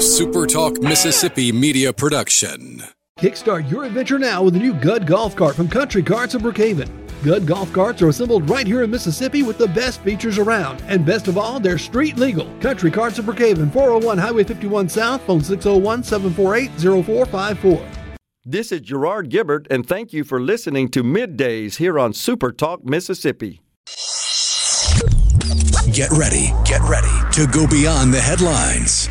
A SuperTalk Mississippi media production. Kickstart your adventure now with the new Gud Golf Cart from Country Carts of Brookhaven. Gud Golf Carts are assembled right here in Mississippi with the best features around. And best of all, they're street legal. Country Carts of Brookhaven, 401 Highway 51 South, phone 601 748 0454. This is Gerard Gibert, and thank you for listening to Middays here on Super Talk Mississippi. Get ready, get ready to go beyond the headlines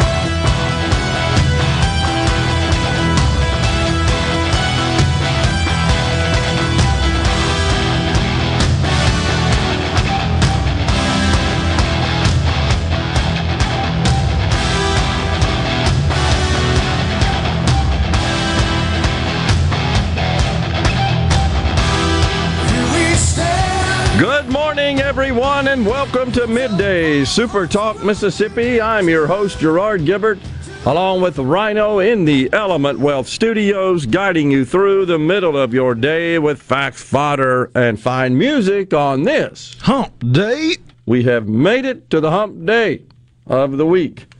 Everyone, and welcome to Midday Super Talk Mississippi. I'm your host, Gerard Gibert, along with Rhino in the Element Wealth Studios, guiding you through the middle of your day with facts, fodder, and fine music on this Hump Day. we have made it to the hump day of the week.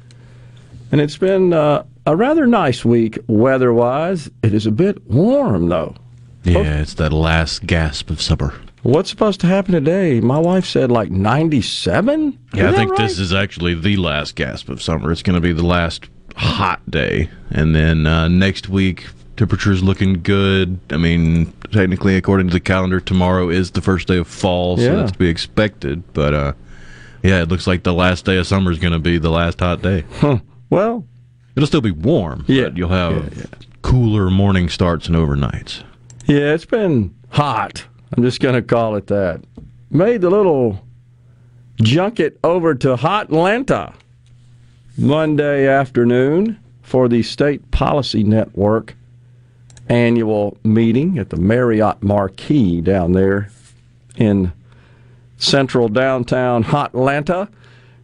And it's been uh, a rather nice week weather wise. It is a bit warm, though. Yeah, it's that last gasp of summer. What's supposed to happen today? My wife said like 97? Yeah, I think this is actually the last gasp of summer. It's going to be the last hot day. And then uh, next week, temperature's looking good. I mean, technically, according to the calendar, tomorrow is the first day of fall, so Yeah. that's to be expected. But uh, yeah, it looks like the last day of summer is going to be the last hot day. Well, It'll still be warm, Yeah. but you'll have cooler morning starts and overnights. yeah, it's been hot. I'm just going to call it that. Made the little junket over to Hot Atlanta Monday afternoon for the State Policy Network annual meeting at the Marriott Marquis down there in central downtown Hot Atlanta.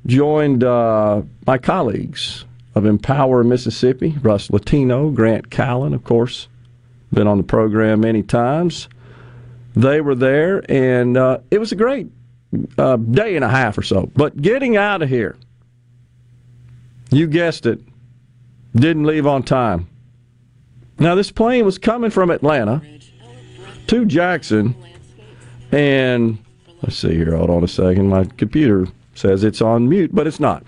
Joined uh, my colleagues of Empower Mississippi, Russ Latino, Grant Callen, of course, been on the program many times. They were there, and uh, it was a great uh, day and a half or so. But getting out of here, you guessed it, didn't leave on time. Now, this plane was coming from Atlanta to Jackson, and let's see here, hold on a second. My computer says it's on mute, but it's not.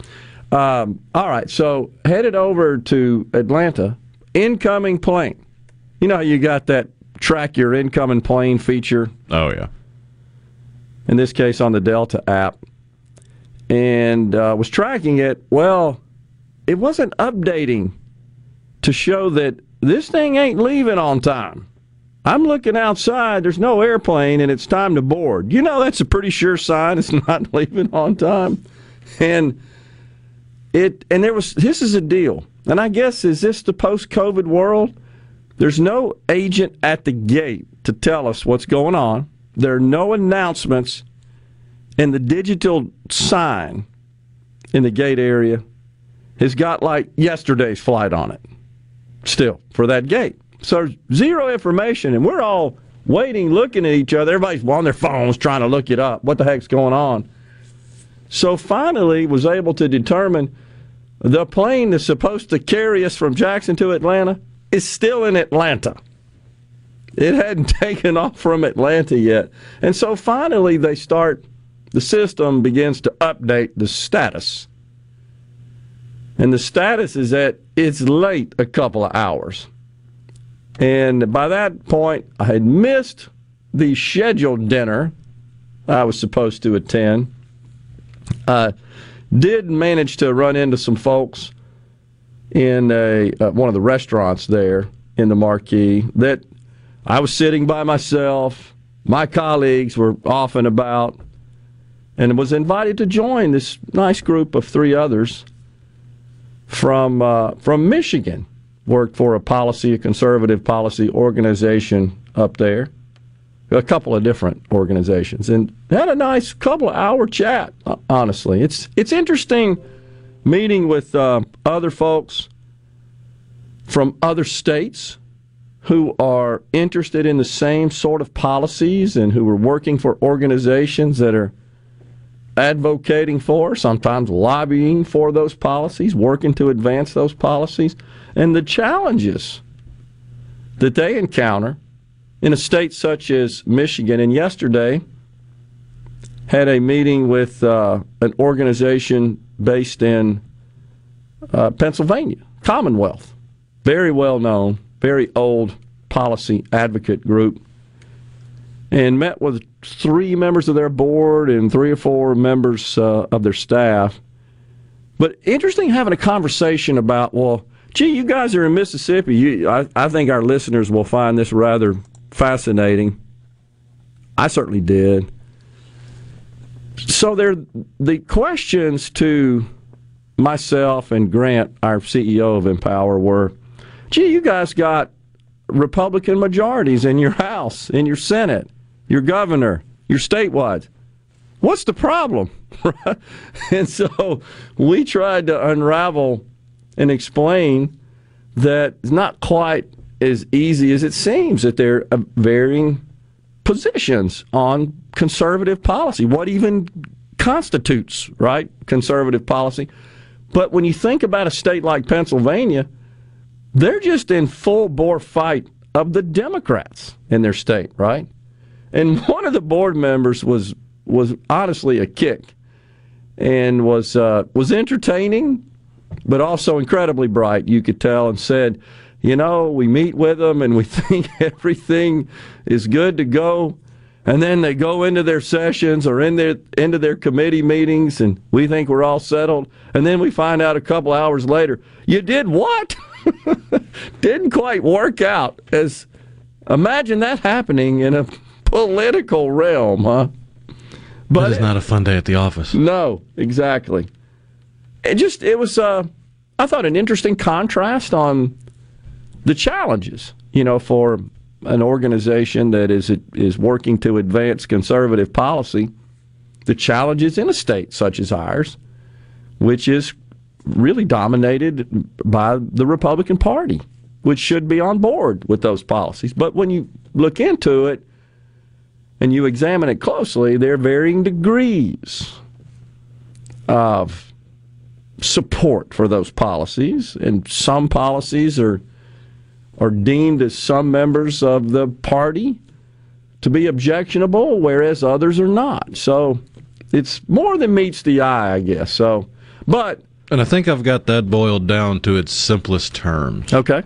Um, all right, so headed over to Atlanta, incoming plane. You know, you got that track your incoming plane feature, Oh, yeah. in this case on the Delta app, and uh, was tracking it. Well, it wasn't updating to show that this thing ain't leaving on time. I'm looking outside, there's no airplane, and it's time to board. You know, that's a pretty sure sign it's not leaving on time. And it and there was this is a deal. And I guess is this the post COVID world? There's no agent at the gate to tell us what's going on. There are no announcements, and the digital sign in the gate area has got like yesterday's flight on it. Still for that gate, so zero information, and we're all waiting, looking at each other. Everybody's on their phones trying to look it up. What the heck's going on? So finally, was able to determine the plane that's supposed to carry us from Jackson to Atlanta is still in Atlanta. It hadn't taken off from Atlanta yet. And so finally, they start, the system begins to update the status. And the status is that it's late a couple of hours. And by that point, I had missed the scheduled dinner I was supposed to attend. Uh, did manage to run into some folks in a uh, one of the restaurants there in the Marquis that I was sitting by myself. My colleagues were off and about, and was invited to join this nice group of three others from uh, from Michigan. Worked for a policy, a conservative policy organization up there a couple of different organizations and had a nice couple of hour chat honestly it's it's interesting meeting with uh, other folks from other states who are interested in the same sort of policies and who are working for organizations that are advocating for, sometimes lobbying for those policies, working to advance those policies, and the challenges that they encounter in a state such as Michigan. And yesterday, had a meeting with uh, an organization based in uh, Pennsylvania, Commonwealth, very well known, very old policy advocate group, and met with three members of their board and three or four members uh, of their staff. But interesting having a conversation about, well, gee, you guys are in Mississippi. You, I, I think our listeners will find this rather fascinating. I certainly did. So there, the questions to myself and Grant, our CEO of Empower, were, gee, you guys got Republican majorities in your House, in your Senate, your governor, your statewide. What's the problem? and so we tried to unravel and explain that it's not quite as easy as it seems, that there are varying positions on conservative policy. What even constitutes, right, conservative policy? But when you think about a state like Pennsylvania, they're just in full bore fight of the Democrats in their state, right? And one of the board members was was honestly a kick, and was uh, was entertaining, but also incredibly bright. You could tell, and said, you know, we meet with them and we think everything is good to go. And then they go into their sessions or in their into their committee meetings and we think we're all settled. And then we find out a couple hours later, you did what? Didn't quite work out. As imagine that happening in a political realm, huh? But it's not a fun day at the office. No, exactly. It just it was uh I thought an interesting contrast on the challenges, you know, for an organization that is is working to advance conservative policy, the challenges in a state such as ours, which is really dominated by the Republican Party, which should be on board with those policies. But when you look into it and you examine it closely, there are varying degrees of support for those policies, and some policies are are deemed as some members of the party to be objectionable, whereas others are not. So it's more than meets the eye, I guess. So, but and I think I've got that boiled down to its simplest terms. Okay.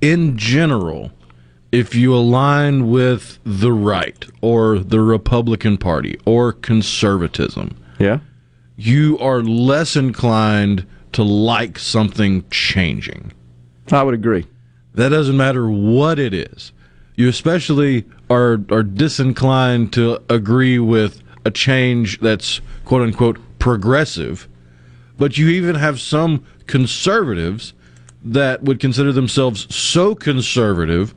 In general, if you align with the right or the Republican Party or conservatism, yeah, you are less inclined to like something changing. I would agree. That doesn't matter what it is. You especially are are disinclined to agree with a change that's quote unquote progressive, but you even have some conservatives that would consider themselves so conservative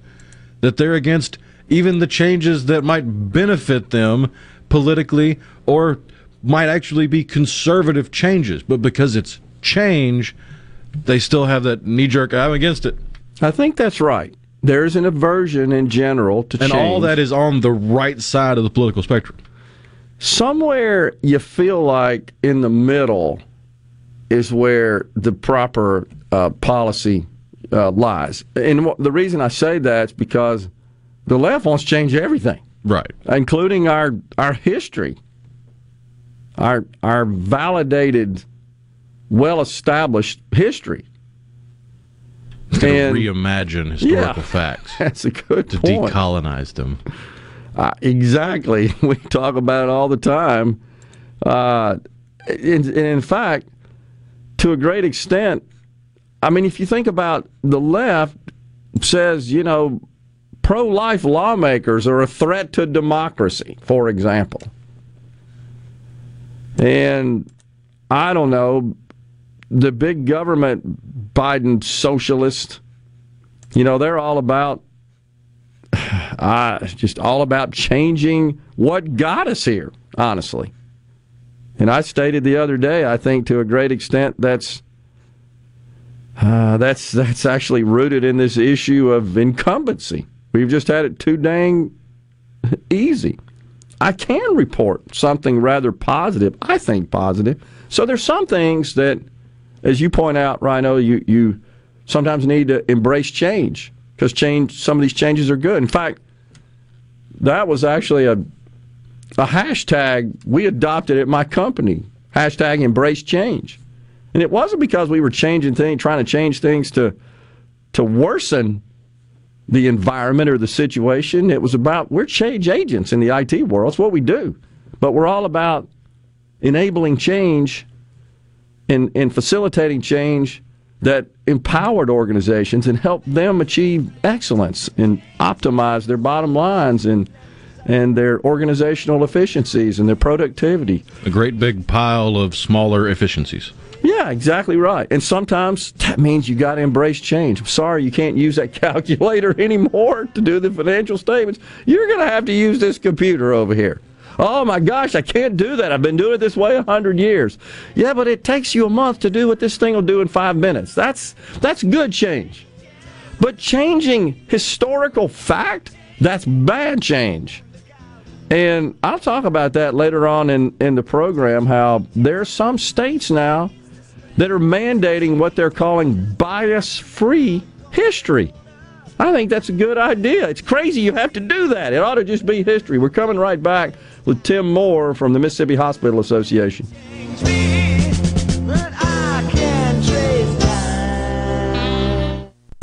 that they're against even the changes that might benefit them politically or might actually be conservative changes. But because it's change, they still have that knee jerk, I'm against it. I think that's right. There's an aversion in general to change. and change. all that is on the right side of the political spectrum. Somewhere you feel like in the middle is where the proper uh, policy uh, lies. And the reason I say that is because the left wants to change everything, right, including our our history, our our validated, well established history. To and, reimagine historical yeah, facts. That's a good to point. decolonize them. Uh, exactly. We talk about it all the time. Uh, in, in fact, to a great extent, I mean, if you think about the left says, you know, pro life lawmakers are a threat to democracy, for example. And I don't know, the big government Biden socialist, you know, they're all about uh, just all about changing what got us here, honestly. And I stated the other day, I think to a great extent that's Uh, that's that's actually rooted in this issue of incumbency. We've just had it too dang easy. I can report something rather positive. I think positive. So there's some things that, as you point out, Rhino, you you sometimes need to embrace change because change. Some of these changes are good. In fact, that was actually a a hashtag we adopted at my company. Hashtag embrace change. And it wasn't because we were changing things, trying to change things to to worsen the environment or the situation. It was about we're change agents in the IT world. It's what we do. But we're all about enabling change and, and facilitating change that empowered organizations and helped them achieve excellence and optimize their bottom lines and and their organizational efficiencies and their productivity. A great big pile of smaller efficiencies. Yeah, exactly right. And sometimes that means you got to embrace change. I'm sorry you can't use that calculator anymore to do the financial statements. You're going to have to use this computer over here. Oh my gosh, I can't do that. I've been doing it this way a hundred years. Yeah, but it takes you a month to do what this thing will do in five minutes. That's that's good change. But changing historical fact, that's bad change. And I'll talk about that later on in, in the program, how there are some states now that are mandating what they're calling bias free history. I think that's a good idea. It's crazy you have to do that. It ought to just be history. We're coming right back with Tim Moore from the Mississippi Hospital Association.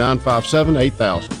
957 8000.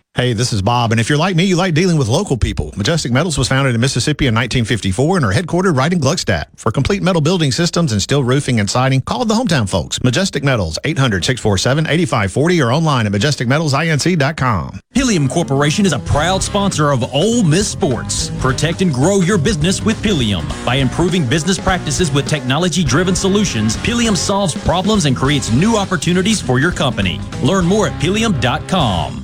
Hey, this is Bob, and if you're like me, you like dealing with local people. Majestic Metals was founded in Mississippi in 1954 and are headquartered right in Gluckstadt. For complete metal building systems and steel roofing and siding, call the hometown folks. Majestic Metals, 800-647-8540 or online at majesticmetalsinc.com. Pilium Corporation is a proud sponsor of Ole Miss Sports. Protect and grow your business with Pilium. By improving business practices with technology-driven solutions, Pilium solves problems and creates new opportunities for your company. Learn more at pilium.com.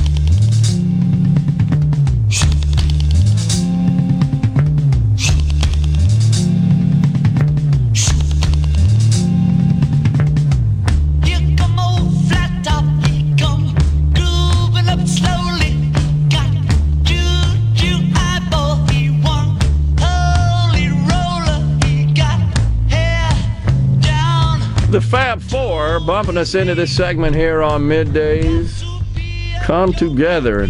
The Fab Four bumping us into this segment here on middays. Come together.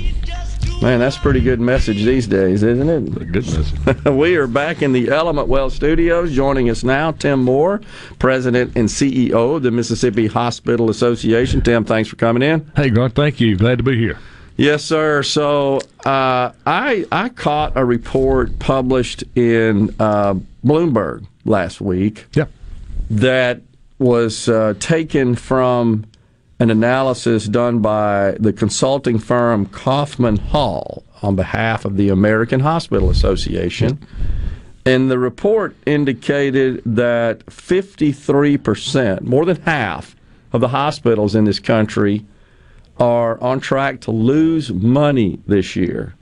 Man, that's a pretty good message these days, isn't it? Good message. we are back in the Element Wealth studios. Joining us now, Tim Moore, President and CEO of the Mississippi Hospital Association. Tim, thanks for coming in. Hey, God, thank you. Glad to be here. Yes, sir. So uh, I I caught a report published in uh, Bloomberg last week. Yeah. That was uh, taken from an analysis done by the consulting firm Kaufman Hall on behalf of the American Hospital Association. And the report indicated that 53%, more than half of the hospitals in this country, are on track to lose money this year.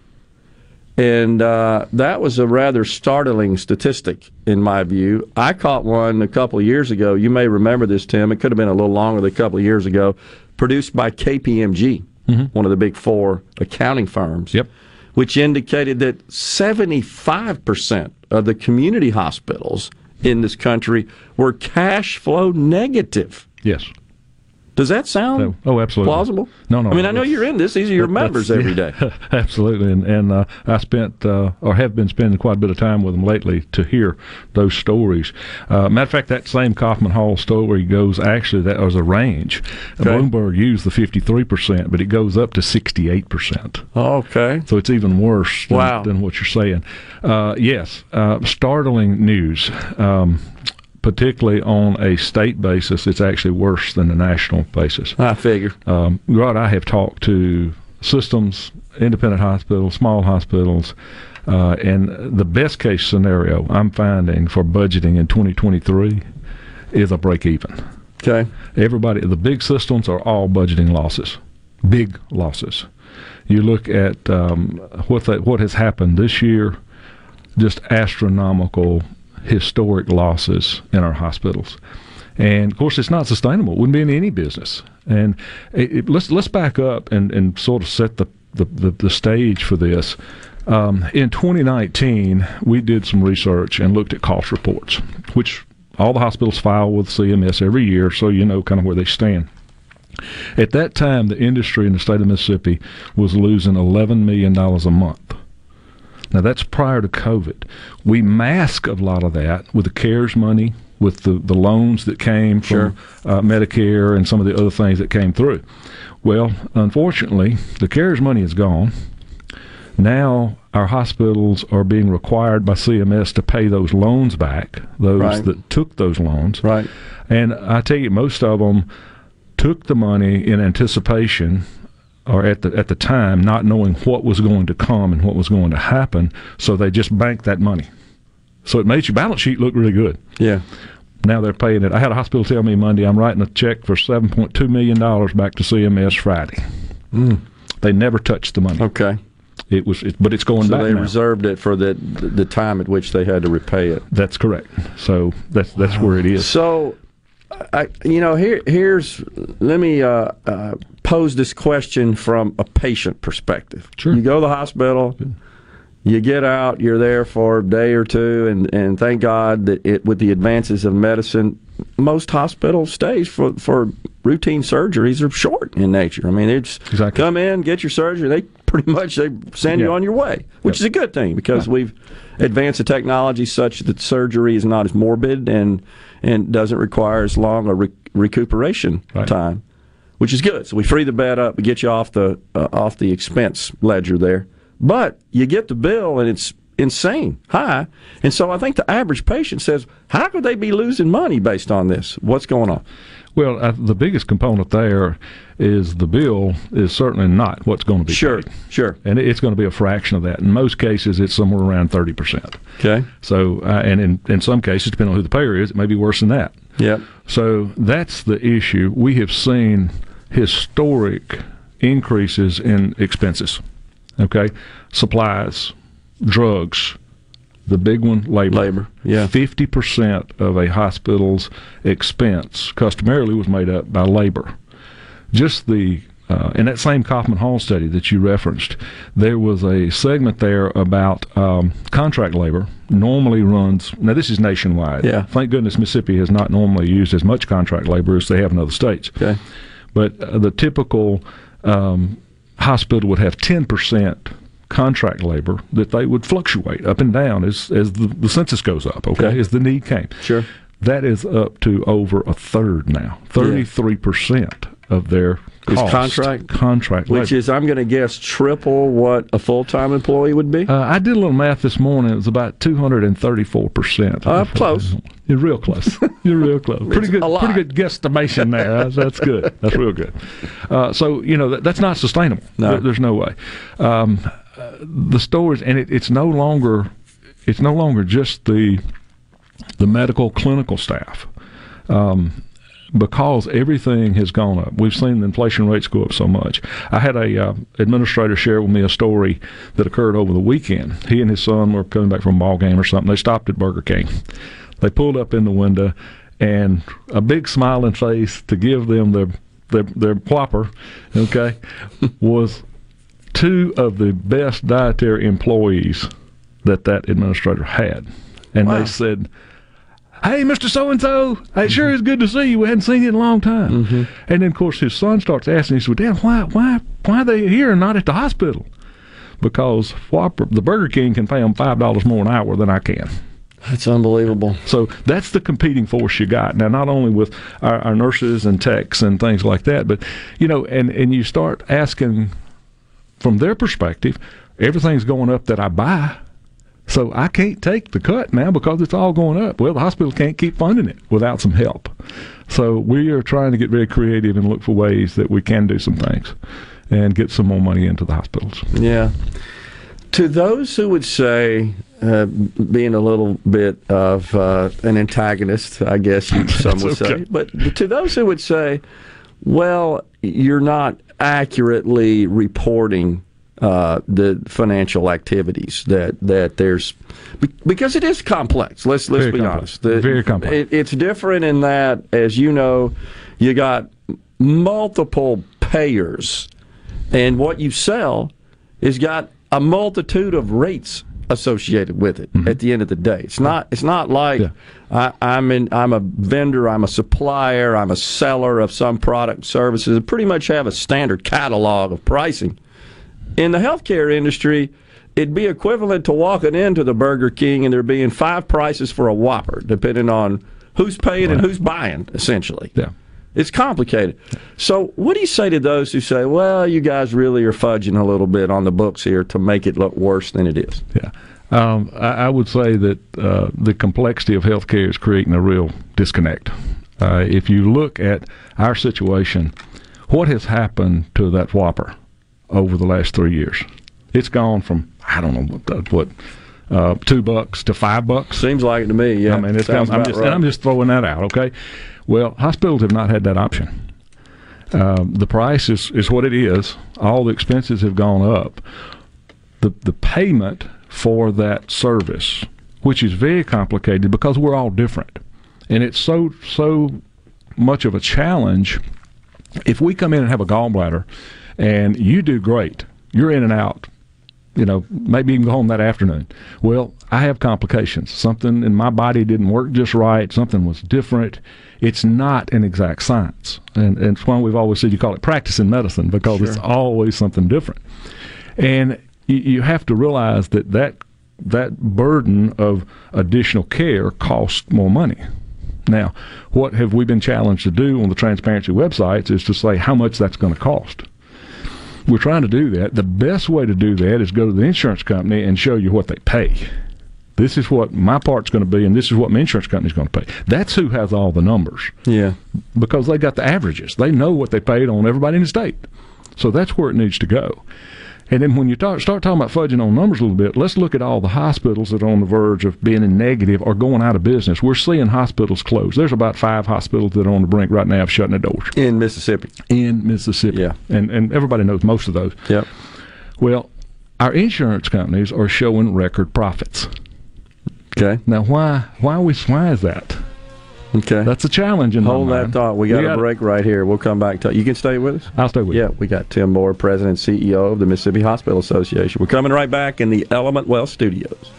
And uh, that was a rather startling statistic, in my view. I caught one a couple of years ago. You may remember this, Tim. It could have been a little longer than a couple of years ago, produced by KPMG, mm-hmm. one of the big four accounting firms. Yep. Which indicated that 75% of the community hospitals in this country were cash flow negative. Yes. Does that sound oh, oh absolutely plausible? No, no. I mean, I know you're in this. These are your members every day. absolutely, and, and uh, I spent uh, or have been spending quite a bit of time with them lately to hear those stories. Uh, matter of fact, that same Kaufman Hall story goes actually that was a range. Okay. Bloomberg used the 53 percent, but it goes up to 68 percent. Okay, so it's even worse than, wow. than what you're saying. Uh, yes, uh, startling news. Um, particularly on a state basis, it's actually worse than the national basis. I figure. Um, Rod, I have talked to systems, independent hospitals, small hospitals, uh, and the best case scenario I'm finding for budgeting in 2023 is a break even. Okay. Everybody, the big systems are all budgeting losses, big losses. You look at um, what the, what has happened this year, just astronomical historic losses in our hospitals. And of course, it's not sustainable. It wouldn't be in any business. And it, it, let's let's back up and, and sort of set the, the, the, the stage for this. Um, in 2019, we did some research and looked at cost reports, which all the hospitals file with CMS every year, so you know kind of where they stand. At that time, the industry in the state of Mississippi was losing $11 million a month. Now, that's prior to COVID. We mask a lot of that with the CARES money, with the, the loans that came from sure. uh, Medicare and some of the other things that came through. Well, unfortunately, the CARES money is gone. Now our hospitals are being required by CMS to pay those loans back, those right. that took those loans. Right. And I tell you, most of them took the money in anticipation or at the at the time not knowing what was going to come and what was going to happen, so they just banked that money. So it made your balance sheet look really good. Yeah. Now they're paying it. I had a hospital tell me Monday I'm writing a check for seven point two million dollars back to CMS Friday. Mm. They never touched the money. Okay. It was, it, but it's going so back. they now. reserved it for the the time at which they had to repay it. That's correct. So that's that's where it is. So, I, you know, here here's let me uh, uh, pose this question from a patient perspective. Sure. You go to the hospital, you get out, you're there for a day or two, and, and thank God that it, with the advances of medicine, most hospital stays for, for routine surgeries are short in nature. I mean, it's exactly. come in, get your surgery. They pretty much they send Yeah. you on your way, which Yep. is a good thing because Yeah. we've advanced the technology such that surgery is not as morbid and and doesn't require as long a re- recuperation Right. time, which is good. So we free the bed up, we get you off the uh, off the expense ledger there. But you get the bill and it's insane high. And so I think the average patient says, how could they be losing money based on this? What's going on? Well, uh, the biggest component there is the bill is certainly not what's going to be sure, paid. sure, and it's going to be a fraction of that. In most cases, it's somewhere around thirty percent. Okay. So, uh, and in in some cases, depending on who the payer is, it may be worse than that. Yeah. So that's the issue. We have seen historic increases in expenses. Okay, supplies, drugs, the big one, labor. Labor, yeah. 50% of a hospital's expense customarily was made up by labor. Just the uh, in that same Kaufman Hall study that you referenced, there was a segment there about um, contract labor. Normally runs now. This is nationwide. Yeah. Thank goodness Mississippi has not normally used as much contract labor as they have in other states. Okay. But uh, the typical um, hospital would have ten percent contract labor that they would fluctuate up and down as as the, the census goes up. Okay? Okay. as the need came. Sure. That is up to over a third now. Thirty-three percent of their Is cost, contract? contract Which labor. is, I'm going to guess, triple what a full time employee would be? Uh, I did a little math this morning. It was about two hundred and thirty-four percent. Uh, close. You're real close. You're real close. Pretty good. a lot. Pretty good guesstimation there. That's, that's good. That's real good. Uh, so you know that, that's not sustainable. No. There- there's no way. Um, the stores and it, it's no longer it's no longer just the the medical clinical staff. Um, because everything has gone up. We've seen the inflation rates go up so much. I had a uh, administrator share with me a story that occurred over the weekend. He and his son were coming back from a ball game or something. They stopped at Burger King. They pulled up in the window, and a big smiling face to give them their their, their okay, was two of the best dietary employees that that administrator had, and Wow. they said hey, Mr. So and so, it sure mm-hmm. is good to see you. We hadn't seen you in a long time. Mm-hmm. And then, of course, his son starts asking, he well, Dad, why, why, why are they here and not at the hospital? Because Whopper, the Burger King can pay them $5 more an hour than I can. That's unbelievable. So that's the competing force you got. Now, not only with our, our nurses and techs and things like that, but, you know, and, and you start asking from their perspective, everything's going up that I buy. So I can't take the cut now because it's all going up. Well, the hospital can't keep funding it without some help. So we are trying to get very creative and look for ways that we can do some things and get some more money into the hospitals. Yeah. To those who would say, uh, being a little bit of uh, an antagonist, I guess some would okay. say, but to those who would say, well, you're not accurately reporting uh, the financial activities that that there's because it is complex. Let's let's Very be complex. honest. The- Very complex. It, it's different in that, as you know, you got multiple payers, and what you sell is got a multitude of rates associated with it. Mm-hmm. At the end of the day, it's not it's not like I, I'm in I'm a vendor, I'm a supplier, I'm a seller of some product services. I pretty much have a standard catalog of pricing. In the healthcare industry, it'd be equivalent to walking into the Burger King and there being five prices for a Whopper, depending on who's paying and who's buying, essentially. Yeah. It's complicated. So, what do you say to those who say, well, you guys really are fudging a little bit on the books here to make it look worse than it is? Yeah. Um, I, I would say that uh, the complexity of healthcare is creating a real disconnect. Uh, if you look at our situation, what has happened to that Whopper over the last three years? It's gone from I don't know what, what uh, two bucks to five bucks. Seems like it to me. Yeah, I mean, it's Sounds I'm about just right. and I'm just throwing that out. Okay. Well, hospitals have not had that option. Um, the price is, is what it is. All the expenses have gone up. The the payment for that service, which is very complicated because we're all different, and it's so so much of a challenge. If we come in and have a gallbladder, and you do great, you're in and out. You know, maybe can go home that afternoon. Well, I have complications. Something in my body didn't work just right. Something was different. It's not an exact science, and, and it's why we've always said you call it practice in medicine because it's always something different. And you, you have to realize that that that burden of additional care costs more money. Now, what have we been challenged to do on the transparency websites is to say how much that's going to cost. We're trying to do that. The best way to do that is go to the insurance company and show you what they pay. This is what my part's going to be, and this is what my insurance company's going to pay. That's who has all the numbers. Yeah. Because they got the averages. They know what they paid on everybody in the state. So that's where it needs to go. And then when you talk, start talking about fudging on numbers a little bit, let's look at all the hospitals that are on the verge of being in negative or going out of business. We're seeing hospitals close. There's about five hospitals that are on the brink right now of shutting their doors. In Mississippi. In Mississippi. Yeah. And, and everybody knows most of those. Yep. Well, our insurance companies are showing record profits. Okay. Now, why why we why is that? Okay. That's a challenge in Hold that thought. We got We a gotta- break right here. We'll come back to you. Can stay with us? I'll stay with yeah, you. Yeah, we got Tim Moore, President and CEO of the Mississippi Hospital Association. We're coming right back in the Element Wealth Studios.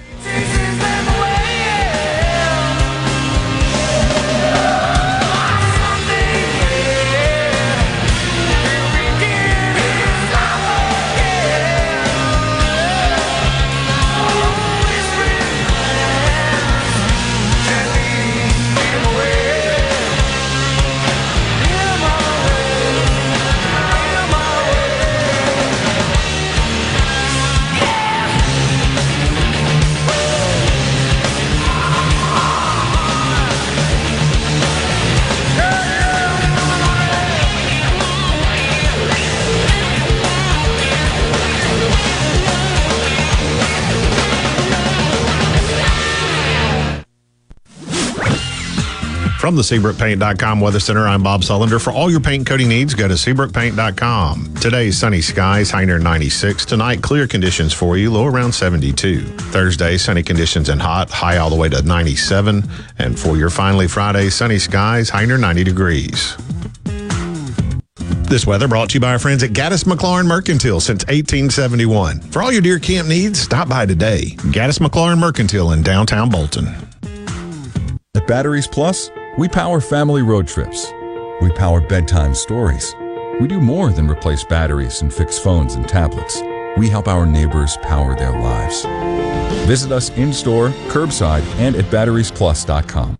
From the SeabrookPaint.com Weather Center, I'm Bob Sullender. For all your paint coating needs, go to SeabrookPaint.com. Today, sunny skies, high near 96. Tonight, clear conditions for you, low around 72. Thursday, sunny conditions and hot, high all the way to 97. And for your finally Friday, sunny skies, high near 90 degrees. This weather brought to you by our friends at Gaddis McLaurin Mercantile since 1871. For all your deer camp needs, stop by today. Gaddis McLaurin Mercantile in downtown Bolton. At Batteries Plus, we power family road trips. We power bedtime stories. We do more than replace batteries and fix phones and tablets. We help our neighbors power their lives. Visit us in store, curbside, and at batteriesplus.com.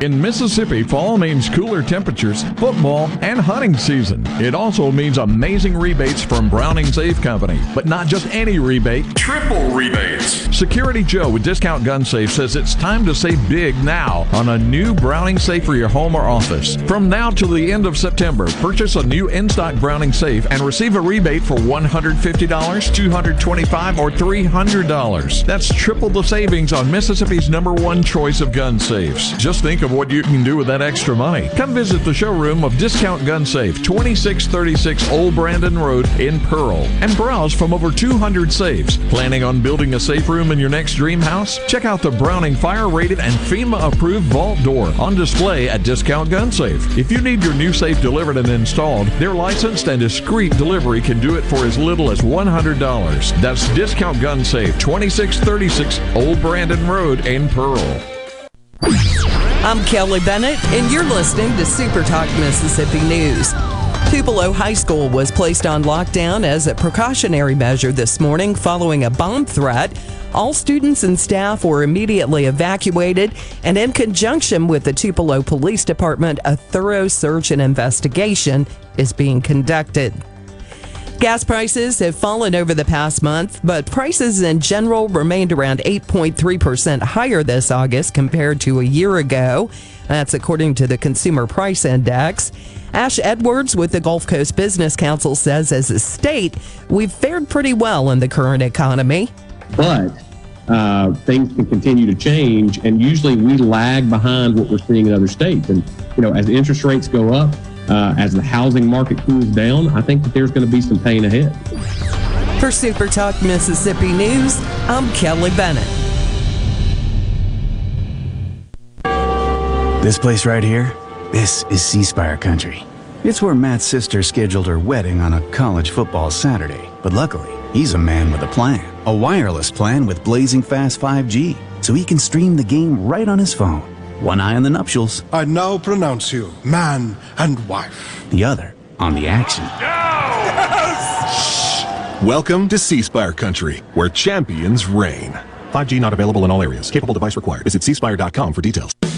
In Mississippi, fall means cooler temperatures, football, and hunting season. It also means amazing rebates from Browning Safe Company. But not just any rebate, triple rebates. Security Joe with Discount Gun Safe says it's time to save big now on a new Browning Safe for your home or office. From now till the end of September, purchase a new in stock Browning Safe and receive a rebate for $150, $225, or $300. That's triple the savings on Mississippi's number one choice of gun safes. Just think of what you can do with that extra money. Come visit the showroom of Discount Gun Safe, 2636 Old Brandon Road in Pearl, and browse from over 200 safes. Planning on building a safe room in your next dream house? Check out the Browning fire rated and FEMA approved vault door on display at Discount Gun Safe. If you need your new safe delivered and installed, their licensed and discreet delivery can do it for as little as $100. That's Discount Gun Safe, 2636 Old Brandon Road in Pearl. I'm Kelly Bennett, and you're listening to Super Talk Mississippi News. Tupelo High School was placed on lockdown as a precautionary measure this morning following a bomb threat. All students and staff were immediately evacuated, and in conjunction with the Tupelo Police Department, a thorough search and investigation is being conducted. Gas prices have fallen over the past month, but prices in general remained around 8.3% higher this August compared to a year ago. That's according to the Consumer Price Index. Ash Edwards with the Gulf Coast Business Council says, as a state, we've fared pretty well in the current economy. But uh, things can continue to change, and usually we lag behind what we're seeing in other states. And you know, as interest rates go up, uh, as the housing market cools down, I think that there's going to be some pain ahead. For Super Talk Mississippi News, I'm Kelly Bennett. This place right here, this is C Spire country. It's where Matt's sister scheduled her wedding on a college football Saturday. But luckily, he's a man with a plan. A wireless plan with blazing fast 5G, so he can stream the game right on his phone. One eye on the nuptials. I now pronounce you man and wife. The other on the action. Welcome to C Spire country, where champions reign. 5G not available in all areas. Capable device required. Visit cspire.com for details.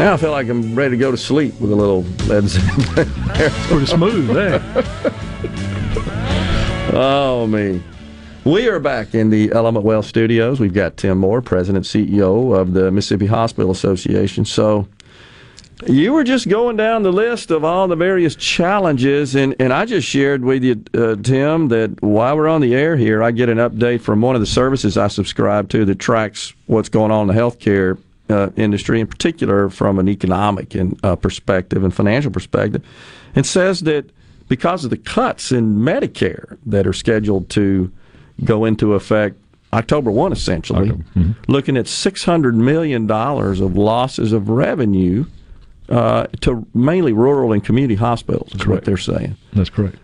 Now I feel like I'm ready to go to sleep with a little Led Zeppelin. Pretty smooth there. oh me. We are back in the Element Wealth studios. We've got Tim Moore, President CEO of the Mississippi Hospital Association. So you were just going down the list of all the various challenges, and, and I just shared with you, uh, Tim, that while we're on the air here, I get an update from one of the services I subscribe to that tracks what's going on in the healthcare uh, industry, in particular from an economic and uh, perspective and financial perspective, and says that because of the cuts in Medicare that are scheduled to go into effect October 1, essentially, mm-hmm. looking at $600 million of losses of revenue uh, to mainly rural and community hospitals, is correct. what they're saying. That's correct.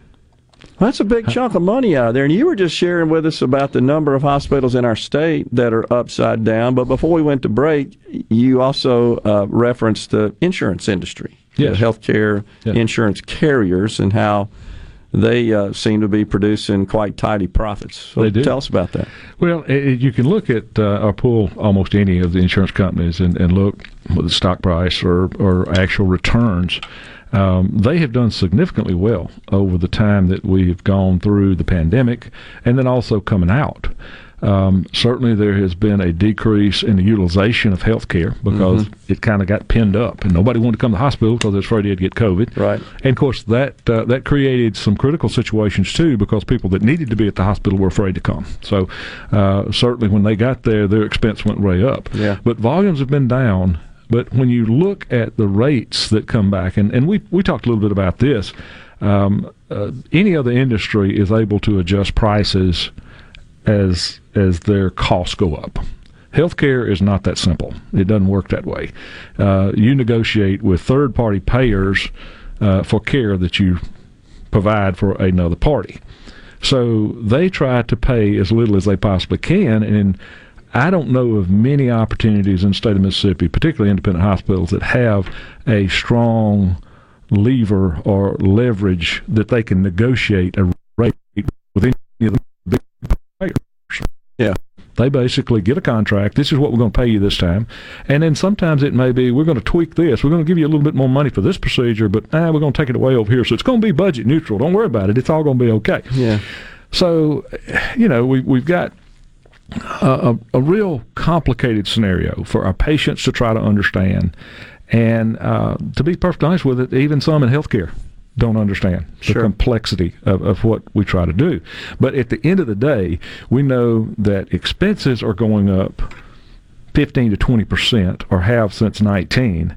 That's a big chunk of money out there. And you were just sharing with us about the number of hospitals in our state that are upside down. But before we went to break, you also uh, referenced the insurance industry, yes. the healthcare insurance carriers, and how they uh, seem to be producing quite tidy profits. So they do. Tell us about that. Well, it, you can look at uh, or pull almost any of the insurance companies and, and look at the stock price or, or actual returns um, they have done significantly well over the time that we have gone through the pandemic and then also coming out. Um, certainly, there has been a decrease in the utilization of health care because mm-hmm. it kind of got pinned up, and nobody wanted to come to the hospital because they were afraid they'd get COVID. Right. And of course, that uh, that created some critical situations too because people that needed to be at the hospital were afraid to come. So, uh, certainly, when they got there, their expense went way up. Yeah. But volumes have been down but when you look at the rates that come back, and, and we, we talked a little bit about this, um, uh, any other industry is able to adjust prices as as their costs go up. Healthcare is not that simple. It doesn't work that way. Uh, you negotiate with third party payers uh, for care that you provide for another party. So they try to pay as little as they possibly can, and I don't know of many opportunities in the state of Mississippi, particularly independent hospitals, that have a strong lever or leverage that they can negotiate a rate with any of the big players. Yeah. They basically get a contract. This is what we're going to pay you this time, and then sometimes it may be we're going to tweak this. We're going to give you a little bit more money for this procedure, but ah, we're going to take it away over here. So it's going to be budget neutral. Don't worry about it. It's all going to be okay. Yeah. So, you know, we we've got a, a, a real complicated scenario for our patients to try to understand, and uh, to be perfectly honest with it, even some in healthcare don't understand the Sure. complexity of, of what we try to do. But at the end of the day, we know that expenses are going up 15 to 20 percent, or have since 19,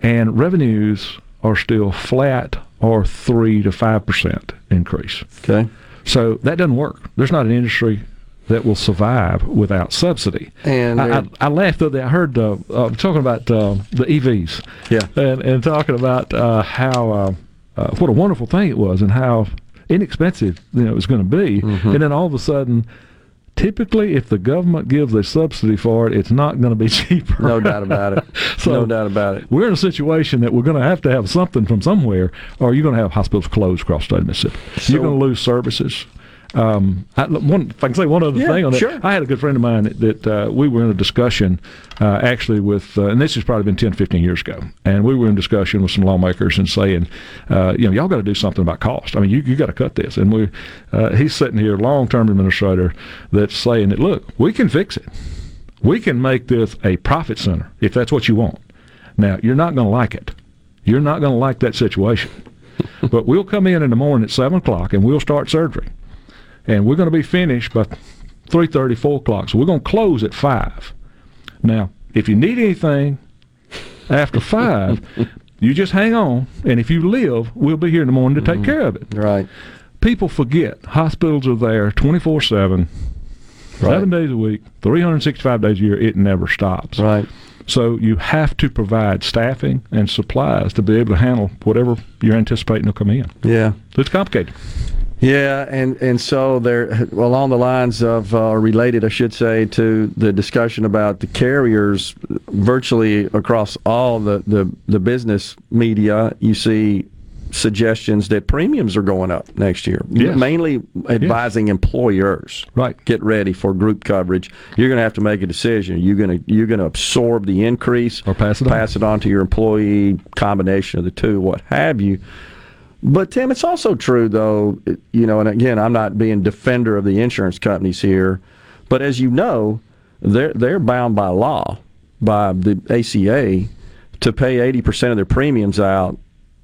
and revenues are still flat or three to five percent increase. Okay. So that doesn't work. There's not an industry that will survive without subsidy. And I, I, I laughed the other day. I heard uh, uh, talking about uh, the EVs. Yeah. And, and talking about uh, how uh, uh, what a wonderful thing it was and how inexpensive you know it was going to be. Mm-hmm. And then all of a sudden. Typically, if the government gives a subsidy for it, it's not going to be cheaper. No doubt about it. So no doubt about it. We're in a situation that we're going to have to have something from somewhere, or you're going to have hospitals closed across the state of Mississippi. you're going to lose services. Um, I, one, if I can say one other Yeah, thing on that, sure. I had a good friend of mine that, that uh, we were in a discussion uh, actually with, uh, and this has probably been 10, 15 years ago, and we were in discussion with some lawmakers and saying, uh, you know, y'all got to do something about cost. I mean, you, you got to cut this. And we, uh, he's sitting here, long term administrator, that's saying that, look, we can fix it. We can make this a profit center if that's what you want. Now, you're not going to like it. You're not going to like that situation. but we'll come in in the morning at 7 o'clock and we'll start surgery. And we're going to be finished by 3.30, 4 o'clock. So we're going to close at 5. Now, if you need anything after 5, you just hang on. And if you live, we'll be here in the morning to take mm-hmm. care of it. Right. People forget hospitals are there 24 7, seven days a week, 365 days a year. It never stops. Right. So you have to provide staffing and supplies to be able to handle whatever you're anticipating will come in. Yeah. So it's complicated. Yeah, and, and so they're along the lines of uh, related, I should say, to the discussion about the carriers. Virtually across all the, the, the business media, you see suggestions that premiums are going up next year. Yes. Mainly advising employers. Right. Get ready for group coverage. You're going to have to make a decision. You're going to you're going to absorb the increase or pass it on. pass it on to your employee. Combination of the two, what have you. But Tim, it's also true though, you know, and again, I'm not being defender of the insurance companies here, but as you know, they're they're bound by law, by the ACA, to pay 80% of their premiums out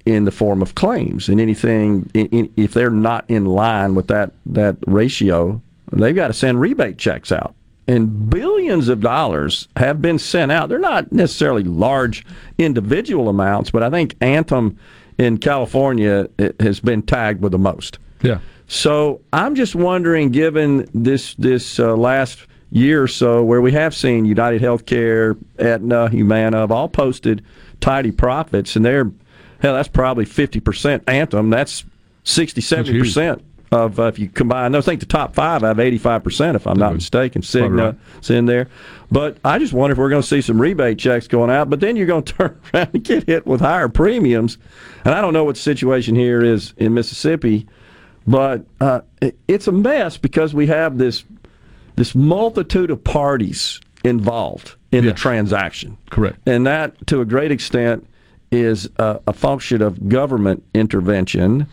in the form of claims, and anything in, in, if they're not in line with that that ratio, they've got to send rebate checks out. And billions of dollars have been sent out. They're not necessarily large individual amounts, but I think Anthem in California has been tagged with the most. Yeah. So I'm just wondering, given this this uh, last year or so, where we have seen United Healthcare, Aetna, Humana, have all posted tidy profits, and they're hell, that's probably 50 percent. Anthem, that's 60, 70 percent of uh, if you combine those. I think the top five have 85 percent, if I'm not mistaken. Cigna is in there, but I just wonder if we're going to see some rebate checks going out. But then you're going to turn around and get hit with higher premiums, and I don't know what the situation here is in Mississippi. But uh, it's a mess because we have this this multitude of parties involved in the transaction. Correct. And that, to a great extent, is a, a function of government intervention.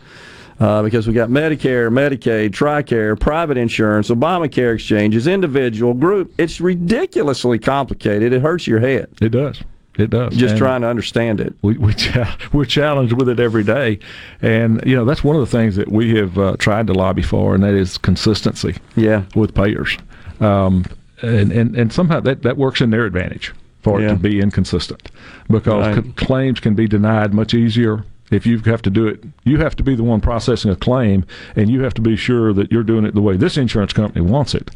Uh, because we got Medicare, Medicaid, TRICARE, private insurance, Obamacare exchanges, individual, group. It's ridiculously complicated. It hurts your head. It does. It does. Just And- trying to understand it. we, we we're challenged with it every day, and you know that's one of the things that we have uh, tried to lobby for, and that is consistency. Yeah. with payers, um, and, and and somehow that that works in their advantage for it to be inconsistent, because Right. c- claims can be denied much easier If you have to do it, you have to be the one processing a claim, and you have to be sure that you're doing it the way this insurance company wants it.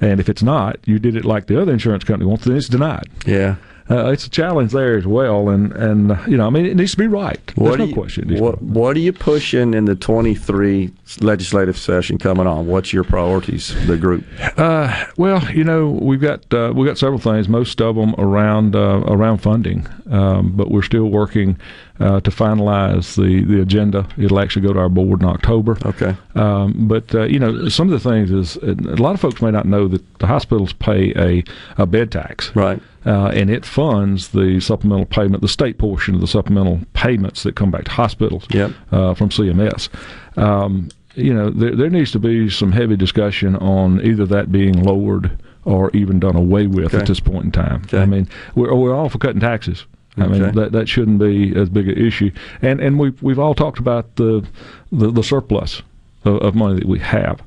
And if it's not, you did it like the other insurance company wants, then it's denied. Yeah. Uh, it's a challenge there as well, and and uh, you know, I mean, it needs to be right. There's What no are you, question. What, what are you pushing in the 23 legislative session coming on? What's your priorities, the group? Uh, well, you know, we've got uh, we've got several things. Most of them around uh, around funding, um, but we're still working uh, to finalize the the agenda. It'll actually go to our board in October. Okay. Um, but uh, you know, some of the things is a lot of folks may not know that the hospitals pay a a bed tax. Right. Uh, and it funds the supplemental payment, the state portion of the supplemental payments that come back to hospitals Yep. uh, from CMS. Um, you know, there, there needs to be some heavy discussion on either that being lowered or even done away with Okay. at this point in time. I mean, we're, we're all for cutting taxes. I mean, that that shouldn't be as big an issue. And and we've we've all talked about the the, the surplus of, of money that we have.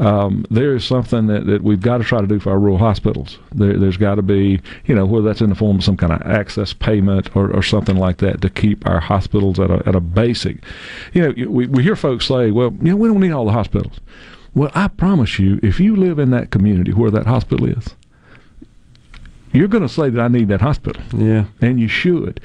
Um, there is something that, that we've got to try to do for our rural hospitals. There, there's got to be, you know, whether that's in the form of some kind of access payment or, or something like that to keep our hospitals at a, at a basic. You know, we, we hear folks say, well, you know, we don't need all the hospitals. Well, I promise you, if you live in that community where that hospital is, you're going to say that I need that hospital. Yeah. And you should.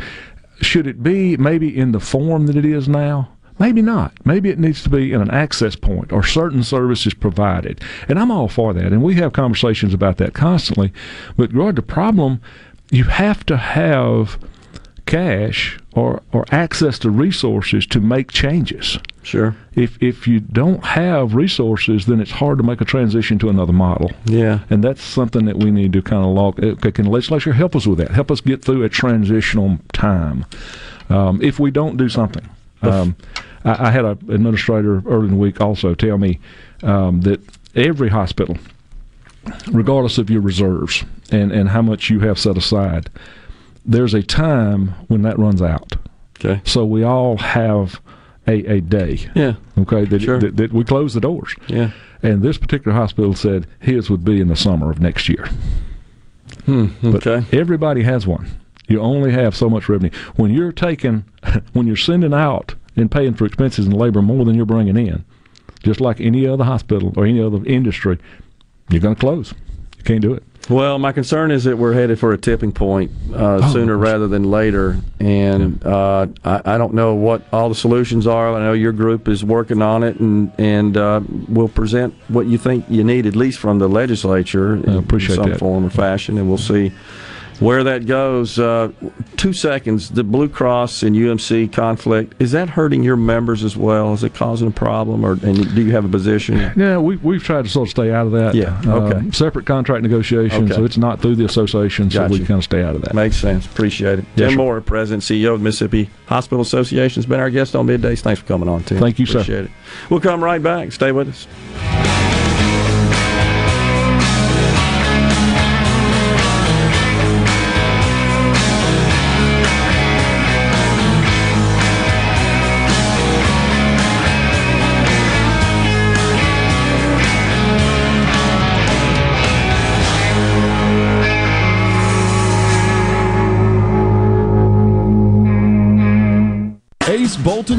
Should it be maybe in the form that it is now? Maybe not. Maybe it needs to be in an access point or certain services provided. And I'm all for that. And we have conversations about that constantly. But regard the problem, you have to have cash or, or access to resources to make changes. Sure. If if you don't have resources, then it's hard to make a transition to another model. Yeah. And that's something that we need to kind of log. Okay, can the legislature help us with that? Help us get through a transitional time. Um, if we don't do something, um, I, I had an administrator early in the week also tell me um, that every hospital, regardless of your reserves and, and how much you have set aside, there's a time when that runs out. Okay. So we all have a, a day. Yeah. Okay. That, Sure. that, that we close the doors. Yeah. And this particular hospital said his would be in the summer of next year. Hmm, But everybody has one. You only have so much revenue. When you're taking, when you're sending out and paying for expenses and labor more than you're bringing in, just like any other hospital or any other industry, you're going to close. You can't do it. Well, my concern is that we're headed for a tipping point uh, Oh, sooner rather than later, and uh, I, I don't know what all the solutions are. I know your group is working on it, and and uh, will present what you think you need, at least from the legislature, in, appreciate some that. form or fashion, and we'll see where that goes. Uh, two seconds. The Blue Cross and UMC conflict is that hurting your members as well? Is it causing a problem, or and do you have a position? Yeah, we, we've tried to sort of stay out of that. Yeah, Uh, okay. separate contract negotiations, Okay. so it's not through the association, so we kind of stay out of that. Makes sense. Appreciate it. Yes, Tim sir. Moore, President CEO of Mississippi Hospital Association, has been our guest on Middays. Thanks for coming on, Tim. Thank you, sir. Appreciate it. We'll come right back. Stay with us.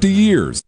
50 years.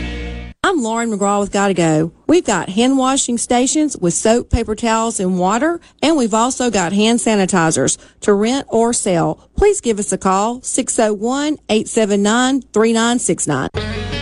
I'm Lauren McGraw with Gotta Go. We've got hand washing stations with soap, paper towels, and water, and we've also got hand sanitizers to rent or sell. Please give us a call, 601 879 3969.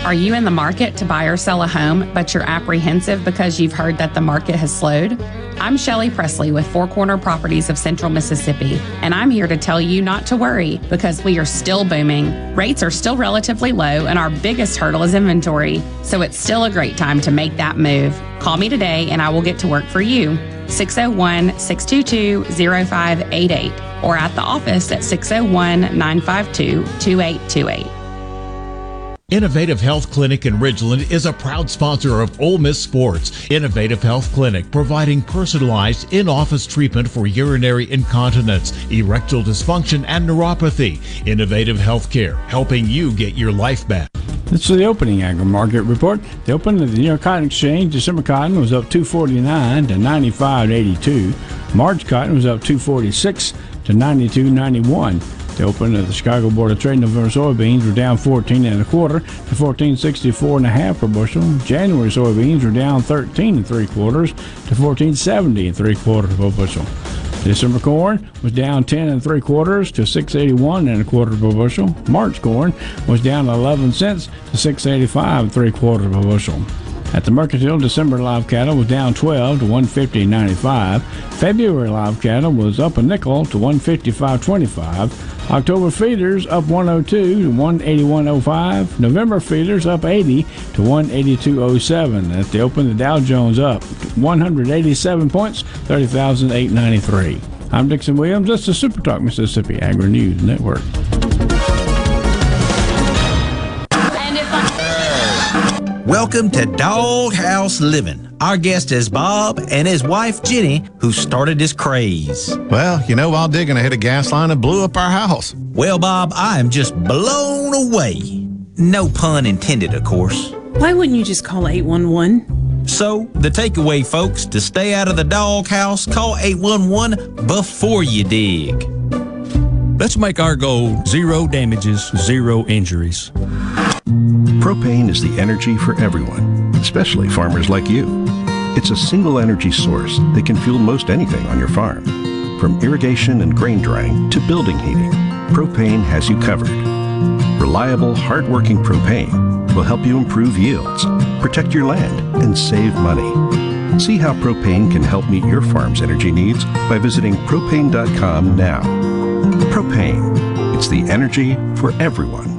Are you in the market to buy or sell a home, but you're apprehensive because you've heard that the market has slowed? I'm Shelly Presley with Four Corner Properties of Central Mississippi, and I'm here to tell you not to worry because we are still booming. Rates are still relatively low, and our biggest hurdle is inventory. So it's still a great time to make that move. Call me today, and I will get to work for you. 601 622 0588 or at the office at 601 952 2828. Innovative Health Clinic in Ridgeland is a proud sponsor of Ole Miss Sports. Innovative Health Clinic providing personalized in-office treatment for urinary incontinence, erectile dysfunction, and neuropathy. Innovative Healthcare, helping you get your life back. This is the opening agri market report. The opening of the New York Cotton Exchange, December cotton was up 249 to 95.82. March cotton was up 246 to 92.91. The open of the Chicago Board of Trade November soybeans were down 14 and a quarter to 1464 and a half per bushel. January soybeans were down 13 and three quarters to 1470 and three quarters per bushel. December corn was down 10 and three quarters to 681 and a quarter per bushel. March corn was down 11 cents to 685 and three quarters per bushel. At the Mercantile, December live cattle was down 12 to 150.95. February live cattle was up a nickel to 155.25. October feeders up 102 to 181.05. November feeders up 80 to 182.07. At the open, the Dow Jones up 187 points, 30,893. I'm Dixon Williams. This is Super Talk Mississippi Agri News Network. Welcome to Doghouse Living. Our guest is Bob and his wife Jenny, who started this craze. Well, you know, while digging, I hit a gas line and blew up our house. Well, Bob, I am just blown away. No pun intended, of course. Why wouldn't you just call 811? So, the takeaway, folks, to stay out of the doghouse, call 811 before you dig. Let's make our goal zero damages, zero injuries. Propane is the energy for everyone, especially farmers like you. It's a single energy source that can fuel most anything on your farm. From irrigation and grain drying to building heating, propane has you covered. Reliable, hardworking propane will help you improve yields, protect your land, and save money. See how propane can help meet your farm's energy needs by visiting propane.com now. Propane, it's the energy for everyone.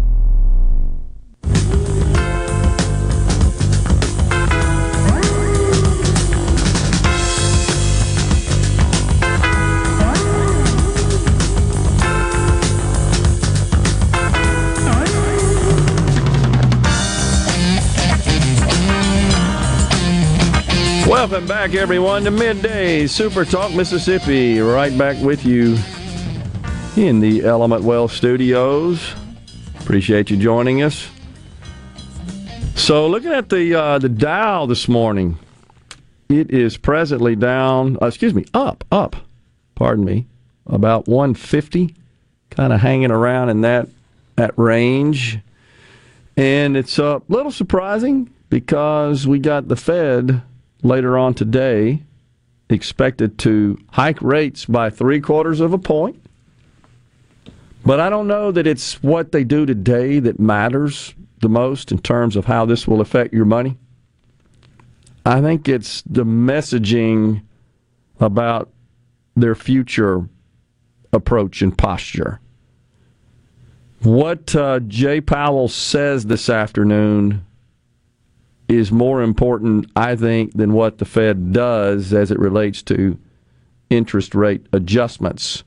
Welcome back, everyone, to Midday Super Talk Mississippi. Right back with you in the Element Wealth studios. Appreciate you joining us. So, looking at the uh, the Dow this morning, it is presently down. Uh, excuse me, up, up. Pardon me, about 150, kind of hanging around in that that range, and it's a little surprising because we got the Fed later on today expected to hike rates by three quarters of a point. But I don't know that it's what they do today that matters the most in terms of how this will affect your money. I think it's the messaging about their future approach and posture. What uh, Jay Powell says this afternoon is more important, I think, than what the Fed does as it relates to interest rate adjustments.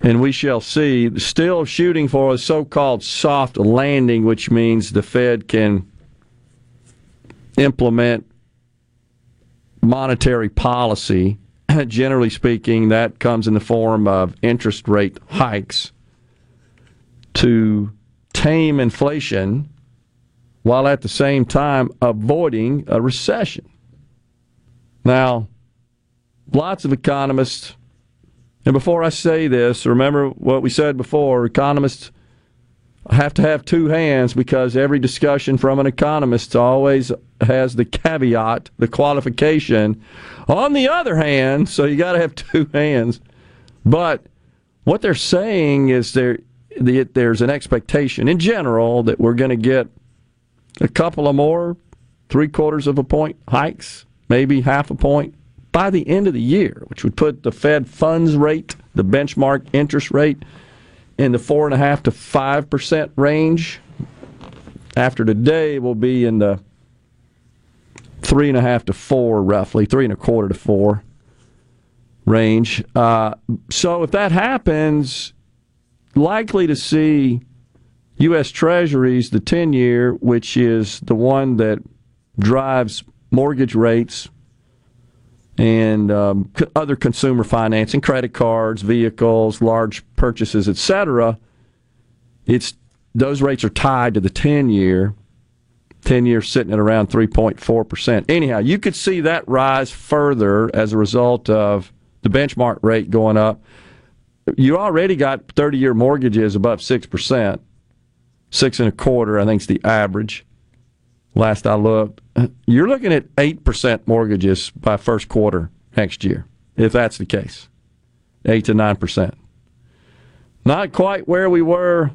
And we shall see. Still shooting for a so called soft landing, which means the Fed can implement monetary policy, generally speaking, that comes in the form of interest rate hikes to tame inflation while at the same time avoiding a recession. Now, lots of economists, and before I say this, remember what we said before economists have to have two hands because every discussion from an economist always has the caveat, the qualification. On the other hand, so you got to have two hands. But what they're saying is there there's an expectation in general that we're going to get a couple of more three quarters of a point hikes, maybe half a point by the end of the year, which would put the Fed funds rate, the benchmark interest rate, in the four and a half to five percent range. After today, will be in the three and a half to four, roughly three and a quarter to four range. Uh, so if that happens, likely to see U.S. Treasuries, the 10 year, which is the one that drives mortgage rates and um, other consumer financing, credit cards, vehicles, large purchases, etc. It's those rates are tied to the 10 year. 10 years sitting at around 3.4%. Anyhow, you could see that rise further as a result of the benchmark rate going up. You already got 30 year mortgages above 6%, six and a quarter, I think is the average. Last I looked, you're looking at 8% mortgages by first quarter next year, if that's the case. 8 to 9%. Not quite where we were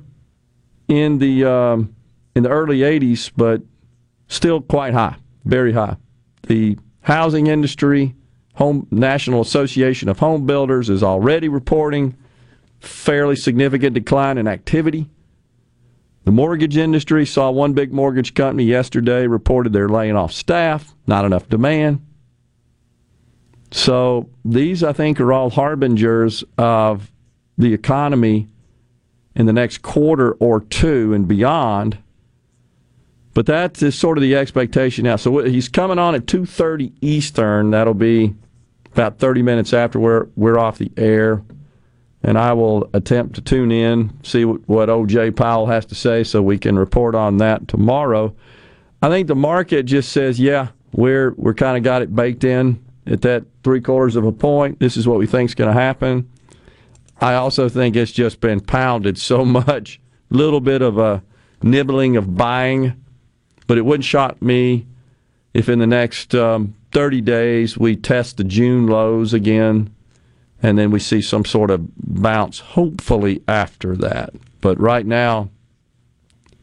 in the um, in the early 80s, but still quite high, very high. The housing industry, Home National Association of Home Builders is already reporting fairly significant decline in activity. The mortgage industry saw one big mortgage company yesterday reported they're laying off staff, not enough demand. So these, I think, are all harbingers of the economy in the next quarter or two and beyond. But that is sort of the expectation now. So he's coming on at 2:30 Eastern. That'll be about 30 minutes after we're we're off the air, and I will attempt to tune in, see what, O.J. Powell has to say, so we can report on that tomorrow. I think the market just says, yeah, we're we're kind of got it baked in at that three quarters of a point. This is what we think is going to happen. I also think it's just been pounded so much, little bit of a nibbling of buying, but it wouldn't shock me if in the next um, 30 days we test the June lows again and then we see some sort of bounce, hopefully after that. But right now,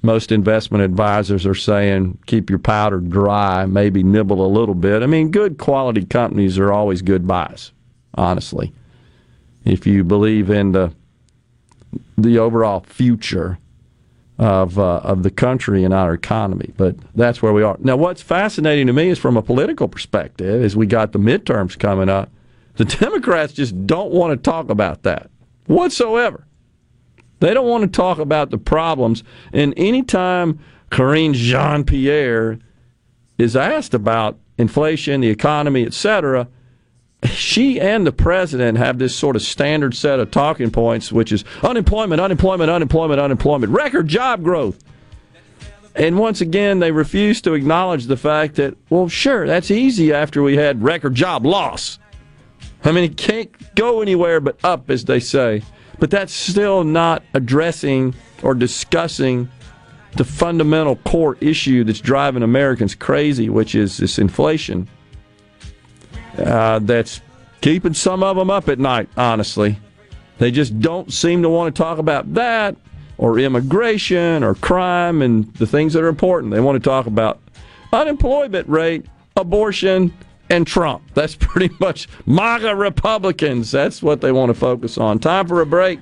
most investment advisors are saying keep your powder dry, maybe nibble a little bit. I mean, good quality companies are always good buys, honestly. If you believe in the the overall future of uh, of the country and our economy, but that's where we are now. What's fascinating to me is from a political perspective, is we got the midterms coming up. The Democrats just don't want to talk about that whatsoever. They don't want to talk about the problems. And anytime Karine Jean Pierre is asked about inflation, the economy, etc., she and the president have this sort of standard set of talking points, which is unemployment, unemployment, unemployment, unemployment, record job growth. And once again, they refuse to acknowledge the fact that, well, sure, that's easy after we had record job loss. I mean, it can't go anywhere but up, as they say. But that's still not addressing or discussing the fundamental core issue that's driving Americans crazy, which is this inflation uh, that's keeping some of them up at night, honestly. They just don't seem to want to talk about that or immigration or crime and the things that are important. They want to talk about unemployment rate, abortion, and Trump. That's pretty much MAGA Republicans. That's what they want to focus on. Time for a break.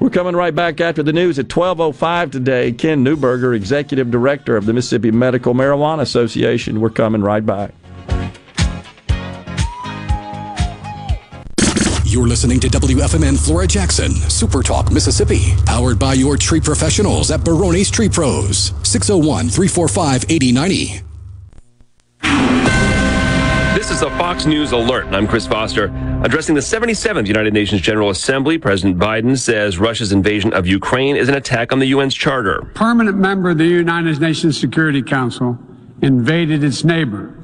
We're coming right back after the news at 12:05 today. Ken Newburger, Executive Director of the Mississippi Medical Marijuana Association. We're coming right back. You're listening to WFMN Flora Jackson, Super Talk, Mississippi, powered by your tree professionals at Barone's Tree Pros, 601 345 8090. Is a Fox News alert. I'm Chris Foster. Addressing the 77th United Nations General Assembly, President Biden says Russia's invasion of Ukraine is an attack on the UN's charter. Permanent member of the United Nations Security Council invaded its neighbor,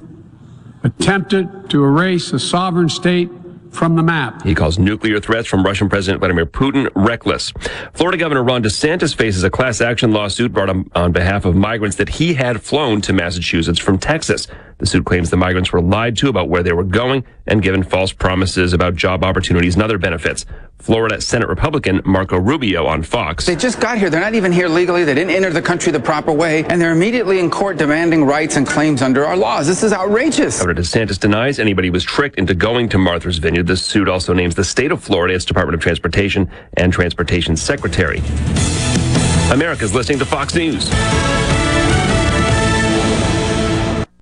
attempted to erase a sovereign state from the map. He calls nuclear threats from Russian President Vladimir Putin reckless. Florida Governor Ron DeSantis faces a class action lawsuit brought on, on behalf of migrants that he had flown to Massachusetts from Texas. The suit claims the migrants were lied to about where they were going and given false promises about job opportunities and other benefits. Florida Senate Republican Marco Rubio on Fox. They just got here. They're not even here legally. They didn't enter the country the proper way. And they're immediately in court demanding rights and claims under our laws. This is outrageous. Governor DeSantis denies anybody was tricked into going to Martha's Vineyard. The suit also names the state of Florida, its Department of Transportation, and Transportation Secretary. America's listening to Fox News.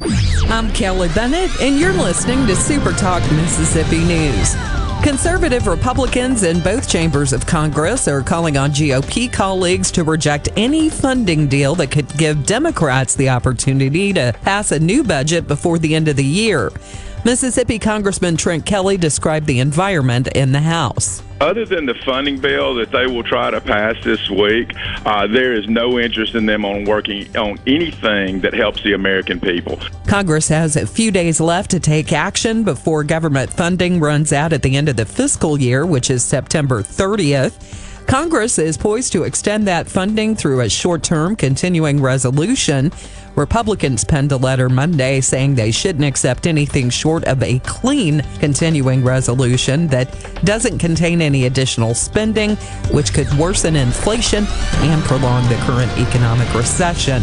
I'm Kelly Bennett, and you're listening to Super Talk Mississippi News. Conservative Republicans in both chambers of Congress are calling on GOP colleagues to reject any funding deal that could give Democrats the opportunity to pass a new budget before the end of the year. Mississippi Congressman Trent Kelly described the environment in the House. Other than the funding bill that they will try to pass this week, uh, there is no interest in them on working on anything that helps the American people. Congress has a few days left to take action before government funding runs out at the end of the fiscal year, which is September 30th. Congress is poised to extend that funding through a short term continuing resolution. Republicans penned a letter Monday saying they shouldn't accept anything short of a clean continuing resolution that doesn't contain any additional spending, which could worsen inflation and prolong the current economic recession.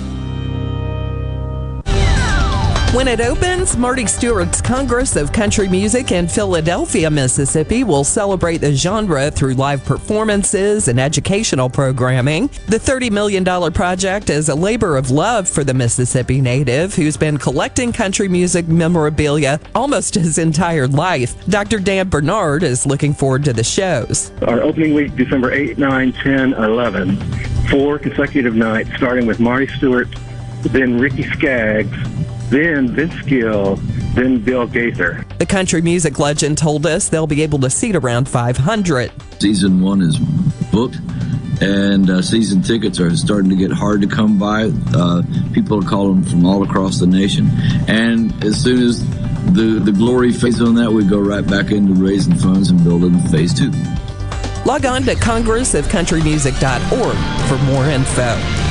When it opens, Marty Stuart's Congress of Country Music in Philadelphia, Mississippi will celebrate the genre through live performances and educational programming. The $30 million project is a labor of love for the Mississippi native who's been collecting country music memorabilia almost his entire life. Dr. Dan Bernard is looking forward to the shows. Our opening week, December 8, 9, 10, 11. Four consecutive nights, starting with Marty Stewart, then Ricky Skaggs, then Vince Gill, then Bill Gaither. The country music legend told us they'll be able to seat around 500. Season one is booked, and uh, season tickets are starting to get hard to come by. Uh, people are calling from all across the nation, and as soon as the the glory fades on that, we go right back into raising funds and building phase two. Log on to congressofcountrymusic.org for more info.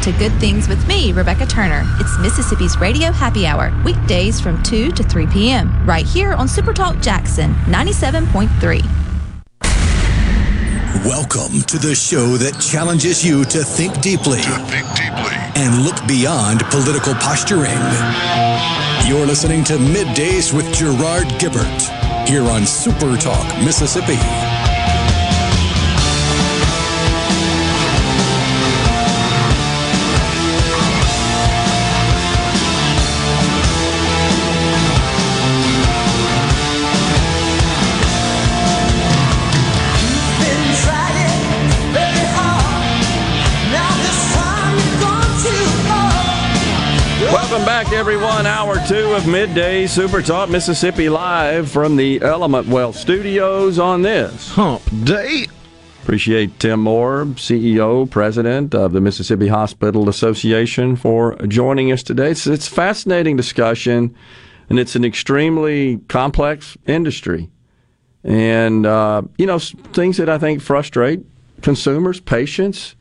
Tune to Good Things with me, Rebecca Turner. It's Mississippi's Radio Happy Hour, weekdays from 2 to 3 p.m., right here on Supertalk Jackson 97.3. Welcome to the show that challenges you to think deeply, to think deeply, and look beyond political posturing. You're listening to Middays with Gerard Gibert here on Super Talk, Mississippi. Everyone. Hour two of Midday Super Talk Mississippi Live from the Element Wealth Studios on this Hump Day. Appreciate Tim Moore, CEO, President of the Mississippi Hospital Association, for joining us today. It's, it's a fascinating discussion, and it's an extremely complex industry. And, uh, you know, things that I think frustrate consumers, patients.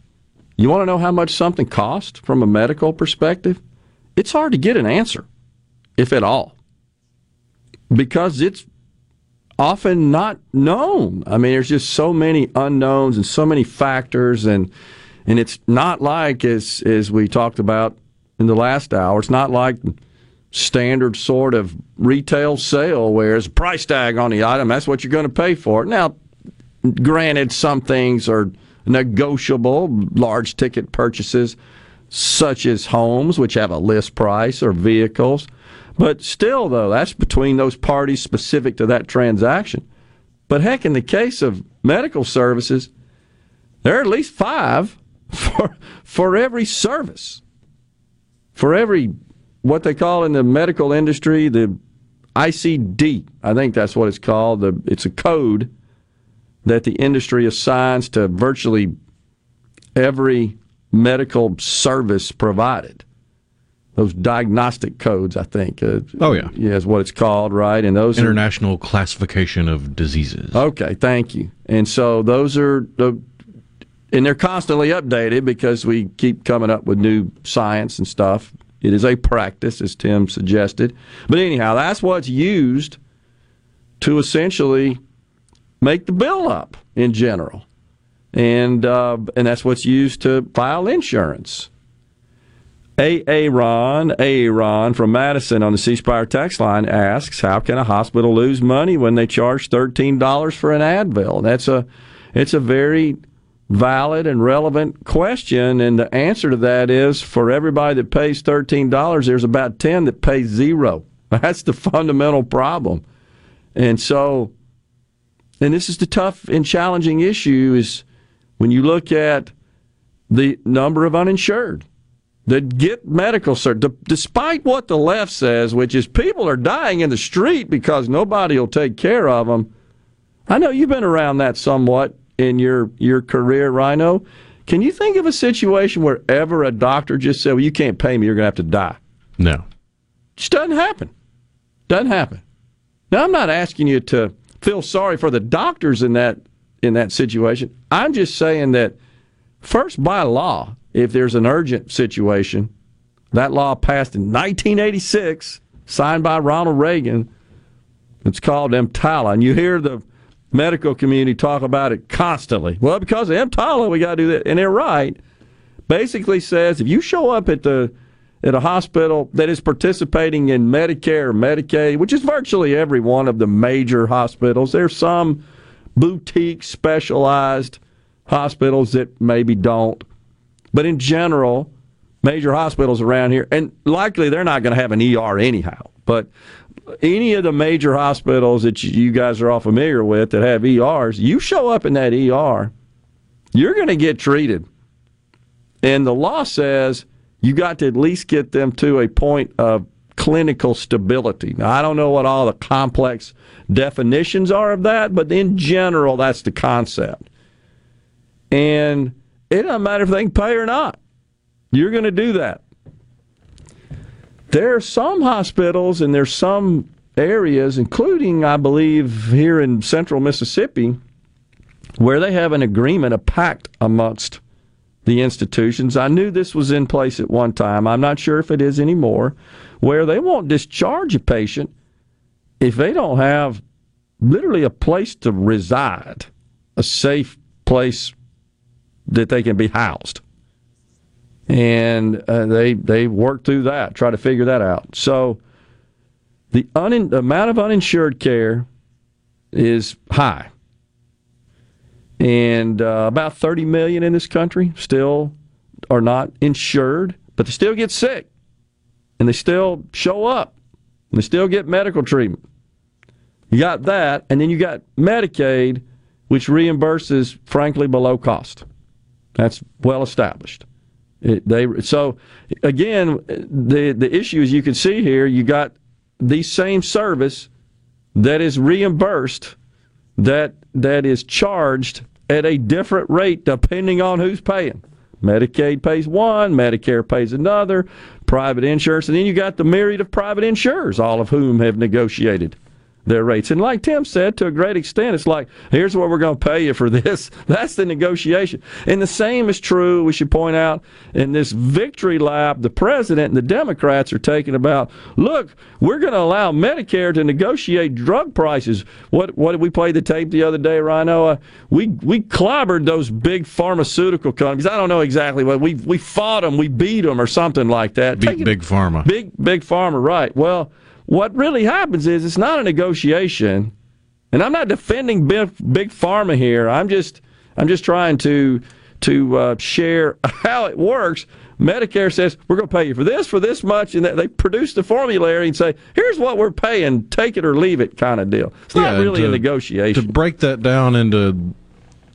You want to know how much something costs from a medical perspective? It's hard to get an answer, if at all, because it's often not known. I mean, there's just so many unknowns and so many factors, and and it's not like as as we talked about in the last hour. It's not like standard sort of retail sale where there's a price tag on the item. That's what you're going to pay for it. Now, granted, some things are negotiable, large ticket purchases such as homes, which have a list price, or vehicles. But still, though, that's between those parties specific to that transaction. But heck, in the case of medical services, there are at least five for, for every service. For every, what they call in the medical industry, the ICD, I think that's what it's called. The, it's a code that the industry assigns to virtually every medical service provided. Those diagnostic codes, I think. Uh, oh yeah, yeah, is what it's called, right? And those international are, classification of diseases. Okay, thank you. And so those are the, and they're constantly updated because we keep coming up with new science and stuff. It is a practice, as Tim suggested. But anyhow, that's what's used to essentially make the bill up in general and uh, and that's what's used to file insurance. Aaron, Aaron from Madison on the C Spire text line asks, "How can a hospital lose money when they charge thirteen dollars for an Advil?" That's a it's a very valid and relevant question, and the answer to that is for everybody that pays thirteen dollars, there's about ten that pay zero. That's the fundamental problem, and so, and this is the tough and challenging issue is when you look at the number of uninsured that get medical service, despite what the left says, which is people are dying in the street because nobody will take care of them. I know you've been around that somewhat in your your career, Rhino. Can you think of a situation where ever a doctor just said, "Well, you can't pay me; you're going to have to die"? No, just doesn't happen. Doesn't happen. Now, I'm not asking you to feel sorry for the doctors in that in that situation. I'm just saying that first, by law, if there's an urgent situation, that law passed in 1986, signed by Ronald Reagan. It's called EMTALA, and you hear the medical community talk about it constantly. Well, because of EMTALA, we got to do that, and they're right. basically says if you show up at the at a hospital that is participating in Medicare Medicaid, which is virtually every one of the major hospitals, there's some boutique specialized hospitals that maybe don't. But in general, major hospitals around here, and likely they're not going to have an ER anyhow, but any of the major hospitals that you guys are all familiar with that have ERs, you show up in that ER, you're going to get treated. And the law says you got to at least get them to a point of clinical stability. Now, I don't know what all the complex definitions are of that, but in general, that's the concept. And it doesn't matter if they can pay or not. You're going to do that. There are some hospitals and there's some areas, including, I believe, here in central Mississippi, where they have an agreement, a pact amongst the institutions. I knew this was in place at one time. I'm not sure if it is anymore, where they won't discharge a patient if they don't have literally a place to reside, a safe place that they can be housed. And uh, they they work through that, try to figure that out. So the, un- amount of uninsured care is high and uh, about 30 million in this country still are not insured, but they still get sick and they still show up and they still get medical treatment. You got that, and then you got Medicaid, which reimburses, frankly, below cost. That's well established. It, they so again the the issue is you can see here you got the same service that is reimbursed that that is charged at a different rate depending on who's paying. Medicaid pays one, Medicare pays another, private insurance, and then you got the myriad of private insurers, all of whom have negotiated their rates. And like Tim said, to a great extent, it's like, here's what we're going to pay you for this. That's the negotiation. And the same is true, we should point out, in this victory lap the president and the Democrats are taking about, look, we're going to allow Medicare to negotiate drug prices. What what did we play the tape the other day, Rhino? Uh, we, we clobbered those big pharmaceutical companies. I don't know exactly what. We, we fought them, we beat them, or something like that. Beat Big Pharma. Big, big Pharma, right. Well, what really happens is it's not a negotiation, and I'm not defending big, big pharma here. I'm just I'm just trying to to uh, share how it works. Medicare says we're going to pay you for this for this much, and they produce the formulary and say here's what we're paying, take it or leave it, kind of deal. It's not really to- a negotiation. To break that down into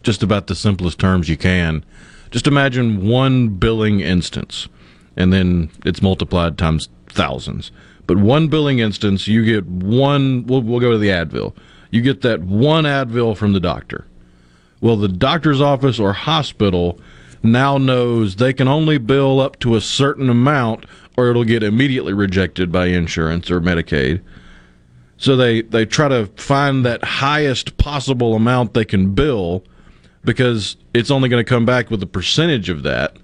just about the simplest terms you can, just imagine one billing instance, and then it's multiplied times thousands. But one billing instance, you get one. We'll, we'll go to the Advil. You get that one Advil from the doctor. Well, the doctor's office or hospital now knows they can only bill up to a certain amount, or it'll get immediately rejected by insurance or Medicaid. So they, they try to find that highest possible amount they can bill because it's only going to come back with a percentage of that.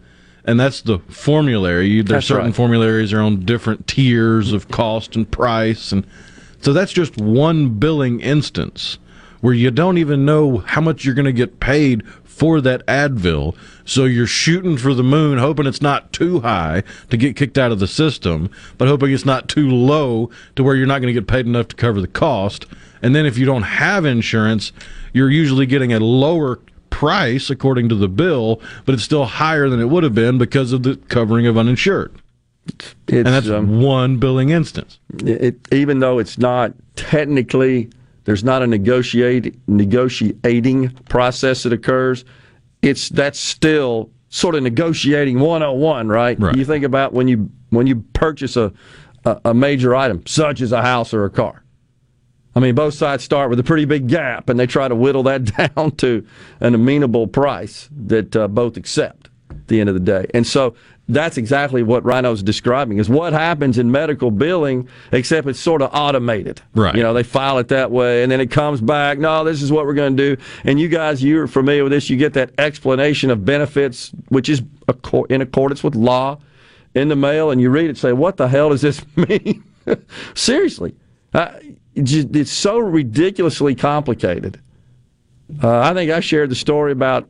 And that's the formulary. You- There's certain right. formularies are on different tiers of cost and price. And so that's just one billing instance where you don't even know how much you're going to get paid for that Advil. So you're shooting for the moon, hoping it's not too high to get kicked out of the system, but hoping it's not too low to where you're not going to get paid enough to cover the cost. And then if you don't have insurance, you're usually getting a lower price according to the bill, but it's still higher than it would have been because of the covering of uninsured. and that's um, one billing instance. it, even though it's not technically there's not a negotiate negotiating process that occurs it's that's still sort of negotiating 101 right, right. you think about when you when you purchase a, a a major item such as a house or a car I mean, both sides start with a pretty big gap, and they try to whittle that down to an amenable price that uh, both accept at the end of the day. And so that's exactly what Rhino's describing is what happens in medical billing, except it's sort of automated. Right. You know, they file it that way, and then it comes back. No, this is what we're going to do. And you guys, you're familiar with this. You get that explanation of benefits, which is in accordance with law, in the mail, and you read it, and say, "What the hell does this mean?" Seriously. Just, it's so ridiculously complicated. Uh, I think I shared the story about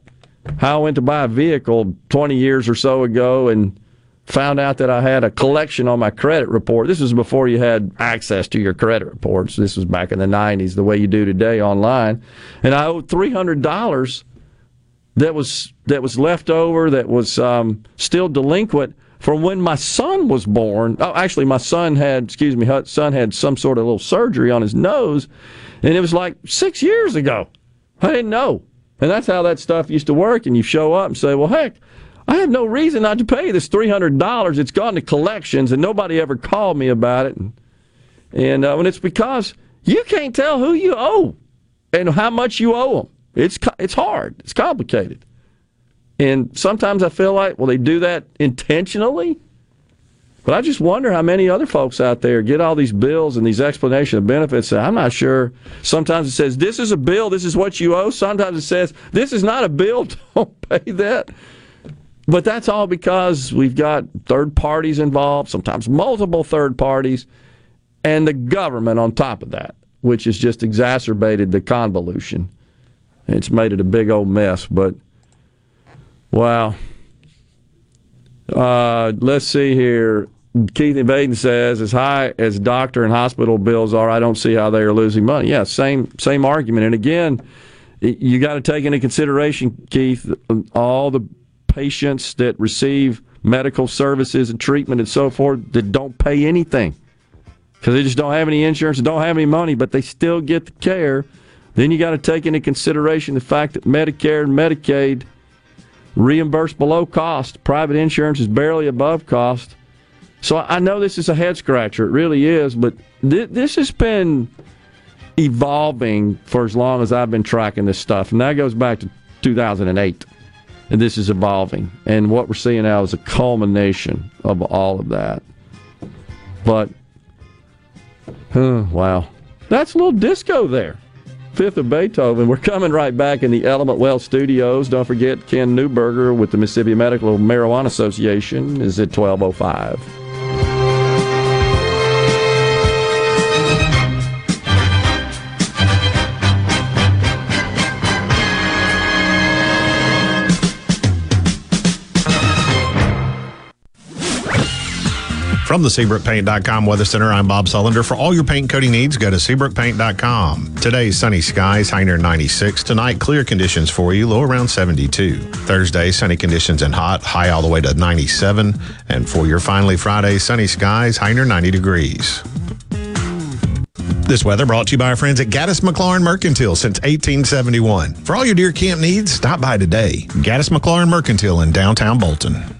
how I went to buy a vehicle 20 years or so ago and found out that I had a collection on my credit report. This was before you had access to your credit reports. This was back in the 90s, the way you do today online. And I owed $300 that was that was left over that was um, still delinquent from when my son was born. Oh, actually, my son had excuse me, son had some sort of little surgery on his nose, and it was like six years ago. I didn't know, and that's how that stuff used to work. And you show up and say, "Well, heck." I have no reason not to pay this three hundred dollars. It's gone to collections, and nobody ever called me about it. And and uh, when it's because you can't tell who you owe and how much you owe them. It's it's hard. It's complicated. And sometimes I feel like, well, they do that intentionally. But I just wonder how many other folks out there get all these bills and these explanation of benefits. I'm not sure. Sometimes it says, this is a bill, this is what you owe. Sometimes it says, this is not a bill, don't pay that. But that's all because we've got third parties involved, sometimes multiple third parties, and the government on top of that, which has just exacerbated the convolution. It's made it a big old mess, but wow. Uh, let's see here. Keith Baden says, as high as doctor and hospital bills are, I don't see how they are losing money. Yeah, same same argument. And again, you got to take into consideration, Keith, all the patients that receive medical services and treatment and so forth that don't pay anything because they just don't have any insurance and don't have any money, but they still get the care then you got to take into consideration the fact that Medicare and Medicaid reimburse below cost. Private insurance is barely above cost. So I know this is a head scratcher. It really is, but th- this has been evolving for as long as I've been tracking this stuff. And that goes back to 2008. And this is evolving. And what we're seeing now is a culmination of all of that. But, huh, wow. That's a little disco there. Fifth of Beethoven. We're coming right back in the Element Wealth studios. Don't forget, Ken Newburger with the Mississippi Medical Marijuana Association is at 1205. From the SeabrookPaint.com Weather Center, I'm Bob Sullender. For all your paint coating needs, go to SeabrookPaint.com. Today, sunny skies, high near 96. Tonight, clear conditions for you, low around 72. Thursday, sunny conditions and hot, high all the way to 97. And for your finally Friday, sunny skies, high near 90 degrees. This weather brought to you by our friends at Gaddis McLaurin Mercantile since 1871. For all your deer camp needs, stop by today. Gaddis McLaurin Mercantile in downtown Bolton.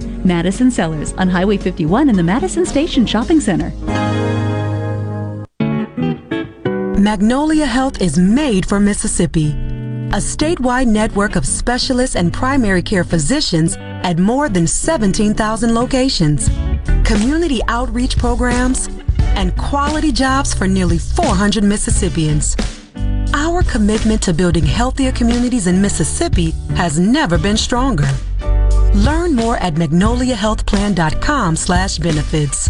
Madison Cellars on Highway 51 in the Madison Station Shopping Center. Magnolia Health is made for Mississippi. A statewide network of specialists and primary care physicians at more than 17,000 locations, community outreach programs, and quality jobs for nearly 400 Mississippians. Our commitment to building healthier communities in Mississippi has never been stronger. Learn more at magnoliahealthplan.com slash benefits.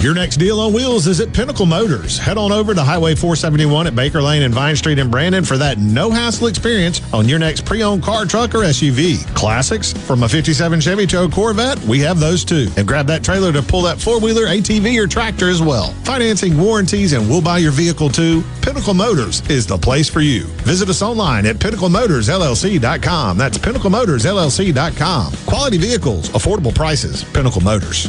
Your next deal on wheels is at Pinnacle Motors. Head on over to Highway 471 at Baker Lane and Vine Street in Brandon for that no hassle experience on your next pre owned car, truck, or SUV. Classics from a 57 Chevy to a Corvette, we have those too. And grab that trailer to pull that four wheeler, ATV, or tractor as well. Financing, warranties, and we'll buy your vehicle too. Pinnacle Motors is the place for you. Visit us online at pinnaclemotorsllc.com. That's pinnaclemotorsllc.com. Quality vehicles, affordable prices, Pinnacle Motors.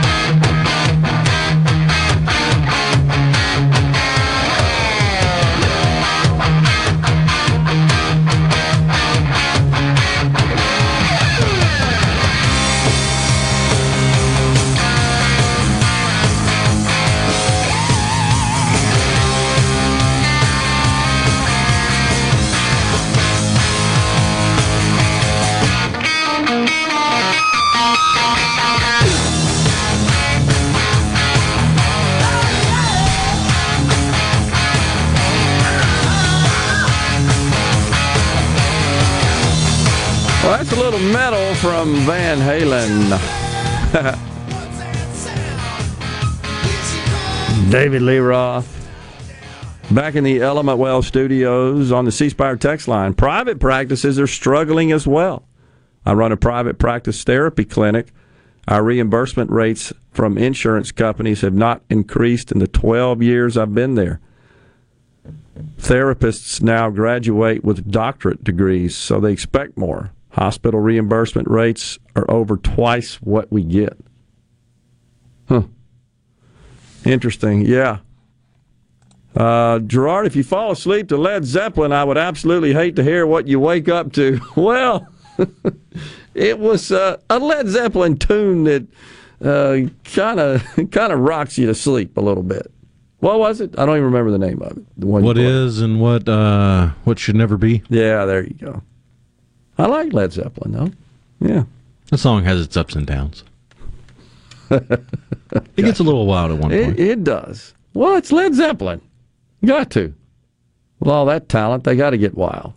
Metal from Van Halen. David Lee Roth. Back in the Element Wealth studios on the C Spire text line. Private practices are struggling as well. I run a private practice therapy clinic. Our reimbursement rates from insurance companies have not increased in the 12 years I've been there. Therapists now graduate with doctorate degrees, so they expect more. Hospital reimbursement rates are over twice what we get. Huh. Interesting. Yeah. Uh, Gerard, if you fall asleep to Led Zeppelin, I would absolutely hate to hear what you wake up to. Well, it was uh, a Led Zeppelin tune that kind of kind of rocks you to sleep a little bit. What was it? I don't even remember the name of it. The one What is and what uh, what should never be? Yeah, there you go. I like Led Zeppelin though. Yeah. The song has its ups and downs. it gets a little wild at one point. It, it does. Well, it's Led Zeppelin. You got to. With all that talent, they got to get wild.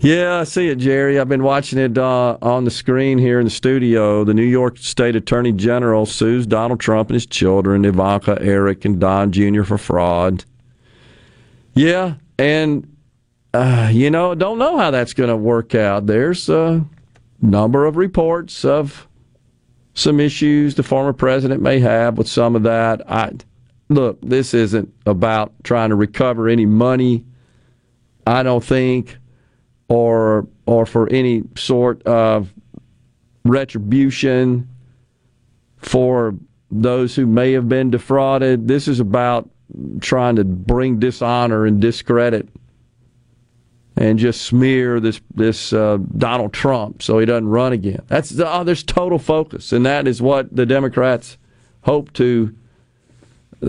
Yeah, I see it, Jerry. I've been watching it uh, on the screen here in the studio. The New York State Attorney General sues Donald Trump and his children, Ivanka, Eric, and Don Jr. for fraud. Yeah, and uh, you know, don't know how that's going to work out. There's a number of reports of some issues the former president may have with some of that. I look, this isn't about trying to recover any money. I don't think, or or for any sort of retribution for those who may have been defrauded. This is about trying to bring dishonor and discredit and just smear this this uh, Donald Trump so he doesn't run again. That's oh, there's total focus, and that is what the Democrats hope to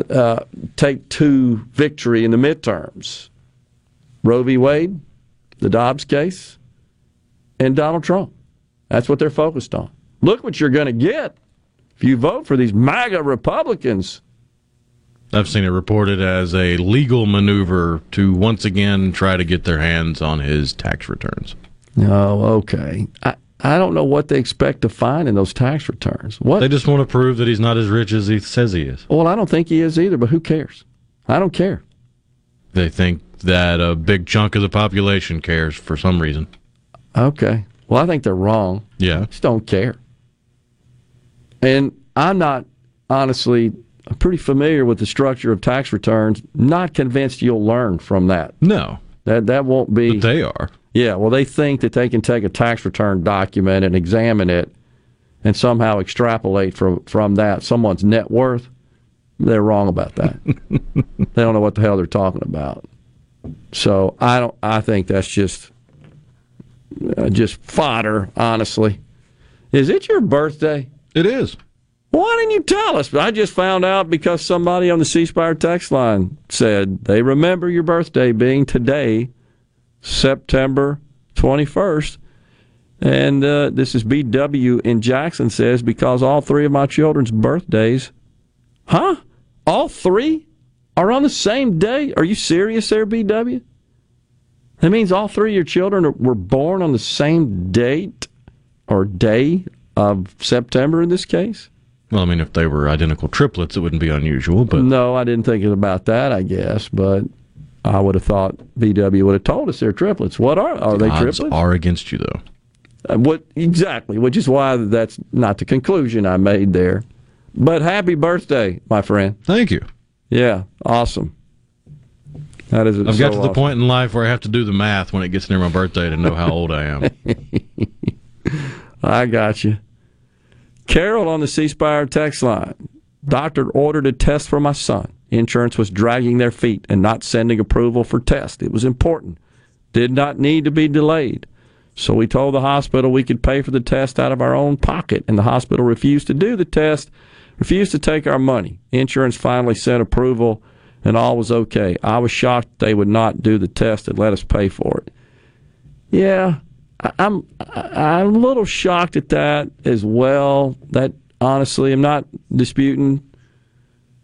uh, take to victory in the midterms. Roe v. Wade, the Dobbs case, and Donald Trump. That's what they're focused on. Look what you're going to get if you vote for these MAGA Republicans. I've seen it reported as a legal maneuver to once again try to get their hands on his tax returns. Oh, okay. I, I don't know what they expect to find in those tax returns. What They just want to prove that he's not as rich as he says he is. Well, I don't think he is either, but who cares? I don't care. They think that a big chunk of the population cares for some reason. Okay. Well, I think they're wrong. Yeah. Just don't care. And I'm not honestly pretty familiar with the structure of tax returns. Not convinced you'll learn from that. No, that that won't be. But they are. Yeah, well, they think that they can take a tax return document and examine it, and somehow extrapolate from from that someone's net worth. They're wrong about that. they don't know what the hell they're talking about. So I don't. I think that's just uh, just fodder. Honestly, is it your birthday? It is. Why didn't you tell us? I just found out because somebody on the C Spire text line said they remember your birthday being today, September 21st. And uh, this is BW in Jackson says, because all three of my children's birthdays. Huh? All three are on the same day? Are you serious there, BW? That means all three of your children were born on the same date or day of September in this case? Well, I mean, if they were identical triplets, it wouldn't be unusual. But no, I didn't think about that. I guess, but I would have thought BW would have told us they're triplets. What are are the they odds triplets? Are against you though. Uh, what exactly? Which is why that's not the conclusion I made there. But happy birthday, my friend. Thank you. Yeah, awesome. That is. I've so got to the point in life where I have to do the math when it gets near my birthday to know how old I am. I got you. Carol on the C Spire text line. Doctor ordered a test for my son. Insurance was dragging their feet and not sending approval for test. It was important. Did not need to be delayed. So we told the hospital we could pay for the test out of our own pocket, and the hospital refused to do the test, refused to take our money. Insurance finally sent approval, and all was okay. I was shocked they would not do the test and let us pay for it. Yeah, I'm I'm a little shocked at that as well. That honestly, I'm not disputing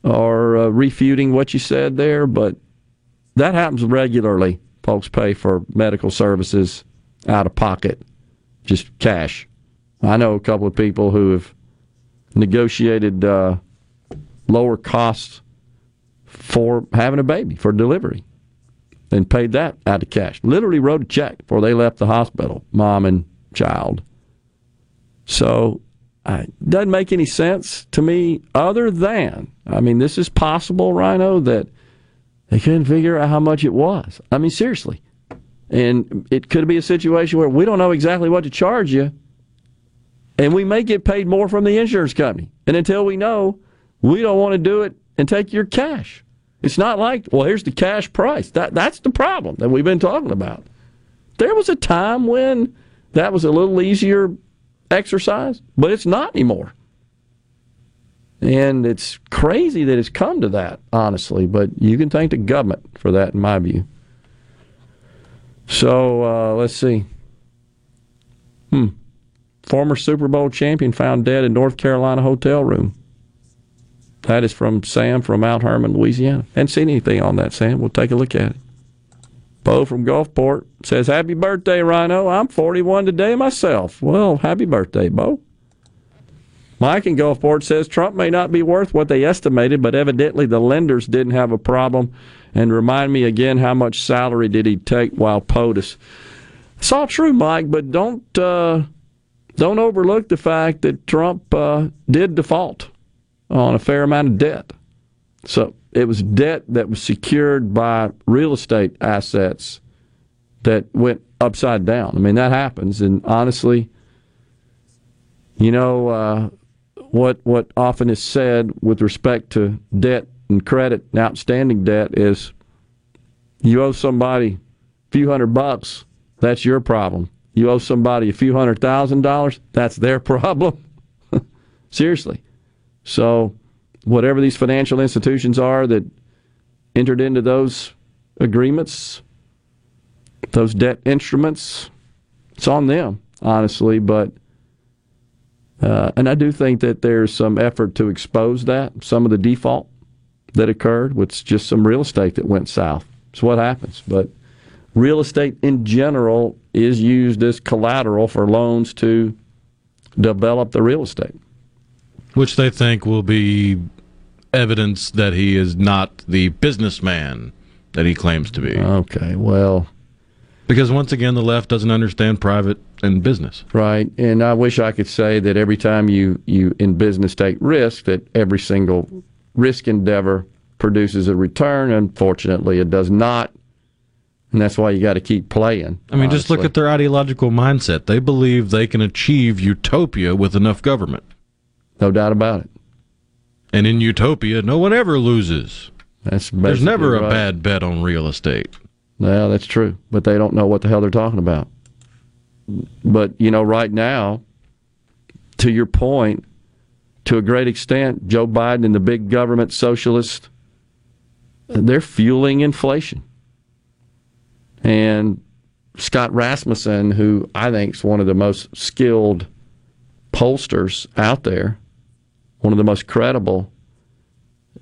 or uh, refuting what you said there, but that happens regularly. Folks pay for medical services out of pocket, just cash. I know a couple of people who have negotiated uh, lower costs for having a baby for delivery and paid that out of cash. Literally wrote a check before they left the hospital, mom and child. So it doesn't make any sense to me other than, I mean, this is possible, Rhino, that they couldn't figure out how much it was. I mean, seriously. And it could be a situation where we don't know exactly what to charge you, and we may get paid more from the insurance company. And until we know, we don't want to do it and take your cash. It's not like, well, here's the cash price. That that's the problem that we've been talking about. There was a time when that was a little easier exercise, but it's not anymore. And it's crazy that it's come to that, honestly, but you can thank the government for that, in my view. So uh, let's see. Hmm. Former Super Bowl champion found dead in North Carolina hotel room. That is from Sam from Mount Hermon, Louisiana. Hadn't seen anything on that, Sam. We'll take a look at it. Bo from Gulfport says, Happy birthday, Rhino. I'm 41 today myself. Well, happy birthday, Bo. Mike in Gulfport says Trump may not be worth what they estimated, but evidently the lenders didn't have a problem. And remind me again, how much salary did he take while POTUS? It's all true, Mike, but don't uh, don't overlook the fact that Trump uh, did default on a fair amount of debt. So it was debt that was secured by real estate assets that went upside down. I mean, that happens. And honestly, you know, uh, what, what often is said with respect to debt and credit and outstanding debt is you owe somebody a few hundred bucks, that's your problem. You owe somebody a few hundred thousand dollars, that's their problem. Seriously. So, whatever these financial institutions are that entered into those agreements, those debt instruments, it's on them, honestly. But, uh, and I do think that there's some effort to expose that, some of the default that occurred with just some real estate that went south. It's what happens. But real estate in general is used as collateral for loans to develop the real estate. Which they think will be evidence that he is not the businessman that he claims to be. Okay, well. Because once again, the left doesn't understand private and business. Right. And I wish I could say that every time you, you in business take risk, that every single risk endeavor produces a return. Unfortunately, it does not. And that's why you got to keep playing. I mean, just look at their ideological mindset. They believe they can achieve utopia with enough government. No doubt about it. And in utopia, no one ever loses. That's There's never a right. bad bet on real estate. Yeah, that's true. But they don't know what the hell they're talking about. But, you know, right now, to your point, to a great extent, Joe Biden and the big government socialists, they're fueling inflation. And Scott Rasmussen, who I think is one of the most skilled pollsters out there, one of the most credible,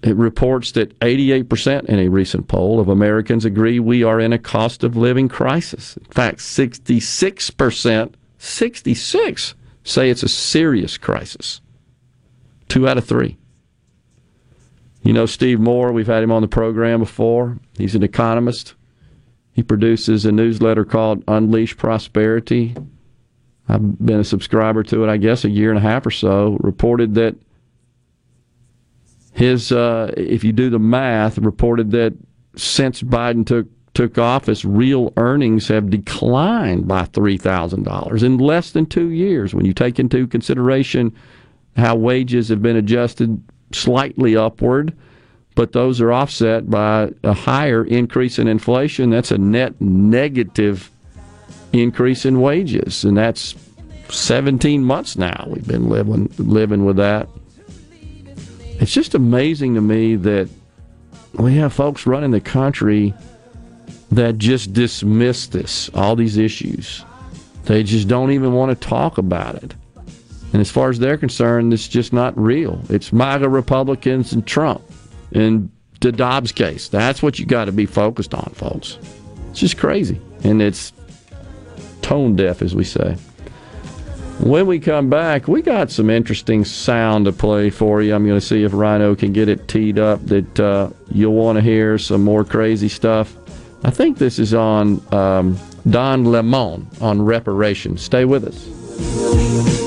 it reports that 88% in a recent poll of Americans agree we are in a cost of living crisis. In fact, 66%, 66 say it's a serious crisis. Two out of three. You know Steve Moore, we've had him on the program before. He's an economist. He produces a newsletter called Unleash Prosperity. I've been a subscriber to it, I guess, a year and a half or so. Reported that his, uh, if you do the math, reported that since Biden took took office, real earnings have declined by three thousand dollars in less than two years. When you take into consideration how wages have been adjusted slightly upward, but those are offset by a higher increase in inflation. That's a net negative increase in wages, and that's 17 months now we've been living living with that. It's just amazing to me that we have folks running the country that just dismiss this, all these issues. They just don't even want to talk about it. And as far as they're concerned, it's just not real. It's MAGA Republicans and Trump and the Dobbs case. That's what you got to be focused on, folks. It's just crazy. And it's tone deaf, as we say. When we come back, we got some interesting sound to play for you. I'm going to see if Rhino can get it teed up that uh, you'll want to hear some more crazy stuff. I think this is on um, Don Lemon on reparations. Stay with us.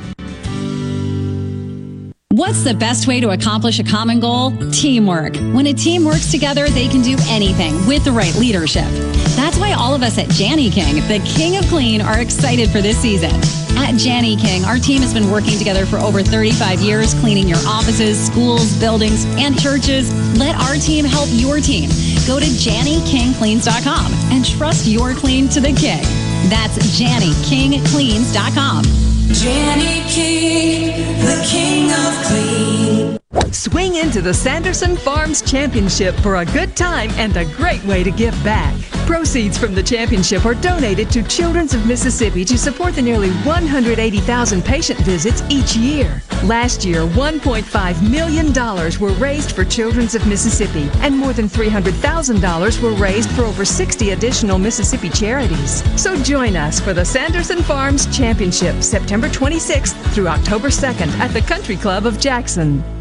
What's the best way to accomplish a common goal? Teamwork. When a team works together, they can do anything with the right leadership. That's why all of us at Jani-King, the king of clean, are excited for this season. At Jani-King, our team has been working together for over 35 years, cleaning your offices, schools, buildings, and churches. Let our team help your team. Go to JaniKingCleans.com and trust your clean to the king. That's JaniKingCleans.com. Jani-King, the king of clean. Swing into the Sanderson Farms Championship for a good time and a great way to give back. Proceeds from the championship are donated to Children's of Mississippi to support the nearly 180,000 patient visits each year. Last year, $1.5 million were raised for Children's of Mississippi, and more than $300,000 were raised for over 60 additional Mississippi charities. So join us for the Sanderson Farms Championship, September 26th through October 2nd at the Country Club of Jackson.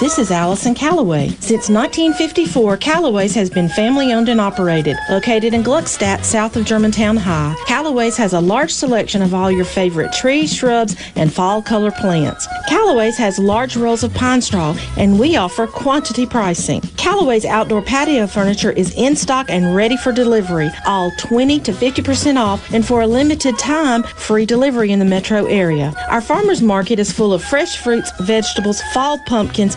This is Allison Callaway. Since 1954, Callaway's has been family owned and operated. Located in Gluckstadt, south of Germantown High, Callaway's has a large selection of all your favorite trees, shrubs, and fall color plants. Callaway's has large rolls of pine straw, and we offer quantity pricing. Callaway's outdoor patio furniture is in stock and ready for delivery, all 20 to 50% off, and for a limited time, free delivery in the metro area. Our farmers market is full of fresh fruits, vegetables, fall pumpkins,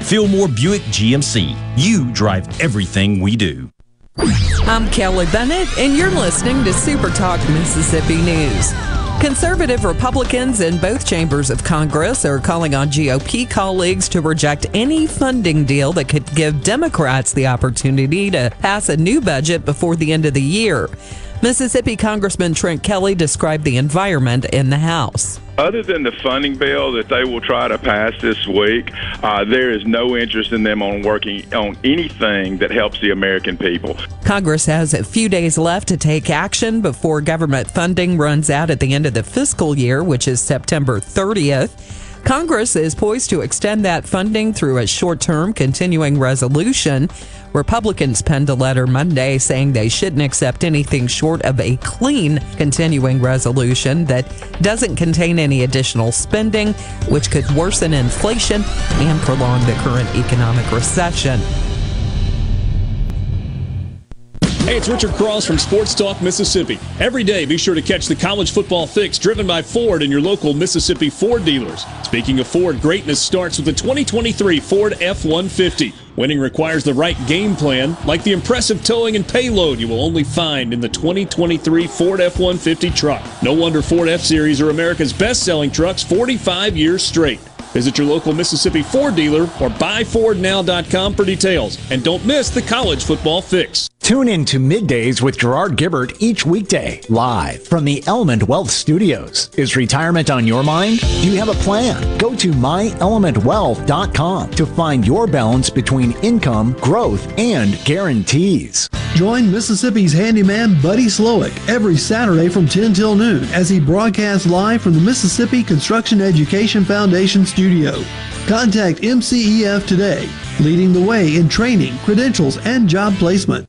Fillmore Buick GMC. You drive everything we do. I'm Kelly Bennett, and you're listening to Super Talk Mississippi News. Conservative Republicans in both chambers of Congress are calling on GOP colleagues to reject any funding deal that could give Democrats the opportunity to pass a new budget before the end of the year. Mississippi Congressman Trent Kelly described the environment in the House. Other than the funding bill that they will try to pass this week, uh, there is no interest in them on working on anything that helps the American people. Congress has a few days left to take action before government funding runs out at the end of the fiscal year, which is September 30th. Congress is poised to extend that funding through a short term continuing resolution. Republicans penned a letter Monday saying they shouldn't accept anything short of a clean continuing resolution that doesn't contain any additional spending, which could worsen inflation and prolong the current economic recession. Hey, it's Richard Cross from Sports Talk Mississippi. Every day, be sure to catch the college football fix driven by Ford and your local Mississippi Ford dealers. Speaking of Ford, greatness starts with the 2023 Ford F 150. Winning requires the right game plan, like the impressive towing and payload you will only find in the 2023 Ford F 150 truck. No wonder Ford F Series are America's best selling trucks 45 years straight. Visit your local Mississippi Ford dealer or buyfordnow.com for details. And don't miss the college football fix. Tune in to Middays with Gerard Gibert each weekday, live from the Element Wealth Studios. Is retirement on your mind? Do you have a plan? Go to myelementwealth.com to find your balance between income, growth, and guarantees. Join Mississippi's handyman Buddy Slowick every Saturday from 10 till noon as he broadcasts live from the Mississippi Construction Education Foundation studio. Contact MCEF today, leading the way in training, credentials, and job placement.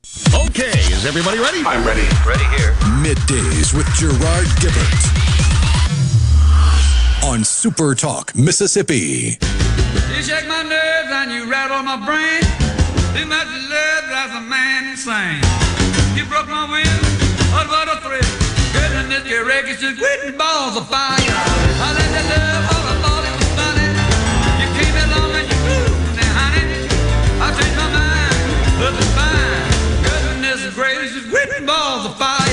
Okay, is everybody ready? I'm ready. Ready here. Middays with Gerard Gibert on Super Talk, Mississippi. You shake my nerves and you rattle my brain. Too much love drives a man insane. You broke my will, but what a thrill. Goodness, your wreckage just quitting balls of fire. I let that love all Gracious, quitting balls of fire.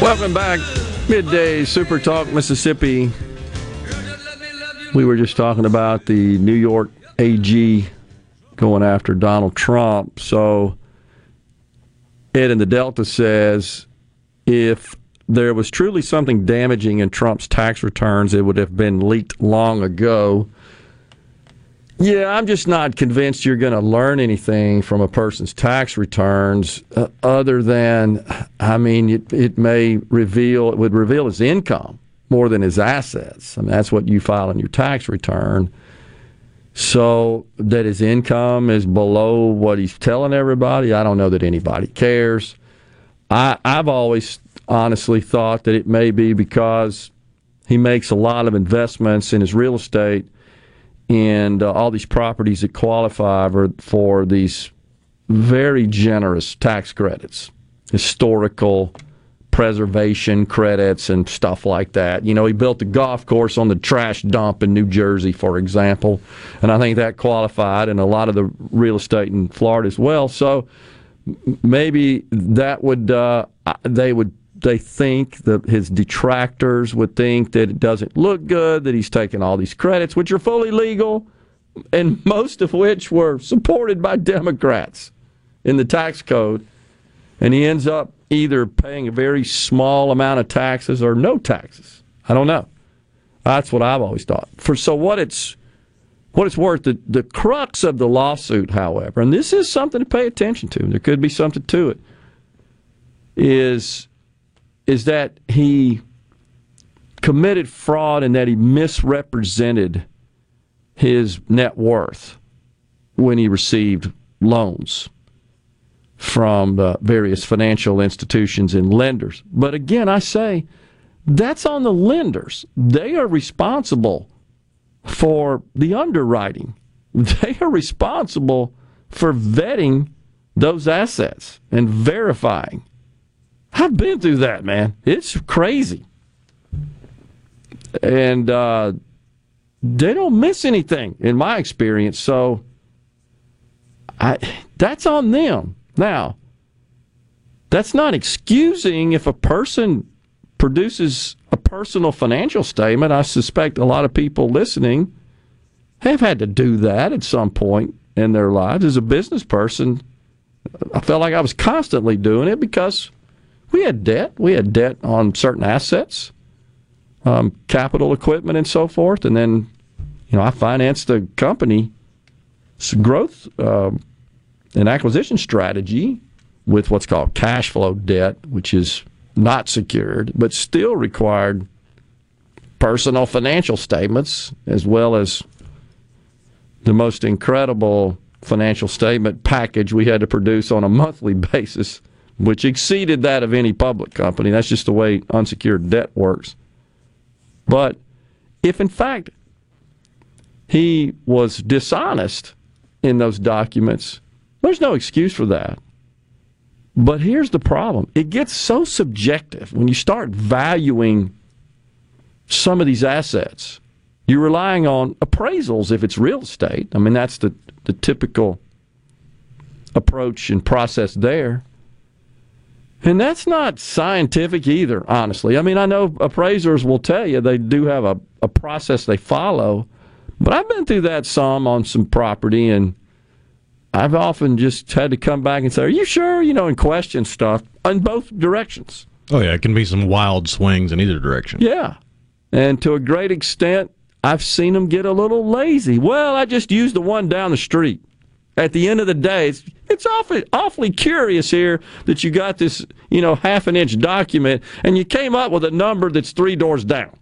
Welcome back. Midday Super Talk Mississippi. We were just talking about the New York AG going after Donald Trump. So Ed in the Delta says if there was truly something damaging in Trump's tax returns, it would have been leaked long ago. Yeah, I'm just not convinced you're going to learn anything from a person's tax returns uh, other than, I mean, it, it may reveal, it would reveal his income more than his assets. I mean, that's what you file in your tax return. So that his income is below what he's telling everybody, I don't know that anybody cares. I, I've always honestly thought that it may be because he makes a lot of investments in his real estate and uh, all these properties that qualify for, for these very generous tax credits, historical preservation credits and stuff like that. You know, he built a golf course on the trash dump in New Jersey, for example, and I think that qualified, and a lot of the real estate in Florida as well. So maybe that would uh, they would they think that his detractors would think that it doesn't look good that he's taking all these credits, which are fully legal. and most of which were supported by Democrats in the tax code. And he ends up either paying a very small amount of taxes or no taxes. I don't know. That's what I've always thought. For so what it's what it's worth, the, the crux of the lawsuit, however, and this is something to pay attention to, there could be something to it, is is that he committed fraud and that he misrepresented his net worth when he received loans from uh, various financial institutions and lenders. But again, I say that's on the lenders. They are responsible for the underwriting. They are responsible for vetting those assets and verifying. I've been through that, man. It's crazy. And uh, they don't miss anything, in my experience. So I, that's on them. Now, that's not excusing if a person produces a personal financial statement. I suspect a lot of people listening have had to do that at some point in their lives. As a business person, I felt like I was constantly doing it because we had debt. We had debt on certain assets, um, capital equipment, and so forth. And then, you know, I financed the company's growth uh, and acquisition strategy with what's called cash flow debt, which is not secured, but still required personal financial statements as well as the most incredible financial statement package we had to produce on a monthly basis, which exceeded that of any public company. That's just the way unsecured debt works. But if in fact he was dishonest in those documents, there's no excuse for that. But here's the problem it gets so subjective when you start valuing some of these assets. You're relying on appraisals if it's real estate. I mean, that's the, the typical approach and process there. And that's not scientific either, honestly. I mean, I know appraisers will tell you they do have a, a process they follow, but I've been through that some on some property, and I've often just had to come back and say, Are you sure? You know, and question stuff in both directions. Oh, yeah, it can be some wild swings in either direction. Yeah. And to a great extent, I've seen them get a little lazy. Well, I just used the one down the street. At the end of the day, it's, awfully, awfully curious here that you got this, you know, half an inch document and you came up with a number that's three doors down.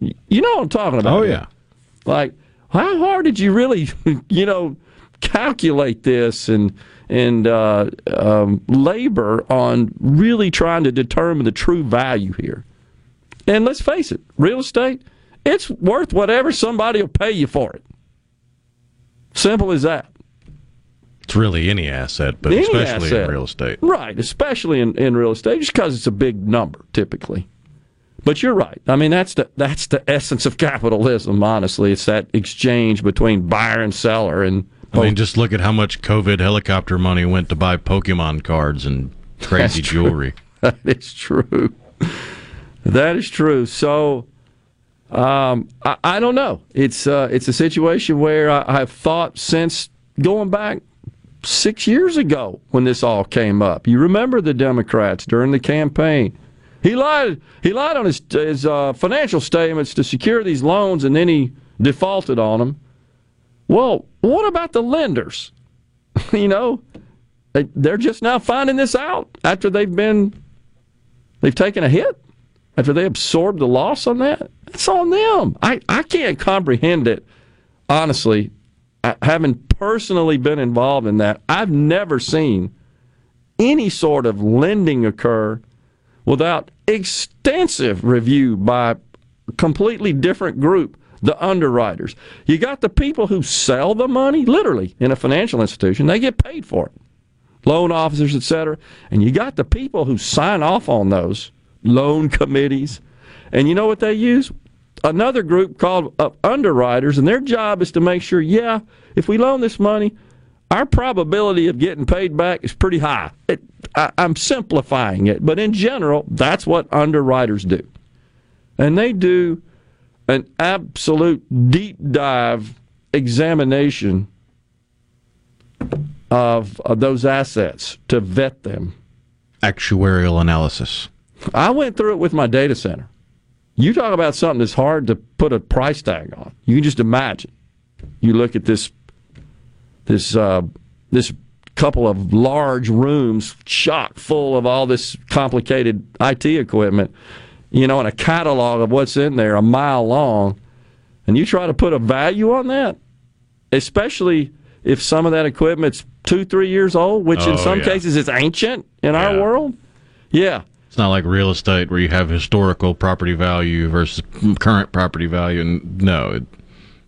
You know what I'm talking about? Oh, yeah. Like, how hard did you really, you know, calculate this and and uh, um, labor on really trying to determine the true value here. And let's face it, real estate, it's worth whatever somebody will pay you for it. Simple as that. It's really any asset, but Any especially asset. in real estate. Right, especially in, in real estate, just because it's a big number typically. But you're right. I mean, that's the that's the essence of capitalism. Honestly, it's that exchange between buyer and seller, and I mean, just look at how much COVID helicopter money went to buy Pokemon cards and crazy jewelry. That is true. That is true. So, um, I, I don't know. It's uh, it's a situation where I, I've thought since going back six years ago when this all came up. You remember the Democrats during the campaign. He lied. He lied on his his uh, financial statements to secure these loans, and then he defaulted on them. Well, what about the lenders? you know, they, they're just now finding this out after they've been they've taken a hit after they absorbed the loss on that. It's on them. I, I can't comprehend it honestly. I, having personally been involved in that, I've never seen any sort of lending occur without extensive review by a completely different group, the underwriters. You got the people who sell the money, literally, in a financial institution, they get paid for it. Loan officers, et cetera. And you got the people who sign off on those loan committees. And you know what they use? Another group called uh, underwriters, and their job is to make sure, yeah, if we loan this money, our probability of getting paid back is pretty high. It, I, I'm simplifying it, but in general, that's what underwriters do. And they do an absolute deep dive examination of, of those assets to vet them. Actuarial analysis. I went through it with my data center. You talk about something that's hard to put a price tag on. You can just imagine. You look at this this uh, this couple of large rooms chock full of all this complicated IT equipment, you know, and a catalog of what's in there a mile long, and you try to put a value on that, especially if some of that equipment's two, three years old, which in Oh, some yeah. cases is ancient in our world. Yeah. It's not like real estate where you have historical property value versus current property value. And no, it,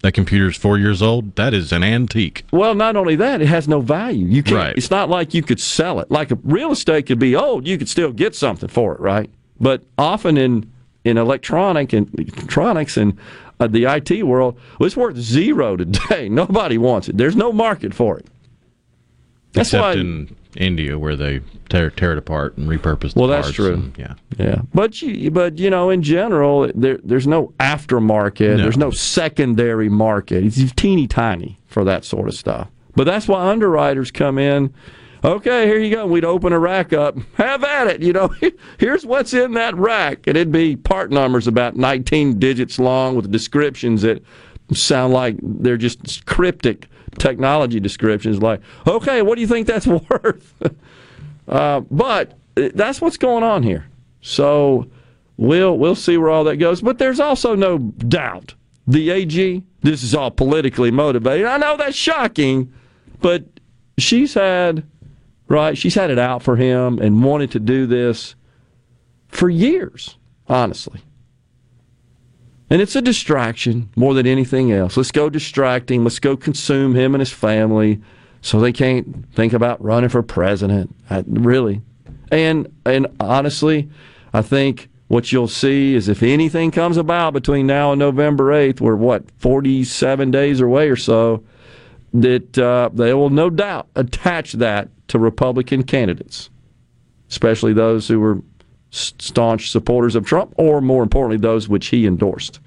that computer's four years old. That is an antique. Well, not only that, it has no value. You can't. Right. It's not like you could sell it. Like a real estate could be old, you could still get something for it, right? But often in in electronic and electronics and uh, the IT world, well, it's worth zero today. Nobody wants it. There's no market for it. That's Except why. in India where they tear, tear it apart and repurpose the well, that's true. and- yeah. Yeah, but you, but you know, in general, there, there's no aftermarket. No. There's no secondary market. It's teeny tiny for that sort of stuff. But that's why underwriters come in. Okay, here you go. We'd open a rack up. Have at it. You know, here's what's in that rack, and it'd be part numbers about 19 digits long with descriptions that sound like they're just cryptic technology descriptions. Like, okay, what do you think that's worth? Uh, but uh, that's what's going on here. So we'll we'll see where all that goes. But there's also no doubt the AG. This is all politically motivated. I know that's shocking, but she's had right. She's had it out for him and wanted to do this for years. Honestly. And it's a distraction more than anything else. Let's go distract him. Let's go consume him and his family so they can't think about running for president. I, really. And and honestly, I think what you'll see is if anything comes about between now and November 8th, we're what, 47 days away or so, that uh, they will no doubt attach that to Republican candidates, especially those who were staunch supporters of Trump, or more importantly, those which he endorsed,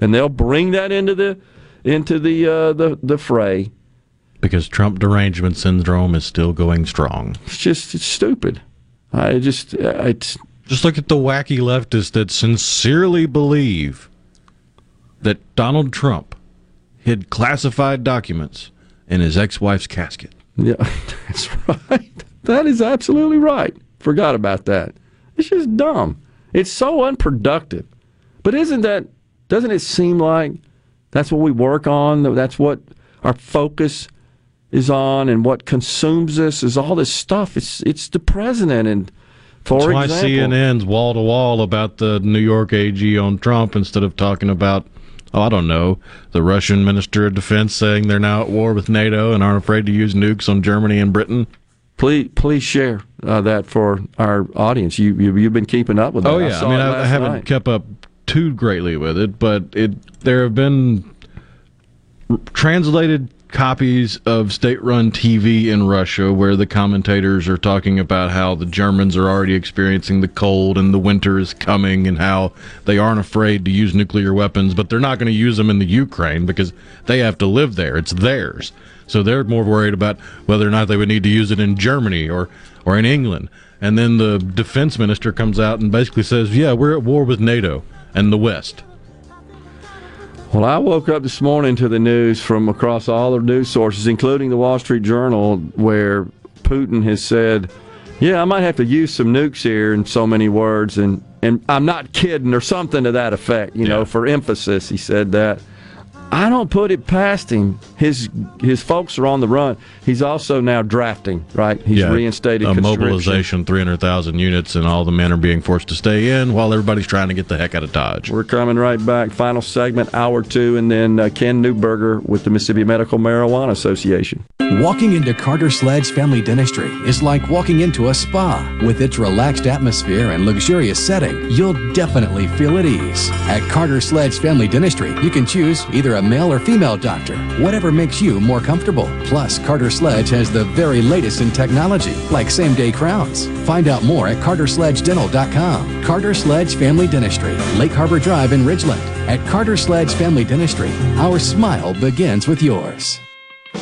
and they'll bring that into the into the uh, the the fray. Because Trump derangement syndrome is still going strong. It's just it's stupid. I just it's Just look at the wacky leftists that sincerely believe that Donald Trump hid classified documents in his ex-wife's casket. Yeah, that's right. That is absolutely right. Forgot about that. It's just dumb. It's so unproductive. But isn't that, doesn't it seem like that's what we work on? That's what our focus is on and what consumes us is all this stuff. It's, it's the president. And for That's why example, CNN's wall to wall about the New York AG on Trump instead of talking about, oh, I don't know, the Russian Minister of Defense saying they're now at war with NATO and aren't afraid to use nukes on Germany and Britain. Please, please share uh, that for our audience. You, you, you've been keeping up with that. Oh yeah, I, saw mean I, I haven't night. kept up too greatly with it, but it there have been r- translated copies of state-run TV in Russia where the commentators are talking about how the Germans are already experiencing the cold and the winter is coming and how they aren't afraid to use nuclear weapons, but they're not going to use them in the Ukraine because they have to live there. It's theirs. So they're more worried about whether or not they would need to use it in Germany or or in England. And then the defense minister comes out and basically says, "Yeah, we're at war with NATO and the West." Well, I woke up this morning to the news from across all the news sources, including the Wall Street Journal, where Putin has said, "Yeah, I might have to use some nukes here in so many words," and and I'm not kidding, or something to that effect. You know, for emphasis, he said that. I don't put it past him. His his folks are on the run. He's also now drafting. Right, he's Yeah, reinstated a mobilization, three hundred thousand units, and all the men are being forced to stay in while everybody's trying to get the heck out of Dodge. We're coming right back. Final segment, hour two, and then uh, Ken Newburger with the Mississippi Medical Marijuana Association. Walking into Carter Sledge Family Dentistry is like walking into a spa. With its relaxed atmosphere and luxurious setting, you'll definitely feel at ease. At Carter Sledge Family Dentistry, you can choose either a male or female doctor, whatever makes you more comfortable. Plus, Carter Sledge has the very latest in technology, like same day crowns. Find out more at cartersledgedental.com. Carter Sledge Family Dentistry, Lake Harbor Drive in Ridgeland. At Carter Sledge Family Dentistry, our smile begins with yours.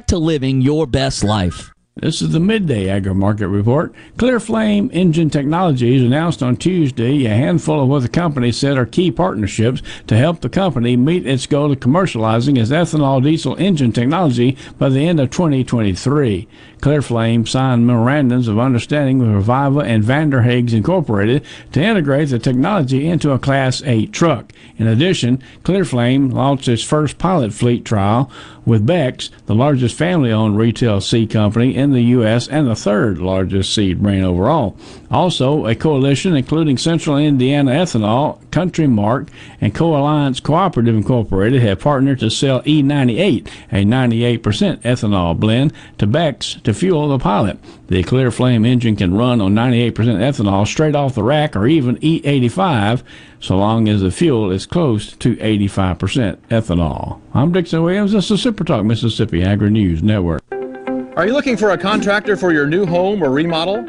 to living your best life. This is the midday agri market report. Clear Flame Engine Technologies announced on Tuesday a handful of what the company said are key partnerships to help the company meet its goal of commercializing its ethanol diesel engine technology by the end of 2023. Clear Flame signed memorandums of understanding with Reviva and Vander Haag's Incorporated to integrate the technology into a Class 8 truck. In addition, Clear Flame launched its first pilot fleet trial with Beck's, the largest family owned retail seed company in the U.S. and the third largest seed brand overall. Also, a coalition including Central Indiana Ethanol, Country Mark, and Co Alliance Cooperative Incorporated have partnered to sell E98, a 98% ethanol blend, to Beck's to fuel the pilot. The Clear Flame engine can run on 98% ethanol straight off the rack or even E85 so long as the fuel is close to 85% ethanol. I'm Dixon Williams. This is Super Talk Mississippi Agri News Network. Are you looking for a contractor for your new home or remodel?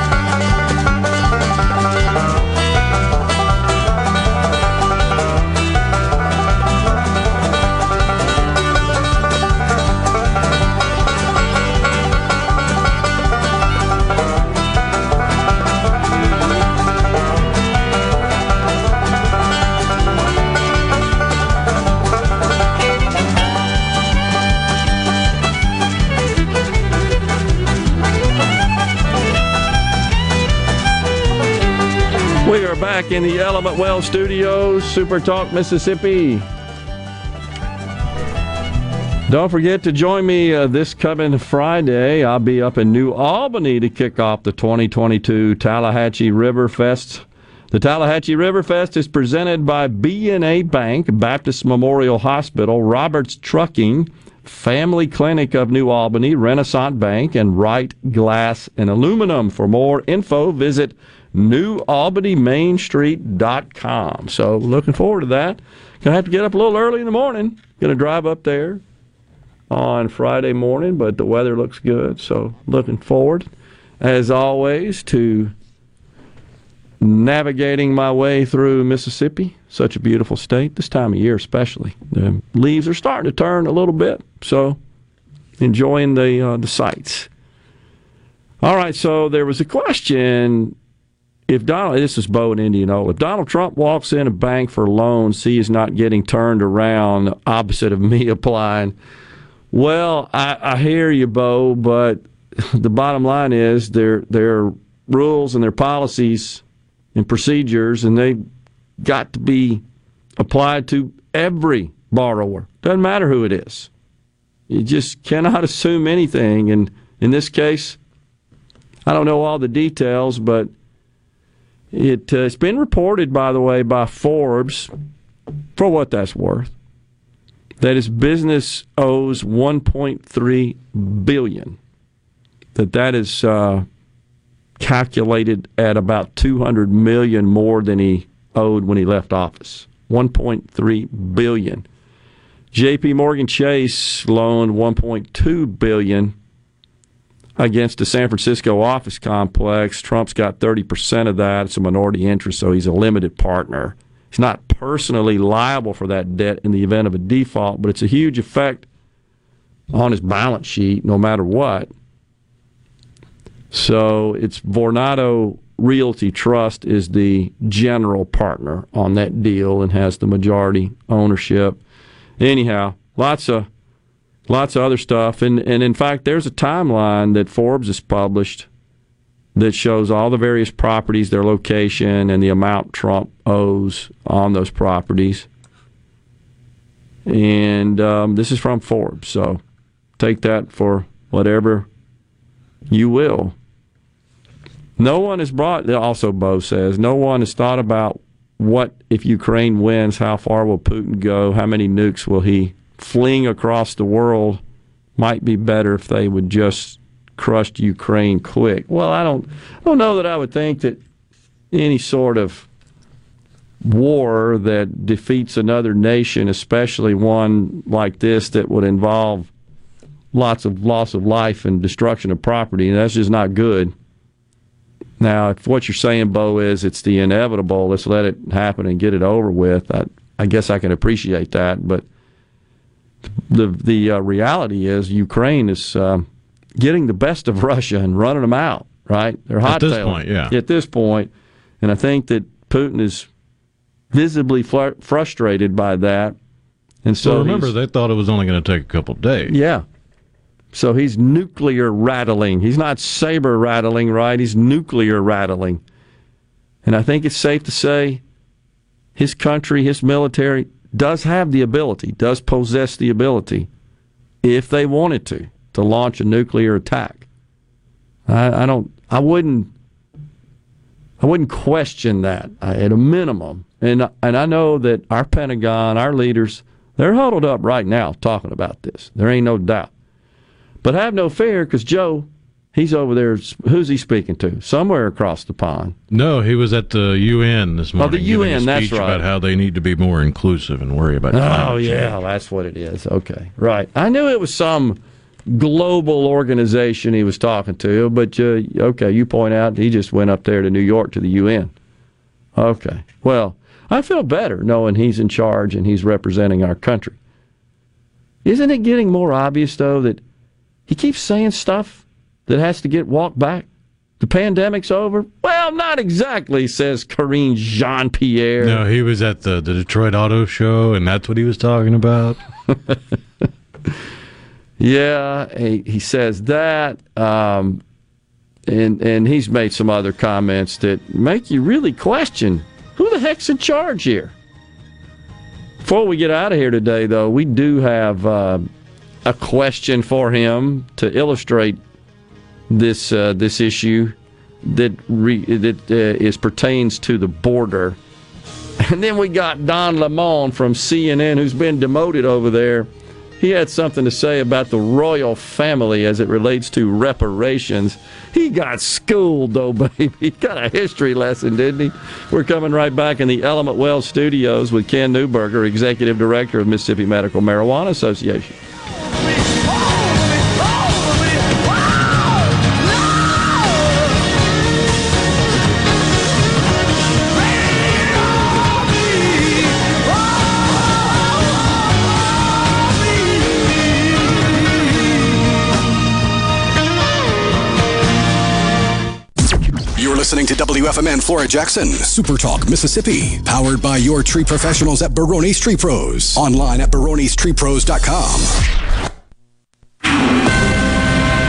In the Element Wealth Studios, Super Talk, Mississippi. Don't forget to join me uh, this coming Friday. I'll be up in New Albany to kick off the 2022 Tallahatchie River Fest. The Tallahatchie River Fest is presented by B&A Bank, Baptist Memorial Hospital, Roberts Trucking, Family Clinic of New Albany, Renaissance Bank, and Wright Glass and Aluminum. For more info, visit newalbanymainstreet.com. So looking forward to that. Gonna have to get up a little early in the morning. Gonna drive up there on Friday morning, but the weather looks good. So looking forward, as always, to navigating my way through Mississippi. Such a beautiful state this time of year, especially. The leaves are starting to turn a little bit, so enjoying the uh, the sights. All right, so there was a question. If Donald, this is Bo in Indianola, if Donald Trump walks in a bank for loans, he is not getting turned around, opposite of me applying. Well, I, I hear you, Bo, but the bottom line is there there are rules and their policies and procedures, and they got to be applied to every borrower. Doesn't matter who it is. You just cannot assume anything. And in this case, I don't know all the details, but it, uh, it's been reported, by the way, by Forbes, for what that's worth, that his business owes 1.3 billion. That that is uh, calculated at about 200 million more than he owed when he left office. 1.3 billion. JP Morgan Chase loaned 1.2 billion against the San Francisco office complex. Trump's got 30% of that. It's a minority interest, so he's a limited partner. He's not personally liable for that debt in the event of a default, but it's a huge effect on his balance sheet no matter what. So it's Vornado Realty Trust is the general partner on that deal and has the majority ownership. Anyhow, lots of lots of other stuff, and and in fact, there's a timeline that Forbes has published that shows all the various properties, their location, and the amount Trump owes on those properties. And um, this is from Forbes, so take that for whatever you will. No one has brought, also Bo says, no one has thought about what if Ukraine wins, how far will Putin go, how many nukes will he fling across the world. Might be better if they would just crush Ukraine quick. Well, I don't, I don't know that I would think that any sort of war that defeats another nation, especially one like this that would involve lots of loss of life and destruction of property, that's just not good. Now, if what you're saying, Bo, is it's the inevitable, let's let it happen and get it over with, I, I guess I can appreciate that. But the the uh, reality is Ukraine is uh, getting the best of Russia and running them out, right? They're hot At this point, yeah. At this point, and I think that Putin is visibly fl- frustrated by that. And so So remember, they thought it was only going to take a couple of days. yeah. So he's nuclear rattling. He's not saber rattling, right? He's nuclear rattling. And I think it's safe to say his country, his military does have the ability, does possess the ability, if they wanted to, to launch a nuclear attack. I, I don't. I wouldn't. I wouldn't question that uh, at a minimum. And and I know that our Pentagon, our leaders, they're huddled up right now talking about this. There ain't no doubt. But have no fear, because Joe, he's over there. Who's he speaking to? Somewhere across the pond. No, he was at the UN this morning. Oh, the UN, that's right. About how they need to be more inclusive and worry about. Oh yeah, that's what it is. Okay, right. I knew it was some global organization he was talking to, but uh, okay, you point out he just went up there to New York to the UN. Okay, well, I feel better knowing he's in charge and he's representing our country. Isn't it getting more obvious though that he keeps saying stuff that has to get walked back? The pandemic's over? Well, not exactly, says Karine Jean Pierre. No, he was at the, the Detroit Auto Show, and that's what he was talking about. Yeah, he, he says that, um, and and he's made some other comments that make you really question who the heck's in charge here. Before we get out of here today, though, we do have uh, a question for him to illustrate this uh, this issue that re, that uh, is pertains to the border. And then we got Don Lemon from CNN, who's been demoted over there he had something to say about the royal family as it relates to reparations. He got schooled, though, baby. He got a history lesson, didn't he? We're coming right back in the Element Wealth studios with Ken Newburger, Executive Director of Mississippi Medical Marijuana Association. WFMN Flora Jackson, Super Talk, Mississippi, powered by your tree professionals at Barone's Tree Pros. Online at baronestreepros.com.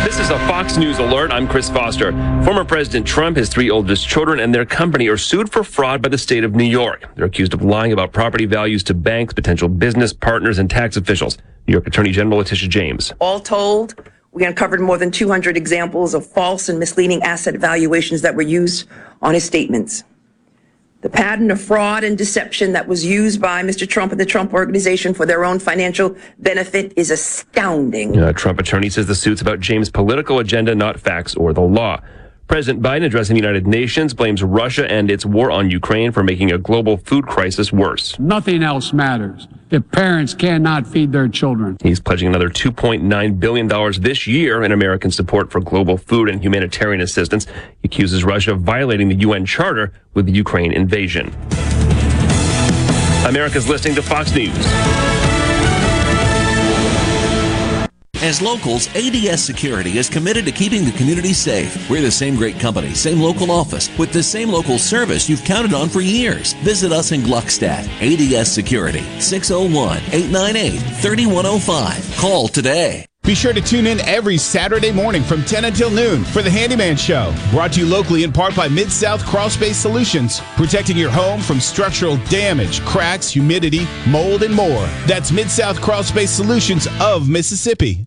This is a Fox News alert. I'm Chris Foster. Former President Trump, his three oldest children, and their company are sued for fraud by the state of New York. They're accused of lying about property values to banks, potential business partners, and tax officials. New York Attorney General Letitia James. All told, we uncovered more than 200 examples of false and misleading asset valuations that were used on his statements. The pattern of fraud and deception that was used by Mr. Trump and the Trump Organization for their own financial benefit is astounding. A Trump attorney says the suit's about James' political agenda, not facts or the law. President Biden addressing the United Nations blames Russia and its war on Ukraine for making a global food crisis worse. Nothing else matters if parents cannot feed their children. He's pledging another $2.9 billion this year in American support for global food and humanitarian assistance. He accuses Russia of violating the UN Charter with the Ukraine invasion. America's listening to Fox News. As locals, ADS Security is committed to keeping the community safe. We're the same great company, same local office, with the same local service you've counted on for years. Visit us in Gluckstadt. ADS Security, 601 898 3105. Call today. Be sure to tune in every Saturday morning from 10 until noon for the Handyman Show. Brought to you locally in part by Mid South Crawl Space Solutions, protecting your home from structural damage, cracks, humidity, mold, and more. That's Mid South Crawl Space Solutions of Mississippi.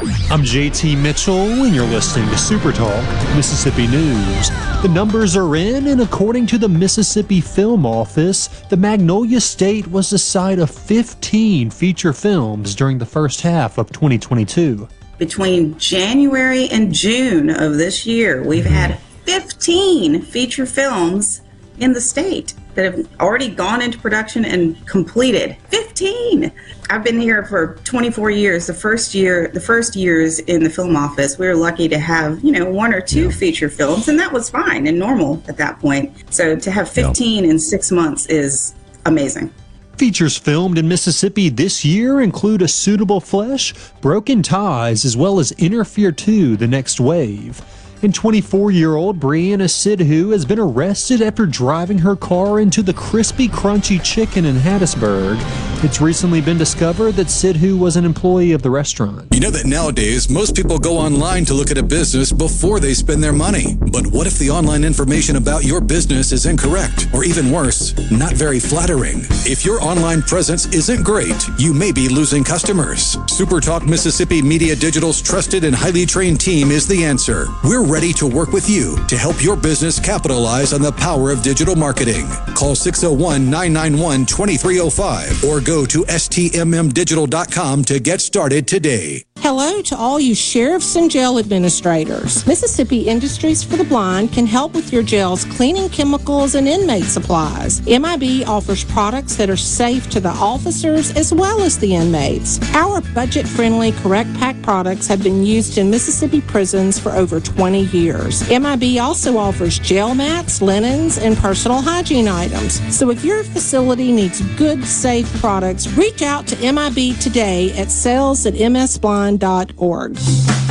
I'm JT Mitchell, and you're listening to Super Talk Mississippi News. The numbers are in, and according to the Mississippi Film Office, the Magnolia State was the site of 15 feature films during the first half of 2022. Between January and June of this year, we've mm-hmm. had 15 feature films in the state that have already gone into production and completed. 15! I've been here for 24 years. The first year, the first years in the film office, we were lucky to have, you know, one or two feature films, and that was fine and normal at that point. So to have 15 in six months is amazing. Features filmed in Mississippi this year include A Suitable Flesh, Broken Ties, as well as Interfere 2 The Next Wave. And 24 year old Brianna Sidhu has been arrested after driving her car into the crispy, crunchy chicken in Hattiesburg. It's recently been discovered that Sidhu was an employee of the restaurant. You know that nowadays most people go online to look at a business before they spend their money. But what if the online information about your business is incorrect, or even worse, not very flattering? If your online presence isn't great, you may be losing customers. SuperTalk Mississippi Media Digital's trusted and highly trained team is the answer. We're ready to work with you to help your business capitalize on the power of digital marketing. Call 601 991 2305 or go to stmmdigital.com to get started today. Hello to all you sheriffs and jail administrators. Mississippi Industries for the Blind can help with your jail's cleaning chemicals and inmate supplies. MIB offers products that are safe to the officers as well as the inmates. Our budget friendly Correct Pack products have been used in Mississippi prisons for over 20 years. MIB also offers jail mats, linens, and personal hygiene items. So if your facility needs good, safe products, reach out to MIB today at sales at msblind.org.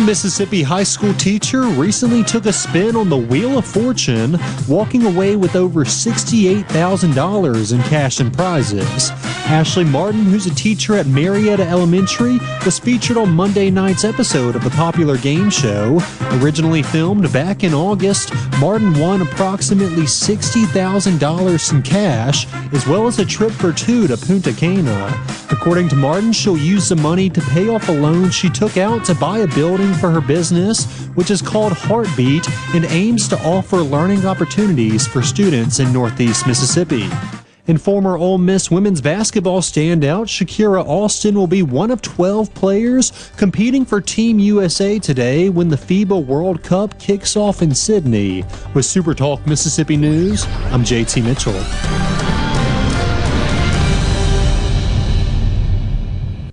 A Mississippi high school teacher recently took a spin on the Wheel of Fortune, walking away with over $68,000 in cash and prizes. Ashley Martin, who's a teacher at Marietta Elementary, was featured on Monday night's episode of the popular game show. Originally filmed back in August, Martin won approximately $60,000 in cash, as well as a trip for two to Punta Cana. According to Martin, she'll use the money to pay off a loan she took out to buy a building for her business, which is called Heartbeat and aims to offer learning opportunities for students in Northeast Mississippi. And former Ole Miss women's basketball standout Shakira Austin will be one of 12 players competing for Team USA today when the FIBA World Cup kicks off in Sydney. With Super Talk Mississippi News, I'm JT Mitchell.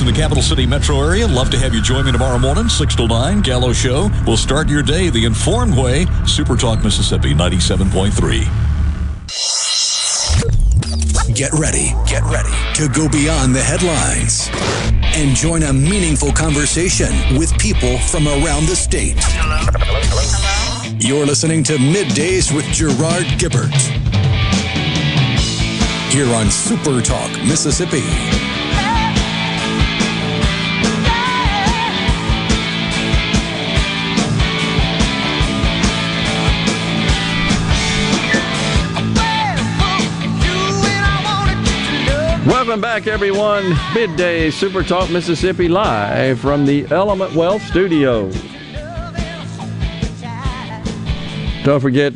In the capital city metro area, love to have you join me tomorrow morning, 6 till 9, Gallo Show. We'll start your day the informed way. Super Talk Mississippi 97.3. Get ready, get ready to go beyond the headlines and join a meaningful conversation with people from around the state. You're listening to Middays with Gerard Gibert. Here on Super Talk, Mississippi. Welcome back, everyone. Midday Super Talk Mississippi live from the Element Wealth Studio. Don't forget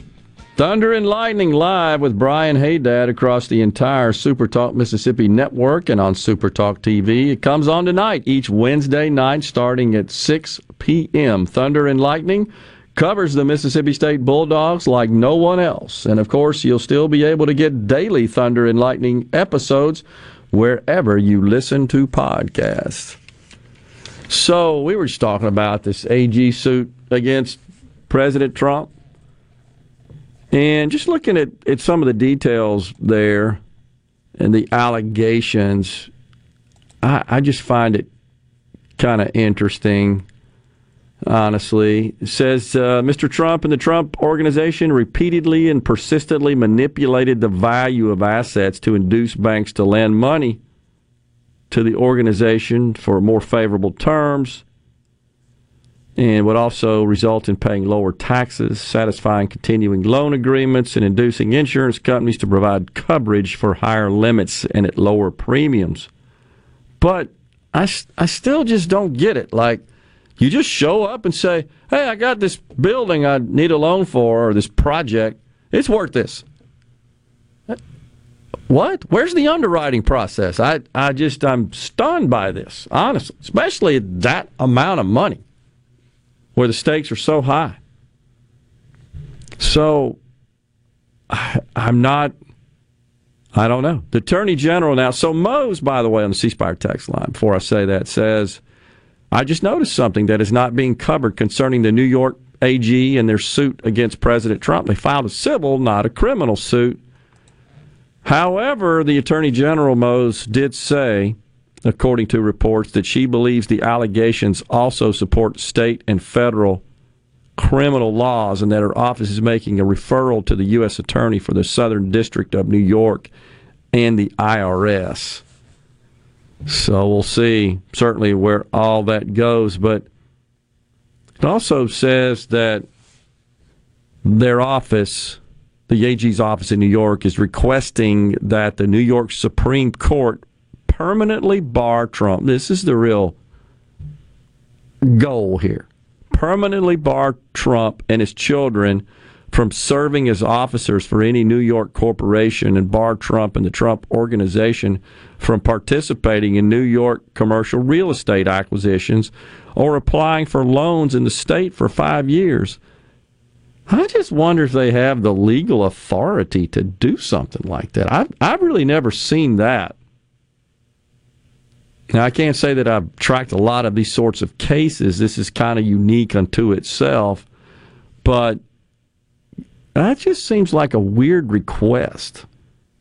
Thunder and Lightning live with Brian Haydad across the entire Super Talk Mississippi network and on Super Talk TV. It comes on tonight, each Wednesday night, starting at 6 p.m. Thunder and Lightning covers the Mississippi State Bulldogs like no one else. And of course, you'll still be able to get daily Thunder and Lightning episodes wherever you listen to podcasts. So, we were just talking about this AG suit against President Trump. And just looking at, at some of the details there and the allegations, I, I just find it kind of interesting honestly. Says uh, Mr. Trump and the Trump organization repeatedly and persistently manipulated the value of assets to induce banks to lend money to the organization for more favorable terms and would also result in paying lower taxes, satisfying continuing loan agreements, and inducing insurance companies to provide coverage for higher limits and at lower premiums. But I, I still just don't get it. Like, you just show up and say, hey, I got this building I need a loan for, or this project. It's worth this. What? Where's the underwriting process? I, I just, I'm stunned by this, honestly, especially that amount of money where the stakes are so high. So, I, I'm not, I don't know. The Attorney General now, so Mose, by the way, on the C Spire text line, before I say that, says, I just noticed something that is not being covered concerning the New York AG and their suit against President Trump. They filed a civil, not a criminal suit. However, the Attorney General Mose did say, according to reports, that she believes the allegations also support state and federal criminal laws and that her office is making a referral to the U.S. Attorney for the Southern District of New York and the IRS. So we'll see certainly where all that goes. But it also says that their office, the AG's office in New York is requesting that the New York Supreme Court permanently bar Trump. This is the real goal here. Permanently bar Trump and his children from serving as officers for any New York corporation and bar Trump and the Trump organization from participating in New York commercial real estate acquisitions or applying for loans in the state for five years. I just wonder if they have the legal authority to do something like that. I've, I've really never seen that. Now, I can't say that I've tracked a lot of these sorts of cases. This is kind of unique unto itself. But that just seems like a weird request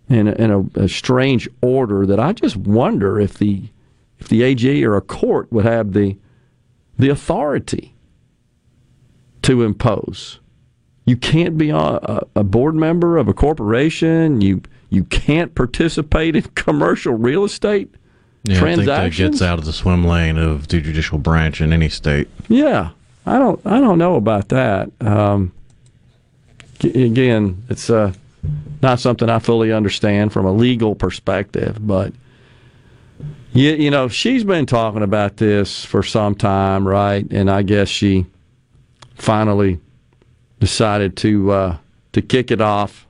and a, and a, a strange order that I just wonder if the if the AG or a court would have the the authority to impose. You can't be a, a board member of a corporation. You you can't participate in commercial real estate Yeah, I think that gets out of the swim lane of the judicial branch in any state. Yeah, I don't I don't know about that. Um, again, it's uh, not something I fully understand from a legal perspective, but you, you know, she's been talking about this for some time, right? And I guess she finally decided to uh, to kick it off,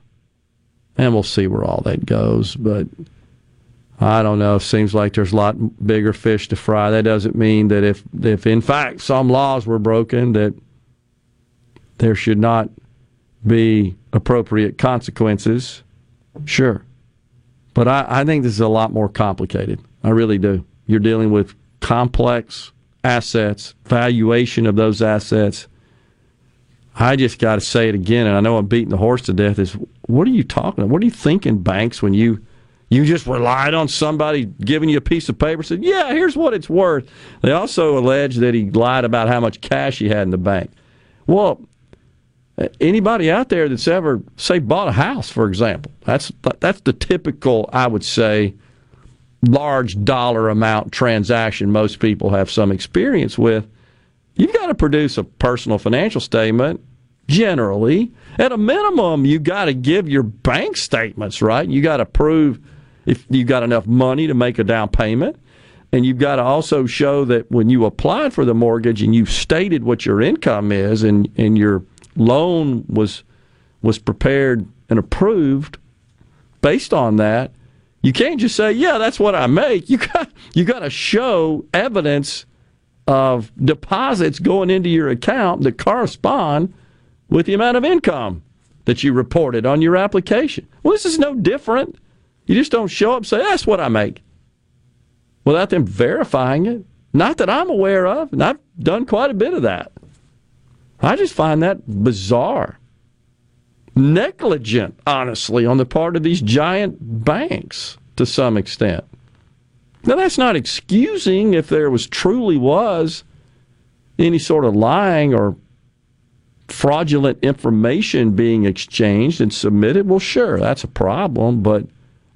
and we'll see where all that goes. But I don't know. Seems like there's a lot bigger fish to fry. That doesn't mean that if if in fact some laws were broken, that there should not be appropriate consequences. Sure, but I, I think this is a lot more complicated. I really do. You're dealing with complex assets, valuation of those assets. I just got to say it again, and I know I'm beating the horse to death. Is what are you talking? About? What are you thinking, banks, when you you just relied on somebody giving you a piece of paper? Said, "Yeah, here's what it's worth." They also allege that he lied about how much cash he had in the bank. Well, Uh, anybody out there that's ever say bought a house, for example, that's that's the typical, I would say, large dollar amount transaction most people have some experience with. You've got to produce a personal financial statement. Generally, at a minimum, you got to give your bank statements, right? You got to prove if you got enough money to make a down payment. And you've got to also show that when you applied for the mortgage and you stated what your income is and, and your loan was was prepared and approved based on that, you can't just say, "Yeah, that's what I make." You got you got to show evidence of deposits going into your account that correspond with the amount of income that you reported on your application. Well, this is no different. You just don't show up and say, "That's what I make," without them verifying it. Not that I'm aware of, and I've done quite a bit of that. I just find that bizarre. Negligent, honestly, on the part of these giant banks to some extent. Now, that's not excusing if there was truly was any sort of lying or fraudulent information being exchanged and submitted. Well, sure, that's a problem, but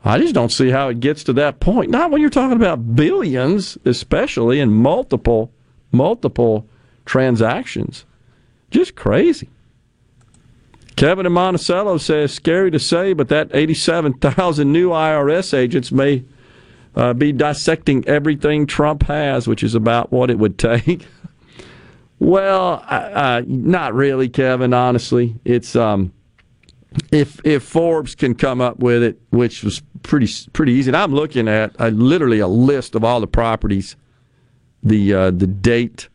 I just don't see how it gets to that point. Not when you're talking about billions, especially in multiple, multiple transactions. Just crazy. Kevin in Monticello says, scary to say, but that 87,000 new IRS agents may uh, be dissecting everything Trump has, which is about what it would take. well, uh, not really, Kevin. Honestly, it's um, if if Forbes can come up with it, which was pretty pretty easy. And I'm looking at uh, literally a list of all the properties, the uh, the date,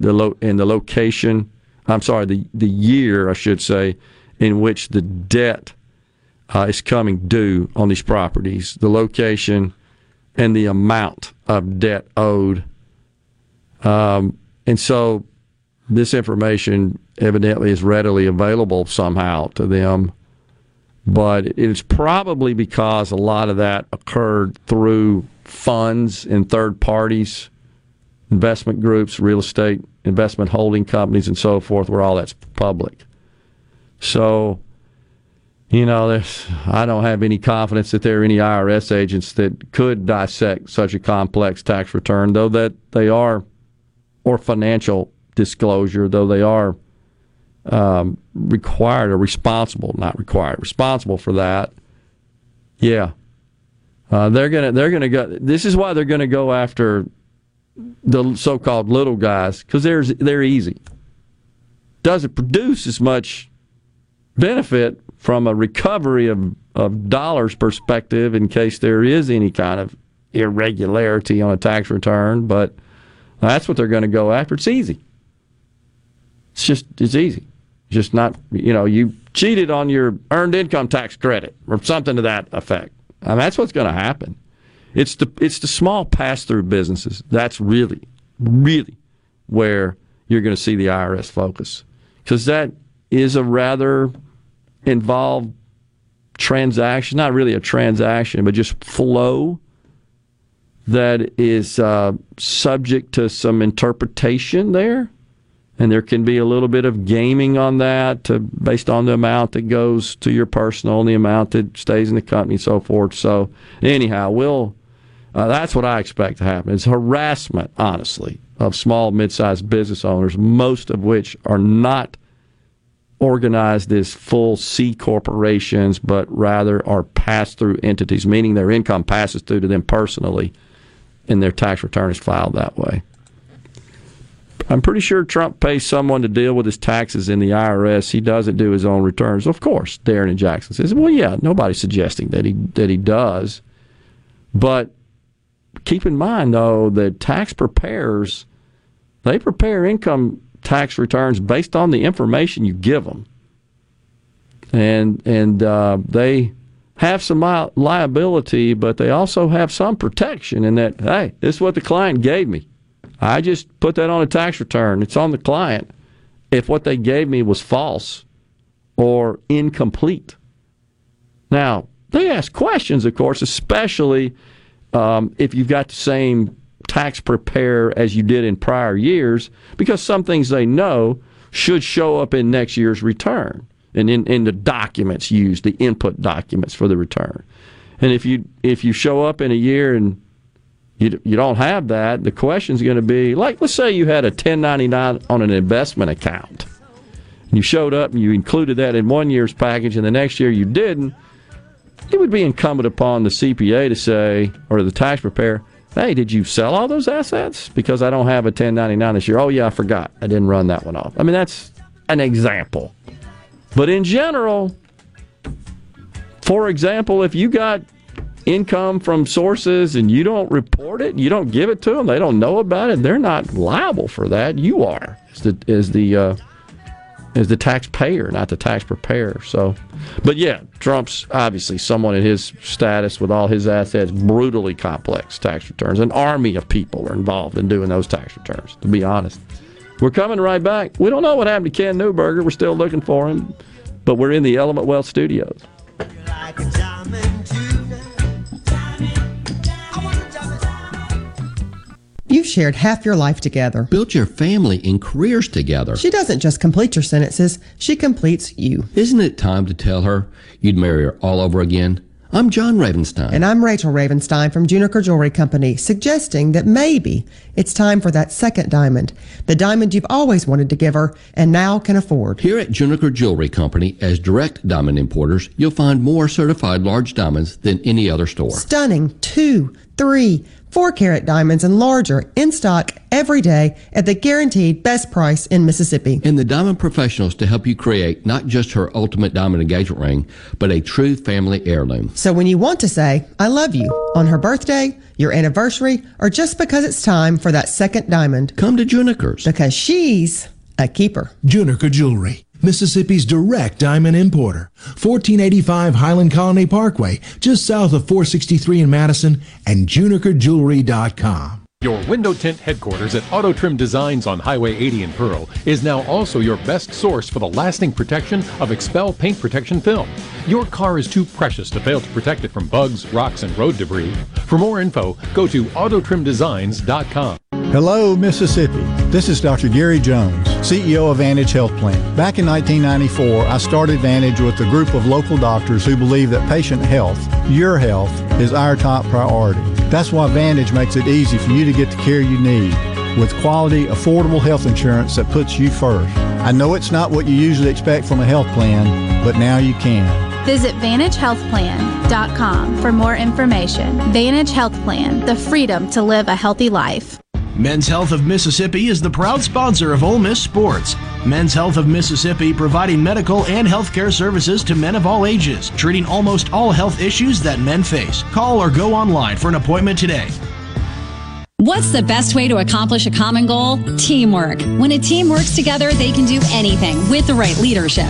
the lo- and the location. I'm sorry, the the year I should say, in which the debt uh, is coming due on these properties, the location, and the amount of debt owed. Um, and so this information evidently is readily available somehow to them. But it's probably because a lot of that occurred through funds and third parties, investment groups, real estate investment holding companies, and so forth, where all that's public. So, you know, I don't have any confidence that there are any IRS agents that could dissect such a complex tax return, though that they are, or financial disclosure, though they are um, required or responsible, not required, responsible for that, yeah, uh, they're gonna they're gonna go. This is why they're gonna go after the so-called little guys because they're they're easy. Doesn't produce as much benefit from a recovery of, of dollars perspective in case there is any kind of irregularity on a tax return, but that's what they're going to go after. It's easy. It's just it's easy. Just not you know you cheated on your earned income tax credit or something to that effect. I mean, that's what's going to happen. It's the it's the small pass through businesses. That's really really where you're going to see the IRS focus because that is a rather involved transaction, not really a transaction, but just flow that is uh, subject to some interpretation there. And there can be a little bit of gaming on that to, based on the amount that goes to your personal and the amount that stays in the company and so forth. So, anyhow, we'll, uh, that's what I expect to happen. It's harassment, honestly, of small, mid sized business owners, most of which are not organized as full C corporations, but rather are pass through entities, meaning their income passes through to them personally and their tax return is filed that way. I'm pretty sure Trump pays someone to deal with his taxes in the IRS. He doesn't do his own returns. Of course, Darren and Jackson says, "Well, yeah, nobody's suggesting that he that he does." But keep in mind though that tax preparers they prepare income tax returns based on the information you give them, and and uh, they have some liability, but they also have some protection in that hey, this is what the client gave me. I just put that on a tax return. It's on the client. If what they gave me was false or incomplete. Now, they ask questions, of course, especially um, if you've got the same tax preparer as you did in prior years, because some things they know should show up in next year's return and in, in the documents used, the input documents for the return. And if you if you show up in a year and you, you don't have that, the question is going to be like, let's say you had a 1099 on an investment account. You showed up and you included that in one year's package, and the next year you didn't. It would be incumbent upon the CPA to say, or the tax preparer, hey, did you sell all those assets? Because I don't have a 1099 this year. Oh, yeah, I forgot. I didn't run that one off. I mean, that's an example. But in general, for example, if you got income from sources and you don't report it, you don't give it to them, they don't know about it, they're not liable for that. You are as the as the uh, as the taxpayer, not the tax preparer. So, but yeah, Trump's obviously someone in his status with all his assets, brutally complex tax returns. An army of people are involved in doing those tax returns. To be honest, we're coming right back. We don't know what happened to Ken Newburger. We're still looking for him, but we're in the Element Wealth studios. You've shared half your life together. Built your family and careers together. She doesn't just complete your sentences, she completes you. Isn't it time to tell her you'd marry her all over again? I'm John Ravenstein. And I'm Rachel Ravenstein from Juniker Jewelry Company, suggesting that maybe it's time for that second diamond, the diamond you've always wanted to give her and now can afford. Here at Juniker Jewelry Company, as direct diamond importers, you'll find more certified large diamonds than any other store. Stunning two, three, 4 carat diamonds and larger in stock every day at the guaranteed best price in Mississippi. And the diamond professionals to help you create not just her ultimate diamond engagement ring, but a true family heirloom. So when you want to say, I love you on her birthday, your anniversary, or just because it's time for that second diamond, come to Juniker's. Because she's a keeper. Juniker Jewelry. Mississippi's direct diamond importer. 1485 Highland Colony Parkway, just south of 463 in Madison, and junikerjewelry.com. Your window tint headquarters at Auto Trim Designs on Highway 80 in Pearl is now also your best source for the lasting protection of XPEL paint protection film. Your car is too precious to fail to protect it from bugs, rocks, and road debris. For more info, go to autotrimdesigns.com. Hello, Mississippi. This is Dr. Gary Jones, CEO of Vantage Health Plan. Back in 1994, I started Vantage with a group of local doctors who believe that patient health, your health, is our top priority. That's why Vantage makes it easy for you to get the care you need with quality, affordable health insurance that puts you first. I know it's not what you usually expect from a health plan, but now you can. Visit VantageHealthPlan.com for more information. Vantage Health Plan, the freedom to live a healthy life. Men's Health of Mississippi is the proud sponsor of Ole Miss Sports. Men's Health of Mississippi providing medical and healthcare services to men of all ages, treating almost all health issues that men face. Call or go online for an appointment today. What's the best way to accomplish a common goal? Teamwork. When a team works together, they can do anything with the right leadership.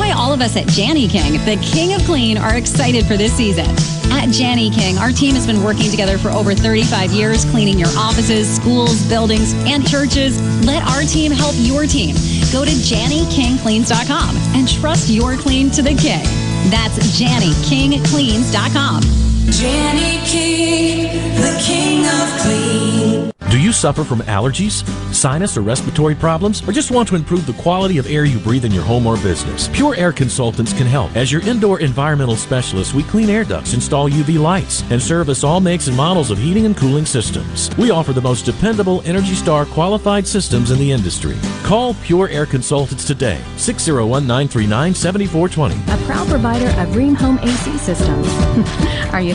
Why all of us at Jani-King, the king of clean, are excited for this season. At Jani-King, our team has been working together for over 35 years, cleaning your offices, schools, buildings, and churches. Let our team help your team. Go to JaniKingCleans.com and trust your clean to the king. That's JaniKingCleans.com. Jani-King, the king of clean. Do you suffer from allergies, sinus, or respiratory problems, or just want to improve the quality of air you breathe in your home or business? Pure Air Consultants can help. As your indoor environmental specialists, we clean air ducts, install UV lights, and service all makes and models of heating and cooling systems. We offer the most dependable Energy Star qualified systems in the industry. Call Pure Air Consultants today, 601 939 7420. A proud provider of Rheem Home AC systems. Are you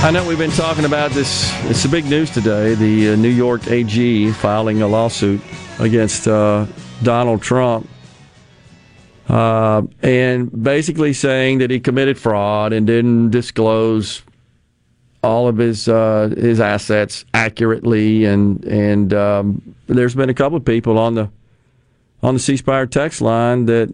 I know we've been talking about this. It's the big news today. The uh, New York AG filing a lawsuit against uh, Donald Trump, uh, and basically saying that he committed fraud and didn't disclose all of his uh, his assets accurately. And and um, there's been a couple of people on the on the C Spire text line that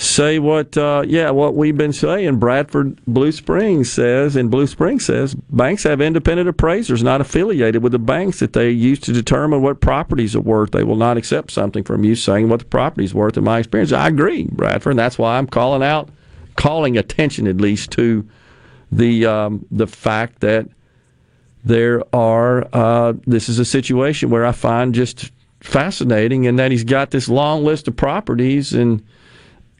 say what uh, yeah what we've been saying. Bradford blue springs says and blue springs says banks have independent appraisers not affiliated with the banks that they use to determine what properties are worth. They will not accept something from you saying what the property's worth in my experience. I agree bradford and that's why i'm calling out calling attention at least to the um, the fact that there are uh, this is a situation where i find just fascinating in that he's got this long list of properties and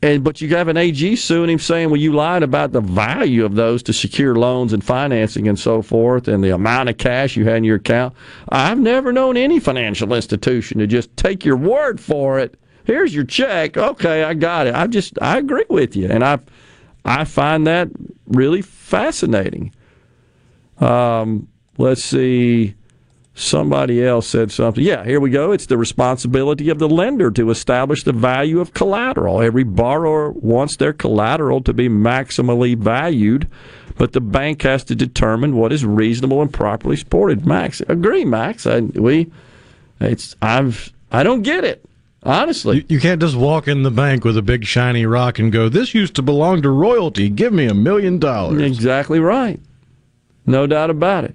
and but you have an AG suing him saying, "Well, you lied about the value of those to secure loans and financing and so forth, and the amount of cash you had in your account." I've never known any financial institution to just take your word for it. Here's your check. Okay, I got it. I just I agree with you, and I I find that really fascinating. Um, let's see. Somebody else said something. Yeah, here we go. It's the responsibility of the lender to establish the value of collateral. Every borrower wants their collateral to be maximally valued, but the bank has to determine what is reasonable and properly supported. Max, agree, Max. I, we, it's I've I don't get it. Honestly, you, you, can't just walk in the bank with a big shiny rock and go, "This used to belong to royalty. Give me a million dollars." Exactly right. No doubt about it.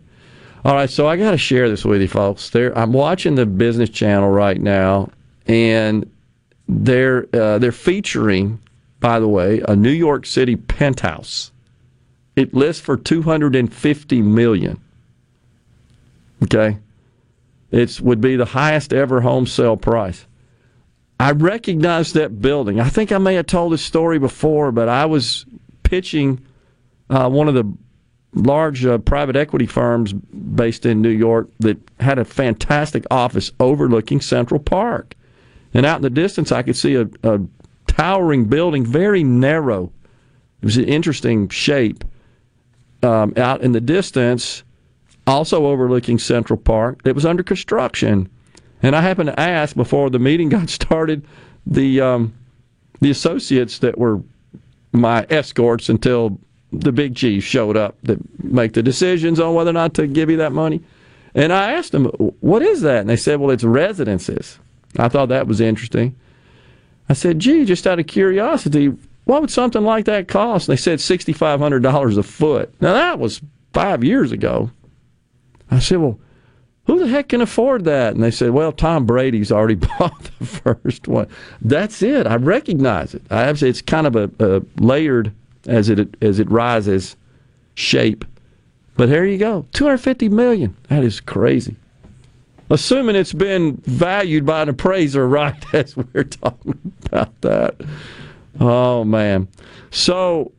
All right, so I got to share this with you, folks. There, I'm watching the Business Channel right now, and they're uh, they're featuring, by the way, a New York City penthouse. It lists for 250 million. Okay, it would be the highest ever home sale price. I recognize that building. I think I may have told this story before, but I was pitching uh, one of the large uh, private equity firms based in New York that had a fantastic office overlooking Central Park. And out in the distance, I could see a, a towering building, very narrow. It was an interesting shape. Um, out in the distance, also overlooking Central Park, it was under construction. And I happened to ask before the meeting got started the um, the associates that were my escorts until the big chiefs showed up that make the decisions on whether or not to give you that money. And I asked them, what is that? And they said, well, it's residences. I thought that was interesting. I said, gee, just out of curiosity, what would something like that cost? And they said $6,500 a foot. Now, that was five years ago. I said, well, who the heck can afford that? And they said, well, Tom Brady's already bought the first one. That's it. I recognize it. I have, it's kind of a, a layered as it as it rises shape. But here you go, 250 million. That is crazy. Assuming it's been valued by an appraiser, right? As we're talking about that. Oh man. So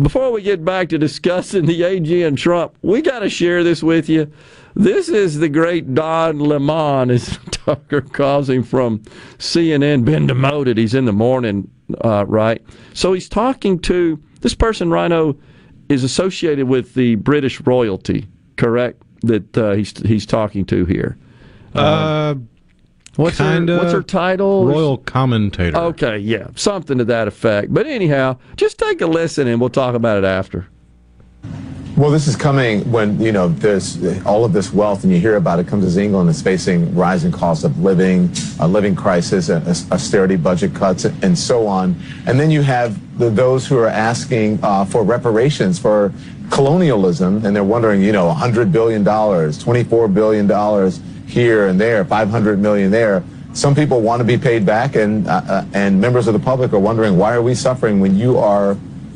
before we get back to discussing the AG and Trump, we got to share this with you. This is the great Don Lemon, as Tucker calls him from CNN, been demoted. He's in the morning, uh, right? So he's talking to this person, Rhino, is associated with the British royalty, correct? That uh, he's he's talking to here. Uh, what's her, what's her title? Royal commentator. Okay, yeah, something to that effect. But anyhow, just take a listen and we'll talk about it after. Well, this is coming when, you know, there's all of this wealth and you hear about it comes as England is facing rising costs of living, a living crisis, austerity budget cuts, and so on. And then you have the, those who are asking uh, for reparations for colonialism, and they're wondering, you know, $100 billion, $24 billion here and there, 500 million there. Some people want to be paid back, and uh, uh, and members of the public are wondering why are we suffering when you are,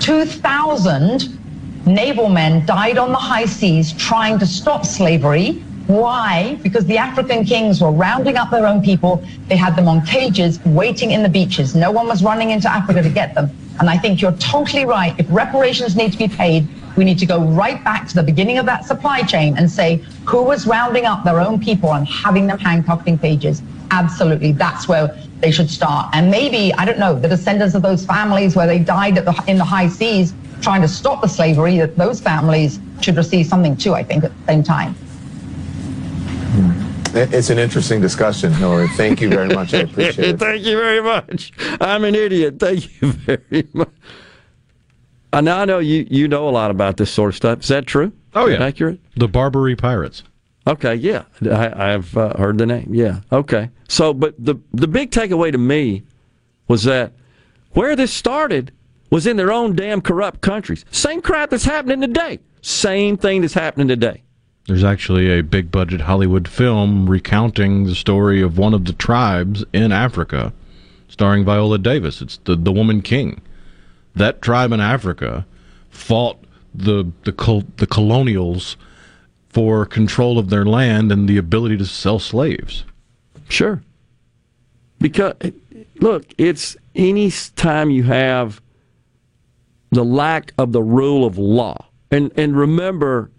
2,000 naval men died on the high seas trying to stop slavery. Why? Because the African kings were rounding up their own people. They had them on cages waiting in the beaches. No one was running into Africa to get them. And I think you're totally right. If reparations need to be paid, we need to go right back to the beginning of that supply chain and say who was rounding up their own people and having them handcuffed in cages. Absolutely. That's where they should start. And maybe, I don't know, the descendants of those families where they died at the, in the high seas trying to stop the slavery, that those families should receive something too, I think, at the same time. It's an interesting discussion, Hillary. Thank you very much. I appreciate it. Thank you very much. I'm an idiot. Thank you very much. Uh, now I know you, you know a lot about this sort of stuff. Is that true? Oh yeah, accurate. The Barbary Pirates. Okay, yeah, I, I've uh, heard the name. Yeah, okay. So, but the the big takeaway to me was that where this started was in their own damn corrupt countries. Same crap that's happening today. Same thing that's happening today. There's actually a big budget Hollywood film recounting the story of one of the tribes in Africa, starring Viola Davis. It's the the Woman King. That tribe in Africa fought the the col- the colonials for control of their land and the ability to sell slaves. Sure. Because look, it's any time you have the lack of the rule of law. And and remember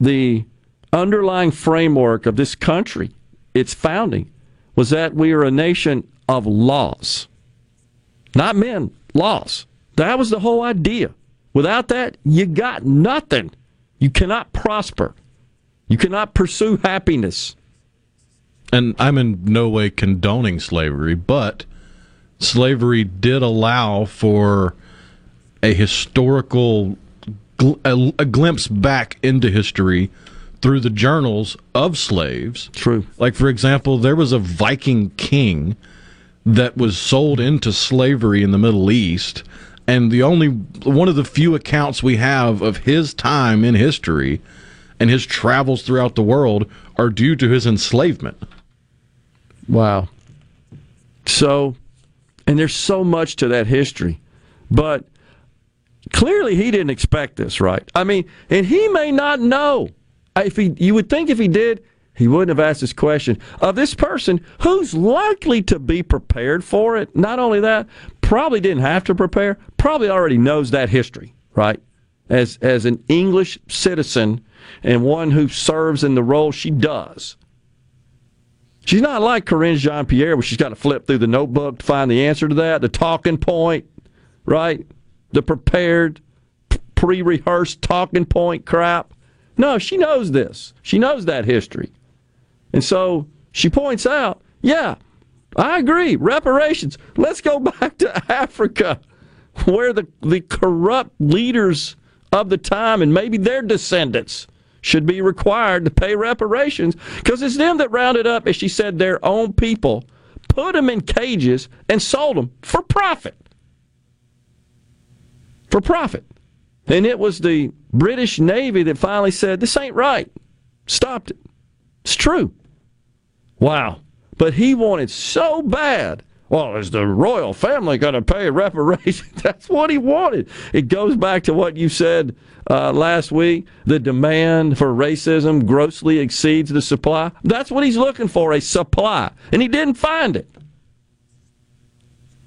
the underlying framework of this country, its founding, was that we are a nation of laws. Not men, laws. That was the whole idea. Without that, you got nothing. You cannot prosper. You cannot pursue happiness. And I'm in no way condoning slavery, but slavery did allow for a historical a, a glimpse back into history through the journals of slaves. True. Like for example, there was a Viking king that was sold into slavery in the Middle East, and the only one of the few accounts we have of his time in history and his travels throughout the world are due to his enslavement. Wow. So, and there's so much to that history, but clearly he didn't expect this, right? I mean, and he may not know. If he, you would think if he did, he wouldn't have asked this question of this person who's likely to be prepared for it. Not only that, probably didn't have to prepare. Probably already knows that history, right? As as an English citizen and one who serves in the role she does. She's not like Karine Jean Pierre, where she's got to flip through the notebook to find the answer to that, the talking point, right? The prepared, pre rehearsed talking point crap. No, she knows this. She knows that history. And so she points out, yeah, I agree, reparations. Let's go back to Africa, where the, the corrupt leaders of the time and maybe their descendants should be required to pay reparations because it's them that rounded up, as she said, their own people, put them in cages, and sold them for profit. For profit. And it was the British Navy that finally said, This ain't right. Stopped it. It's true. Wow. But he wanted so bad. Well, is the royal family going to pay reparations? That's what he wanted. It goes back to what you said uh, last week. The demand for racism grossly exceeds the supply. That's what he's looking for a supply. And he didn't find it.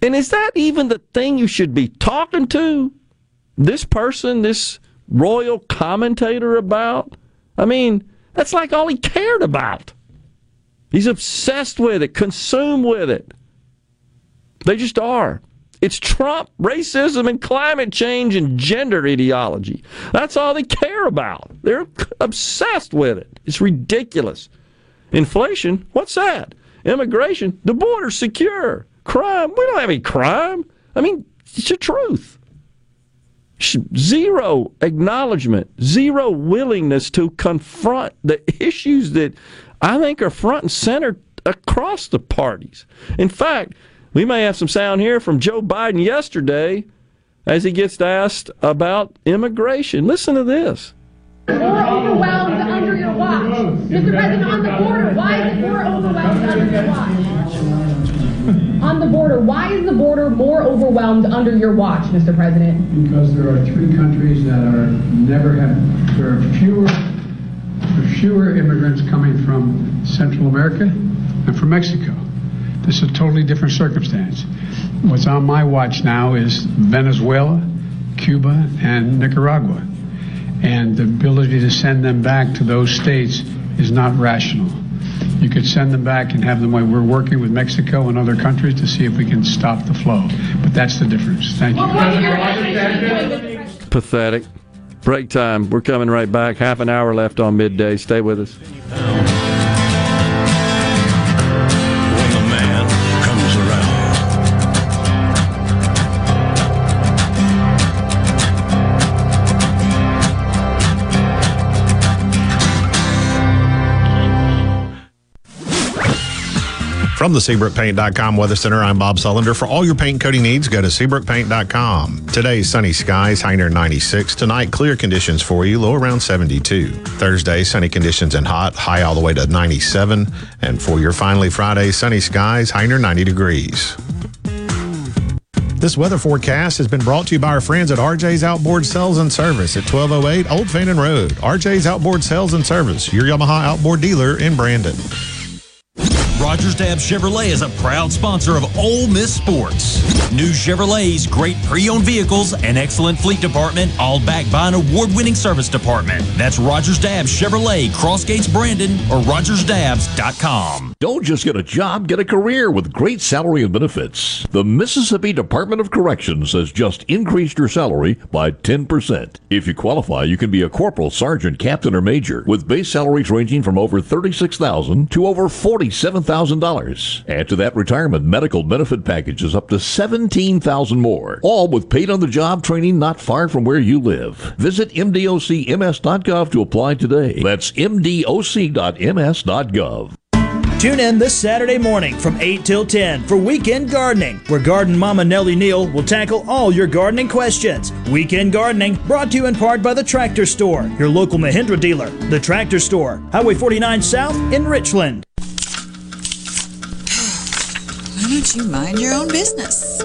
And is that even the thing you should be talking to this person, this royal commentator about? I mean, that's like all he cared about. He's obsessed with it, consumed with it. They just are. It's Trump, racism, and climate change and gender ideology. That's all they care about. They're obsessed with it. It's ridiculous. Inflation, what's that? Immigration, the border's secure. Crime, we don't have any crime. I mean, it's the truth. Zero acknowledgement, zero willingness to confront the issues that I think are front and center across the parties. In fact, we may have some sound here from Joe Biden yesterday as he gets asked about immigration. Listen to this. More overwhelmed under your watch. Mr. President, on the border, why is it more overwhelmed under your watch? On the border, why is the border more overwhelmed under your watch, Mr. President? Because there are three countries that are never have, there are fewer, there are fewer immigrants coming from Central America and from Mexico. This is a totally different circumstance. What's on my watch now is Venezuela, Cuba, and Nicaragua. And the ability to send them back to those states is not rational. You could send them back and have them. We're working with Mexico and other countries to see if we can stop the flow. But that's the difference. Thank you. Pathetic. Break time. We're coming right back. Half an hour left on midday. Stay with us. From the SeabrookPaint.com Weather Center, I'm Bob Sullender. For all your paint coating needs, go to SeabrookPaint.com. Today, sunny skies, high near 96. Tonight, clear conditions for you, low around 72. Thursday, sunny conditions and hot, high all the way to 97. And for your finally Friday, sunny skies, high near 90 degrees. This weather forecast has been brought to you by our friends at RJ's Outboard Sales and Service at 1208 Old Fannin Road. RJ's Outboard Sales and Service, your Yamaha outboard dealer in Brandon. Rogers Dabbs Chevrolet is a proud sponsor of Ole Miss Sports. New Chevrolet's great pre-owned vehicles and excellent fleet department, all backed by an award-winning service department. That's Rogers Dabbs Chevrolet, Crossgates Brandon, or RogersDabbs.com. Don't just get a job, get a career with great salary and benefits. The Mississippi Department of Corrections has just increased your salary by 10%. If you qualify, you can be a corporal, sergeant, captain, or major, with base salaries ranging from over 36,000 to over $47,000 $1,000. Add to that retirement medical benefit packages up to 17,000 more. All with paid on the job training not far from where you live. Visit MDOCMS.gov to apply today. That's MDOC.ms.gov. Tune in this Saturday morning from 8 till 10 for Weekend Gardening, where Garden Mama Nellie Neal will tackle all your gardening questions. Weekend Gardening brought to you in part by the Tractor Store, your local Mahindra dealer. The Tractor Store, Highway 49 South in Richland. You mind your own business?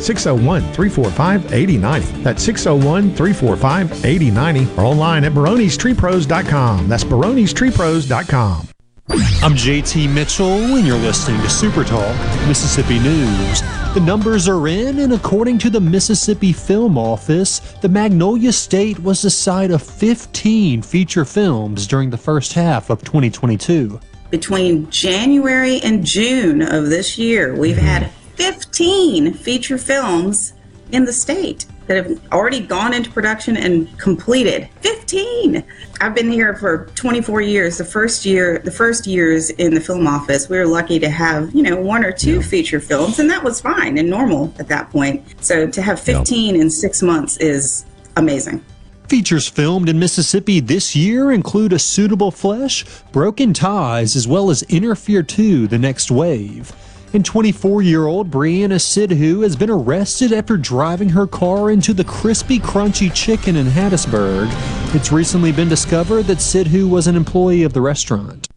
601 345 8090. That's 601 345 8090 or online at baronestreepros.com. That's baronestreepros.com. I'm JT Mitchell, and you're listening to Super Talk Mississippi News. The numbers are in, and according to the Mississippi Film Office, the Magnolia State was the site of 15 feature films during the first half of 2022. Between January and June of this year, we've had 15 feature films in the state that have already gone into production and completed. 15. I've been here for 24 years. The first year, the first years in the film office, we were lucky to have, you know, one or two feature films and that was fine and normal at that point. So to have 15 in 6 months is amazing. Features filmed in Mississippi this year include A Suitable Flesh, Broken Ties, as well as Interfere 2 The Next Wave. And 24 year old Brianna Sidhu has been arrested after driving her car into the crispy, crunchy chicken in Hattiesburg. It's recently been discovered that Sidhu was an employee of the restaurant.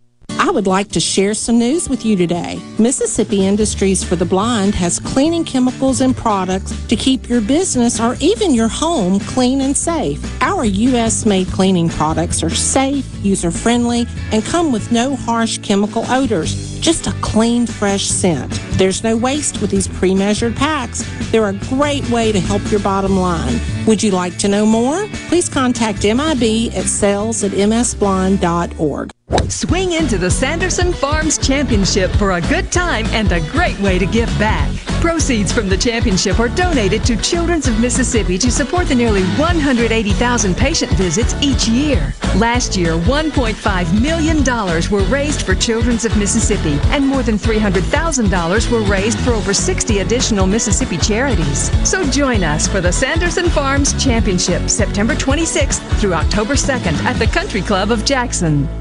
I would like to share some news with you today. Mississippi Industries for the Blind has cleaning chemicals and products to keep your business or even your home clean and safe. Our U.S. made cleaning products are safe, user friendly, and come with no harsh chemical odors, just a clean, fresh scent. There's no waste with these pre measured packs. They're a great way to help your bottom line. Would you like to know more? Please contact MIB at sales at msblind.org. Swing into the Sanderson Farms Championship for a good time and a great way to give back. Proceeds from the championship are donated to Children's of Mississippi to support the nearly 180,000 patient visits each year. Last year, $1.5 million were raised for Children's of Mississippi, and more than $300,000 were raised for over 60 additional Mississippi charities. So join us for the Sanderson Farms Championship, September 26th through October 2nd at the Country Club of Jackson.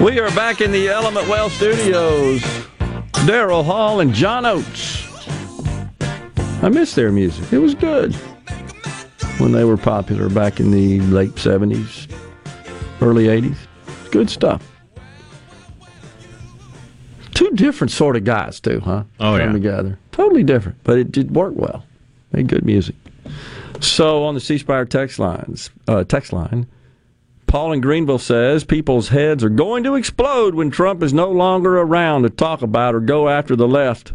We are back in the Element Wealth studios. Daryl Hall and John Oates. I miss their music. It was good when they were popular back in the late 70s, early 80s. Good stuff. Two different sort of guys, too, huh? Oh, Come yeah. together. Totally different, but it did work well. Made good music. So on the C Spire text lines, uh, text line, Paul in Greenville says people's heads are going to explode when Trump is no longer around to talk about or go after the left.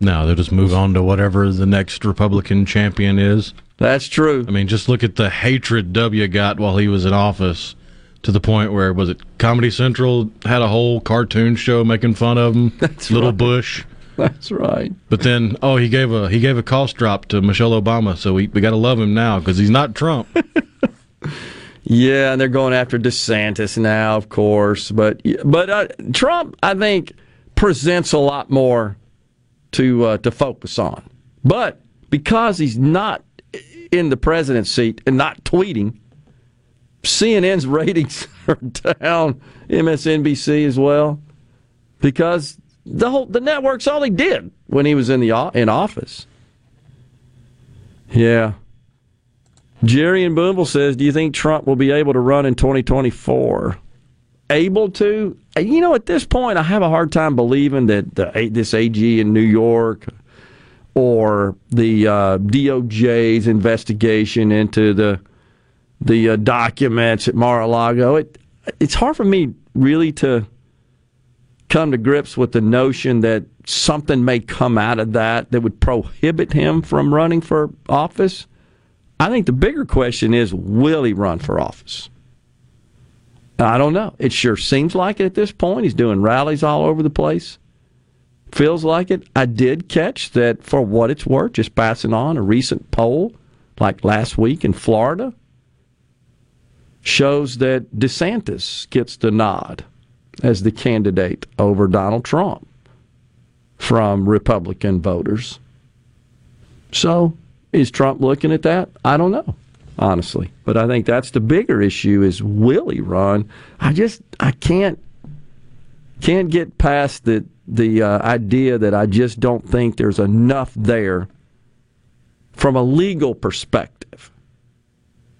No, they'll just move on to whatever the next Republican champion is. That's true. I mean, just look at the hatred W got while he was in office to the point where, was it Comedy Central had a whole cartoon show making fun of him? That's Little right. Bush. That's right. But then, oh, he gave a he gave a cost drop to Michelle Obama, so we we got to love him now because he's not Trump. Yeah, and they're going after DeSantis now, of course. But but uh, Trump, I think, presents a lot more to uh, to focus on. But because he's not in the president's seat and not tweeting, CNN's ratings are down. MSNBC as well, because the whole the network's all he did when he was in the in office. Yeah. Jerry in Boonville says, "Do you think Trump will be able to run in 2024?" Able to? You know, at this point, I have a hard time believing that the, this AG in New York or the uh, DOJ's investigation into the the uh, documents at Mar-a-Lago. It it's hard for me really to come to grips with the notion that something may come out of that that would prohibit him from running for office. I think the bigger question is will he run for office? I don't know. It sure seems like it at this point. He's doing rallies all over the place. Feels like it. I did catch that for what it's worth, just passing on a recent poll like last week in Florida shows that DeSantis gets the nod as the candidate over Donald Trump from Republican voters. So, is Trump looking at that? I don't know, honestly. But I think that's the bigger issue is will he run? I just I can't can't get past the the uh, idea that I just don't think there's enough there from a legal perspective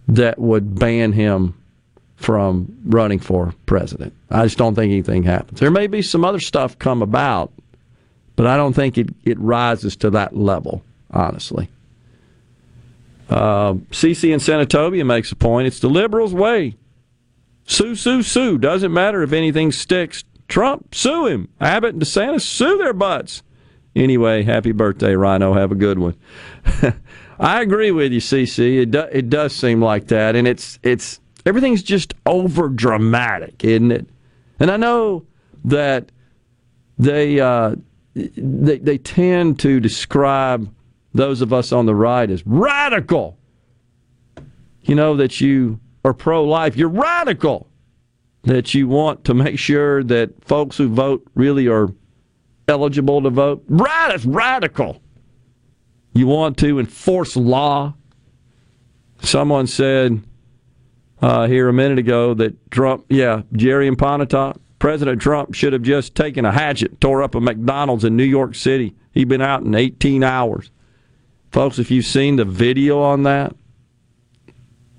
that would ban him from running for president. I just don't think anything happens. There may be some other stuff come about, but I don't think it, it rises to that level, honestly. Uh, CC in Senatobia makes a point. It's the liberals' way. Sue, sue, sue. Doesn't matter if anything sticks. Trump, sue him. Abbott and DeSantis, sue their butts. Anyway, happy birthday, Rhino. Have a good one. I agree with you, CC. It, do, it does seem like that, and it's it's everything's just over dramatic, isn't it? And I know that they uh, they they tend to describe those of us on the right is radical. You know that you are pro-life. You're radical. That you want to make sure that folks who vote really are eligible to vote. Right, it's radical. You want to enforce law. Someone said uh, here a minute ago that Trump, yeah, Jerry and Pontotoc, President Trump should have just taken a hatchet, tore up a McDonald's in New York City. He'd been out in 18 hours. Folks, if you've seen the video on that,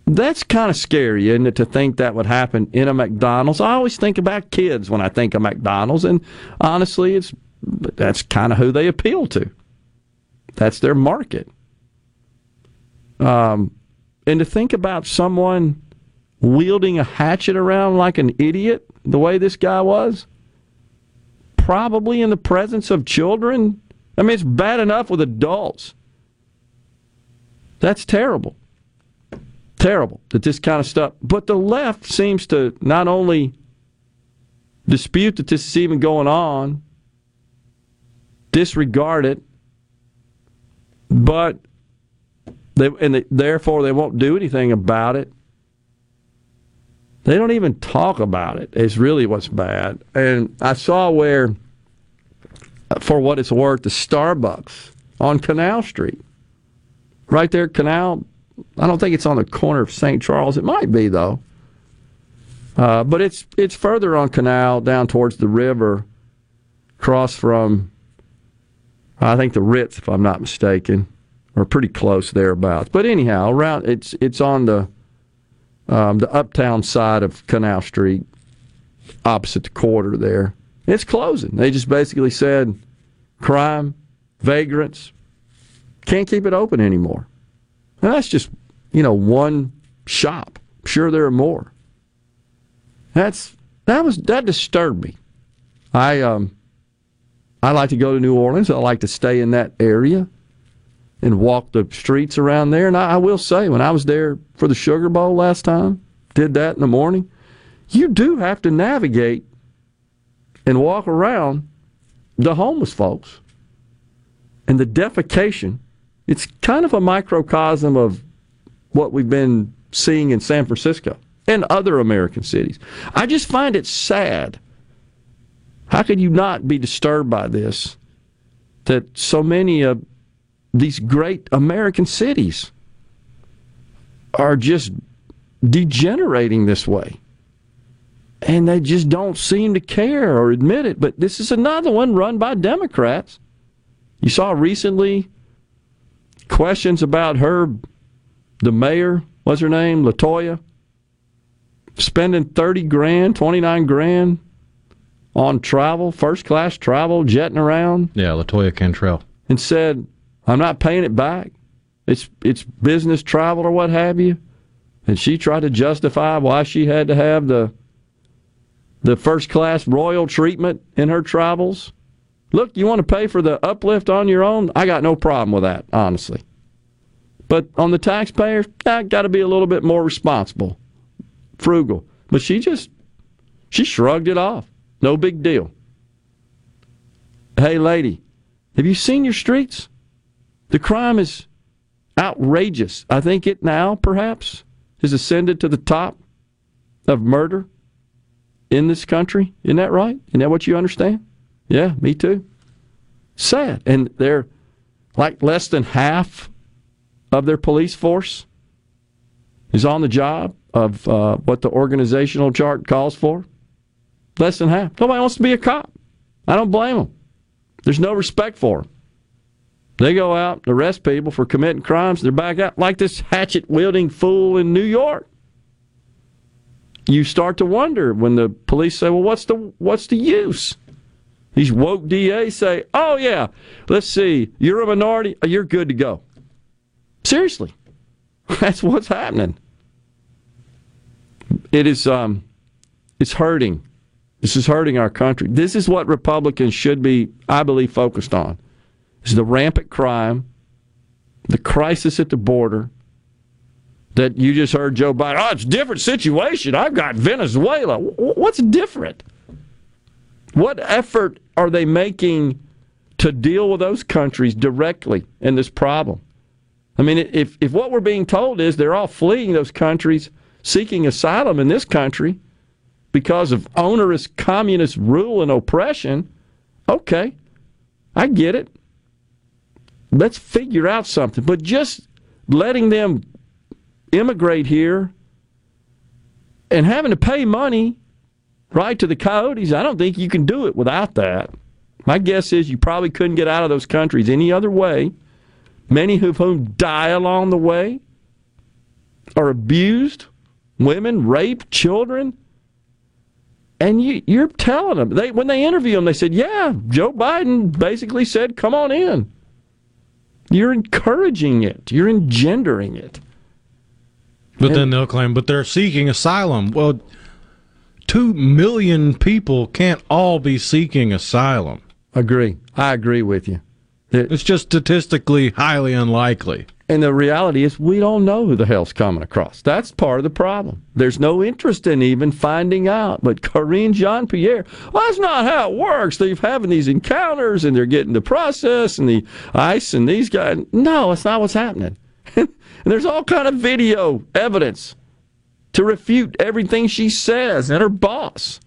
that's kind of scary, isn't it, to think that would happen in a McDonald's? I always think about kids when I think of McDonald's, and honestly, it's that's kind of who they appeal to. That's their market. Um, and to think about someone wielding a hatchet around like an idiot, the way this guy was, probably in the presence of children. I mean, it's bad enough with adults. That's terrible. Terrible that this kind of stuff. But the left seems to not only dispute that this is even going on, disregard it, but they and they, therefore they won't do anything about it. They don't even talk about it. It's really what's bad. And I saw where, for what it's worth, the Starbucks on Canal Street, right there, Canal. I don't think it's on the corner of St. Charles. It might be though. Uh, but it's it's further on Canal down towards the river, across from I think the Ritz, if I'm not mistaken, or pretty close thereabouts. But anyhow, around it's it's on the um, the uptown side of Canal Street, opposite the quarter there. It's closing. They just basically said crime, vagrants, can't keep it open anymore. And that's just, you know, one shop. I'm sure there are more. That's that was that disturbed me. I um I like to go to New Orleans. I like to stay in that area and walk the streets around there. And I, I will say, when I was there for the Sugar Bowl last time, did that in the morning, you do have to navigate and walk around the homeless folks and the defecation. It's kind of a microcosm of what we've been seeing in San Francisco and other American cities. I just find it sad. How could you not be disturbed by this? That so many of these great American cities are just degenerating this way. And they just don't seem to care or admit it. But this is another one run by Democrats. You saw recently questions about her, the mayor, what's her name, Latoya, spending 30 grand, 29 grand on travel, first class travel, jetting around. Yeah, Latoya Cantrell. And said, I'm not paying it back. It's it's business travel or what have you. And she tried to justify why she had to have the the first class royal treatment in her travels. Look, you want to pay for the uplift on your own? I got no problem with that, honestly. But on the taxpayers, I got to be a little bit more responsible, frugal. But she just she shrugged it off. No big deal. Hey, lady, have you seen your streets? The crime is outrageous. I think it now, perhaps, has ascended to the top of murder in this country. Isn't that right? Isn't that what you understand? Yeah, me too. Sad. And they're like less than half of their police force is on the job of uh, what the organizational chart calls for. Less than half. Nobody wants to be a cop. I don't blame them. There's no respect for them. They go out and arrest people for committing crimes. They're back out like this hatchet wielding fool in New York. You start to wonder when the police say, "Well, what's the what's the use?" These woke DAs say, "Oh yeah, let's see, you're a minority, you're good to go." Seriously, that's what's happening. It is um, it's hurting. This is hurting our country. This is what Republicans should be, I believe, focused on is the rampant crime, the crisis at the border. That you just heard Joe Biden. Oh, it's a different situation. I've got Venezuela. What's different? What effort are they making to deal with those countries directly in this problem? I mean, if, if what we're being told is they're all fleeing those countries, seeking asylum in this country because of onerous communist rule and oppression, okay, I get it let's figure out something. But just letting them immigrate here and having to pay money right to the coyotes, I don't think you can do it without that. My guess is you probably couldn't get out of those countries any other way. Many of whom die along the way are abused, women raped, children. And you, you're telling them they when they interview them, they said, "Yeah, Joe Biden basically said, come on in." You're encouraging it. You're engendering it. But and, then they'll claim, but they're seeking asylum. Well, two million people can't all be seeking asylum. Agree. I agree with you. It, it's just statistically highly unlikely. And the reality is, we don't know who the hell's coming across. That's part of the problem. There's no interest in even finding out. But Karine Jean Pierre, well, that's not how it works. They're having these encounters and they're getting the process and the ICE and these guys. No, it's not what's happening. and there's all kind of video evidence to refute everything she says and her boss.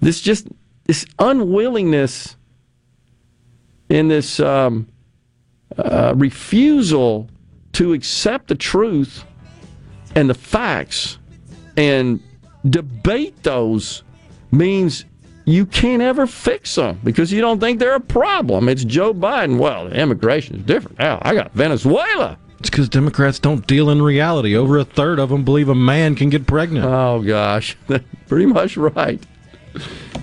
This just this unwillingness in this. Um, uh, refusal to accept the truth and the facts and debate those means you can't ever fix them because you don't think they're a problem. It's Joe Biden. Well, immigration is different. now. I got Venezuela. It's because Democrats don't deal in reality. Over a third of them believe a man can get pregnant. Oh, gosh. Pretty much right.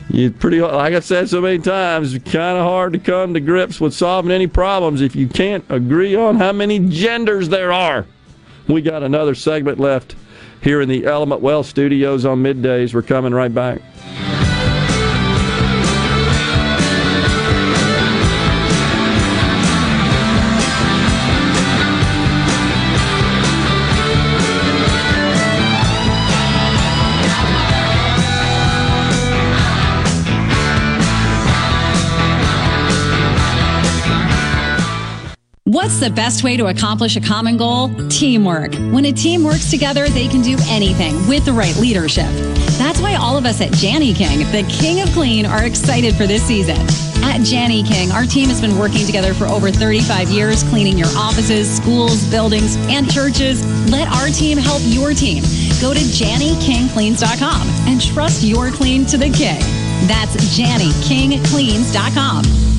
You pretty like I said so many times, It's kind of hard to come to grips with solving any problems if you can't agree on how many genders there are. We got another segment left here in the Element Wealth studios on middays. We're coming right back. What's the best way to accomplish a common goal? Teamwork. When a team works together, they can do anything with the right leadership. That's why all of us at Jani-King, the king of clean, are excited for this season. At Jani-King, our team has been working together for over 35 years, cleaning your offices, schools, buildings, and churches. Let our team help your team. Go to JaniKingCleans.com and trust your clean to the king. That's JaniKingCleans.com.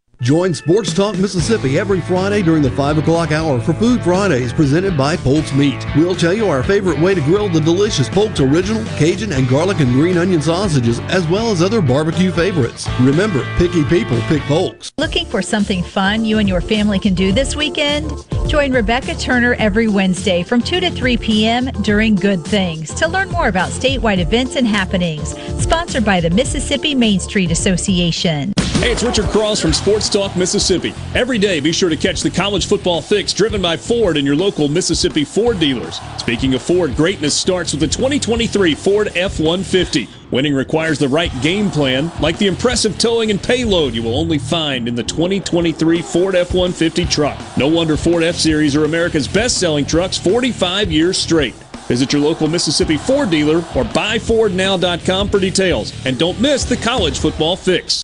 Join Sports Talk Mississippi every Friday during the 5 o'clock hour for Food Fridays presented by Polk's Meat. We'll tell you our favorite way to grill the delicious Polk's Original, Cajun, and garlic and green onion sausages, as well as other barbecue favorites. Remember, picky people pick Polk's. Looking for something fun you and your family can do this weekend? Join Rebecca Turner every Wednesday from 2 to 3 p.m. during Good Things to learn more about statewide events and happenings. Sponsored by the Mississippi Main Street Association. Hey, it's Richard Cross from Sports Talk Mississippi. Every day, be sure to catch the college football fix driven by Ford and your local Mississippi Ford dealers. Speaking of Ford, greatness starts with the 2023 Ford F 150. Winning requires the right game plan, like the impressive towing and payload you will only find in the 2023 Ford F 150 truck. No wonder Ford F Series are America's best selling trucks 45 years straight. Visit your local Mississippi Ford dealer or buyfordnow.com for details. And don't miss the college football fix.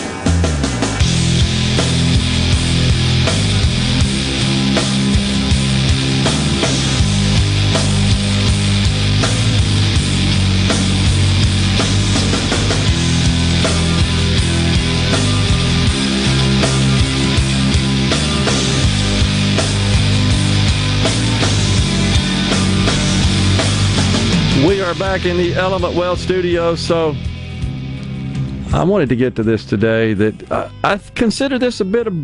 Back in the Element Wealth studio. So I wanted to get to this today that uh, I consider this a bit of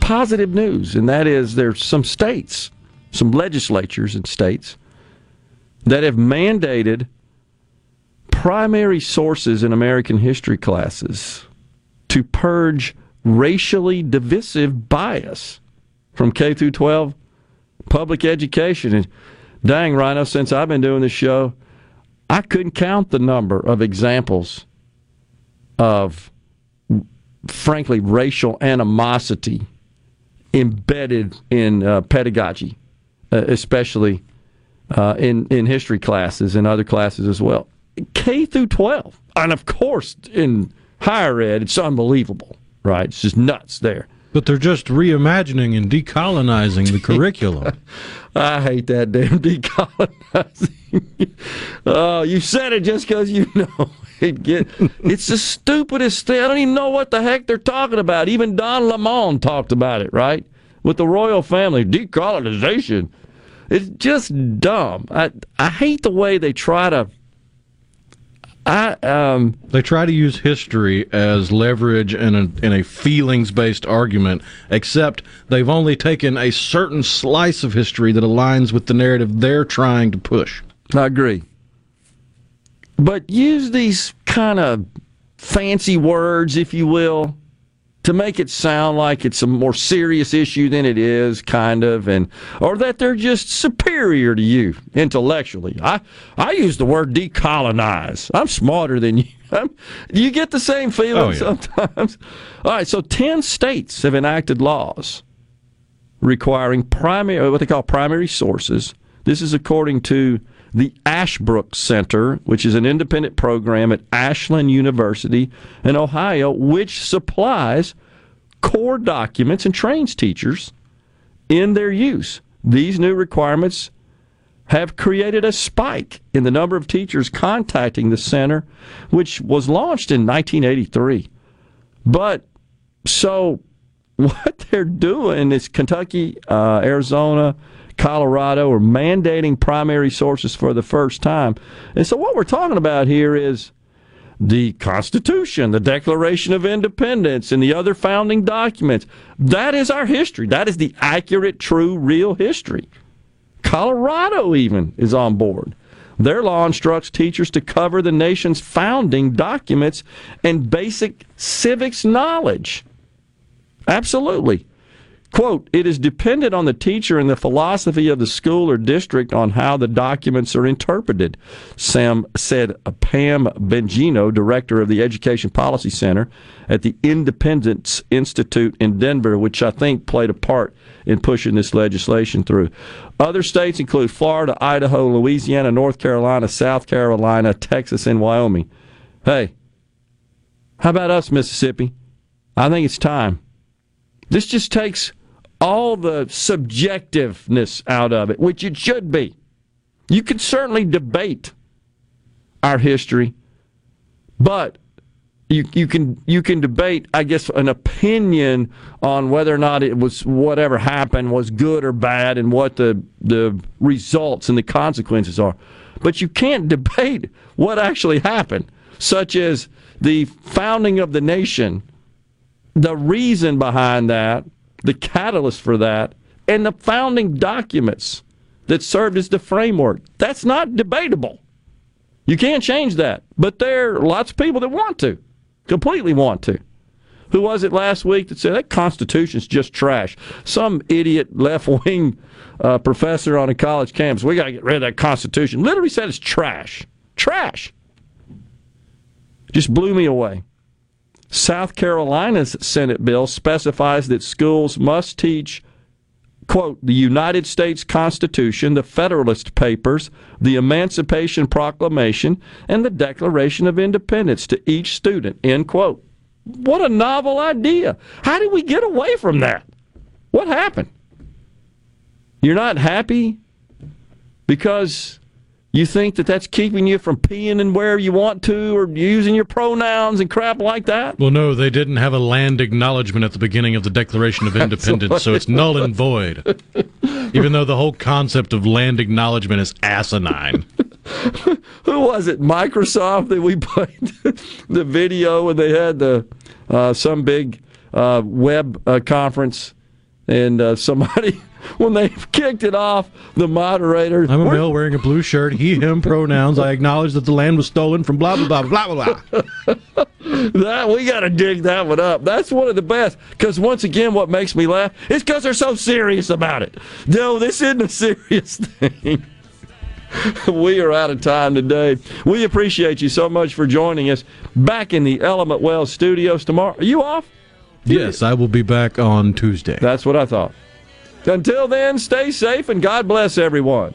positive news, and that is there's some states, some legislatures and states that have mandated primary sources in American history classes to purge racially divisive bias from K through 12 public education. And dang, Rhino, since I've been doing this show, I couldn't count the number of examples of, frankly, racial animosity embedded in uh, pedagogy, uh, especially uh, in in history classes and other classes as well. K through 12, and of course in higher ed, it's unbelievable, right? It's just nuts there. But they're just reimagining and decolonizing the curriculum. I hate that damn decolonizing. oh, you said it just because you know. It get, it's the stupidest thing. I don't even know what the heck they're talking about. Even Don Lemon talked about it, right? With the royal family. Decolonization. It's just dumb. I, I hate the way they try to. I um, they try to use history as leverage in a, in a feelings based argument, except they've only taken a certain slice of history that aligns with the narrative they're trying to push. I agree. But use these kind of fancy words, if you will, to make it sound like it's a more serious issue than it is, kind of, and or that they're just superior to you intellectually. I I use the word decolonize. I'm smarter than you. I'm, you get the same feeling Oh, yeah. sometimes. All right, so ten states have enacted laws requiring primary what they call primary sources. This is according to the Ashbrook Center, which is an independent program at Ashland University in Ohio, which supplies core documents and trains teachers in their use. These new requirements have created a spike in the number of teachers contacting the center, which was launched in 1983. But so what they're doing is Kentucky, uh, Arizona, Colorado are mandating primary sources for the first time. And so what we're talking about here is the Constitution, the Declaration of Independence, and the other founding documents. That is our history. That is the accurate, true, real history. Colorado even is on board. Their law instructs teachers to cover the nation's founding documents and basic civics knowledge. Absolutely. Quote, it is dependent on the teacher and the philosophy of the school or district on how the documents are interpreted, Sam said uh, Pam Benigno, director of the Education Policy Center at the Independence Institute in Denver, which I think played a part in pushing this legislation through. Other states include Florida, Idaho, Louisiana, North Carolina, South Carolina, Texas, and Wyoming. Hey, how about us, Mississippi? I think it's time. This just takes all the subjectiveness out of it, which it should be. You can certainly debate our history, but you you can you can debate, I guess, an opinion on whether or not it was whatever happened was good or bad, and what the the results and the consequences are. But you can't debate what actually happened, such as the founding of the nation the reason behind that, the catalyst for that, and the founding documents that served as the framework. That's not debatable. You can't change that. But there are lots of people that want to, completely want to. Who was it last week that said that Constitution's just trash? Some idiot left wing uh, professor on a college campus. We got to get rid of that Constitution. Literally said it's trash. Trash. Just blew me away. South Carolina's Senate bill specifies that schools must teach, quote, the United States Constitution, the Federalist Papers, the Emancipation Proclamation, and the Declaration of Independence to each student, end quote. What a novel idea. How did we get away from that? What happened? You're not happy because you think that that's keeping you from peeing and where you want to or using your pronouns and crap like that? Well, no, they didn't have a land acknowledgement at the beginning of the Declaration of Independence, so it's null and void. Even though the whole concept of land acknowledgement is asinine. who was it? Microsoft that we played the video and they had the uh, some big uh, web uh, conference and uh, somebody when they've kicked it off, the moderator. I'm a male wearing a blue shirt, he, him pronouns. I acknowledge that the land was stolen from blah, blah, blah, blah, blah, blah. that we got to dig that one up. That's one of the best. Because once again, what makes me laugh is because they're so serious about it. No, this isn't a serious thing. we are out of time today. We appreciate you so much for joining us. Back in the Element Wealth studios tomorrow. Are you off? Yes, I will be back on Tuesday. That's what I thought. Until then, stay safe and God bless everyone.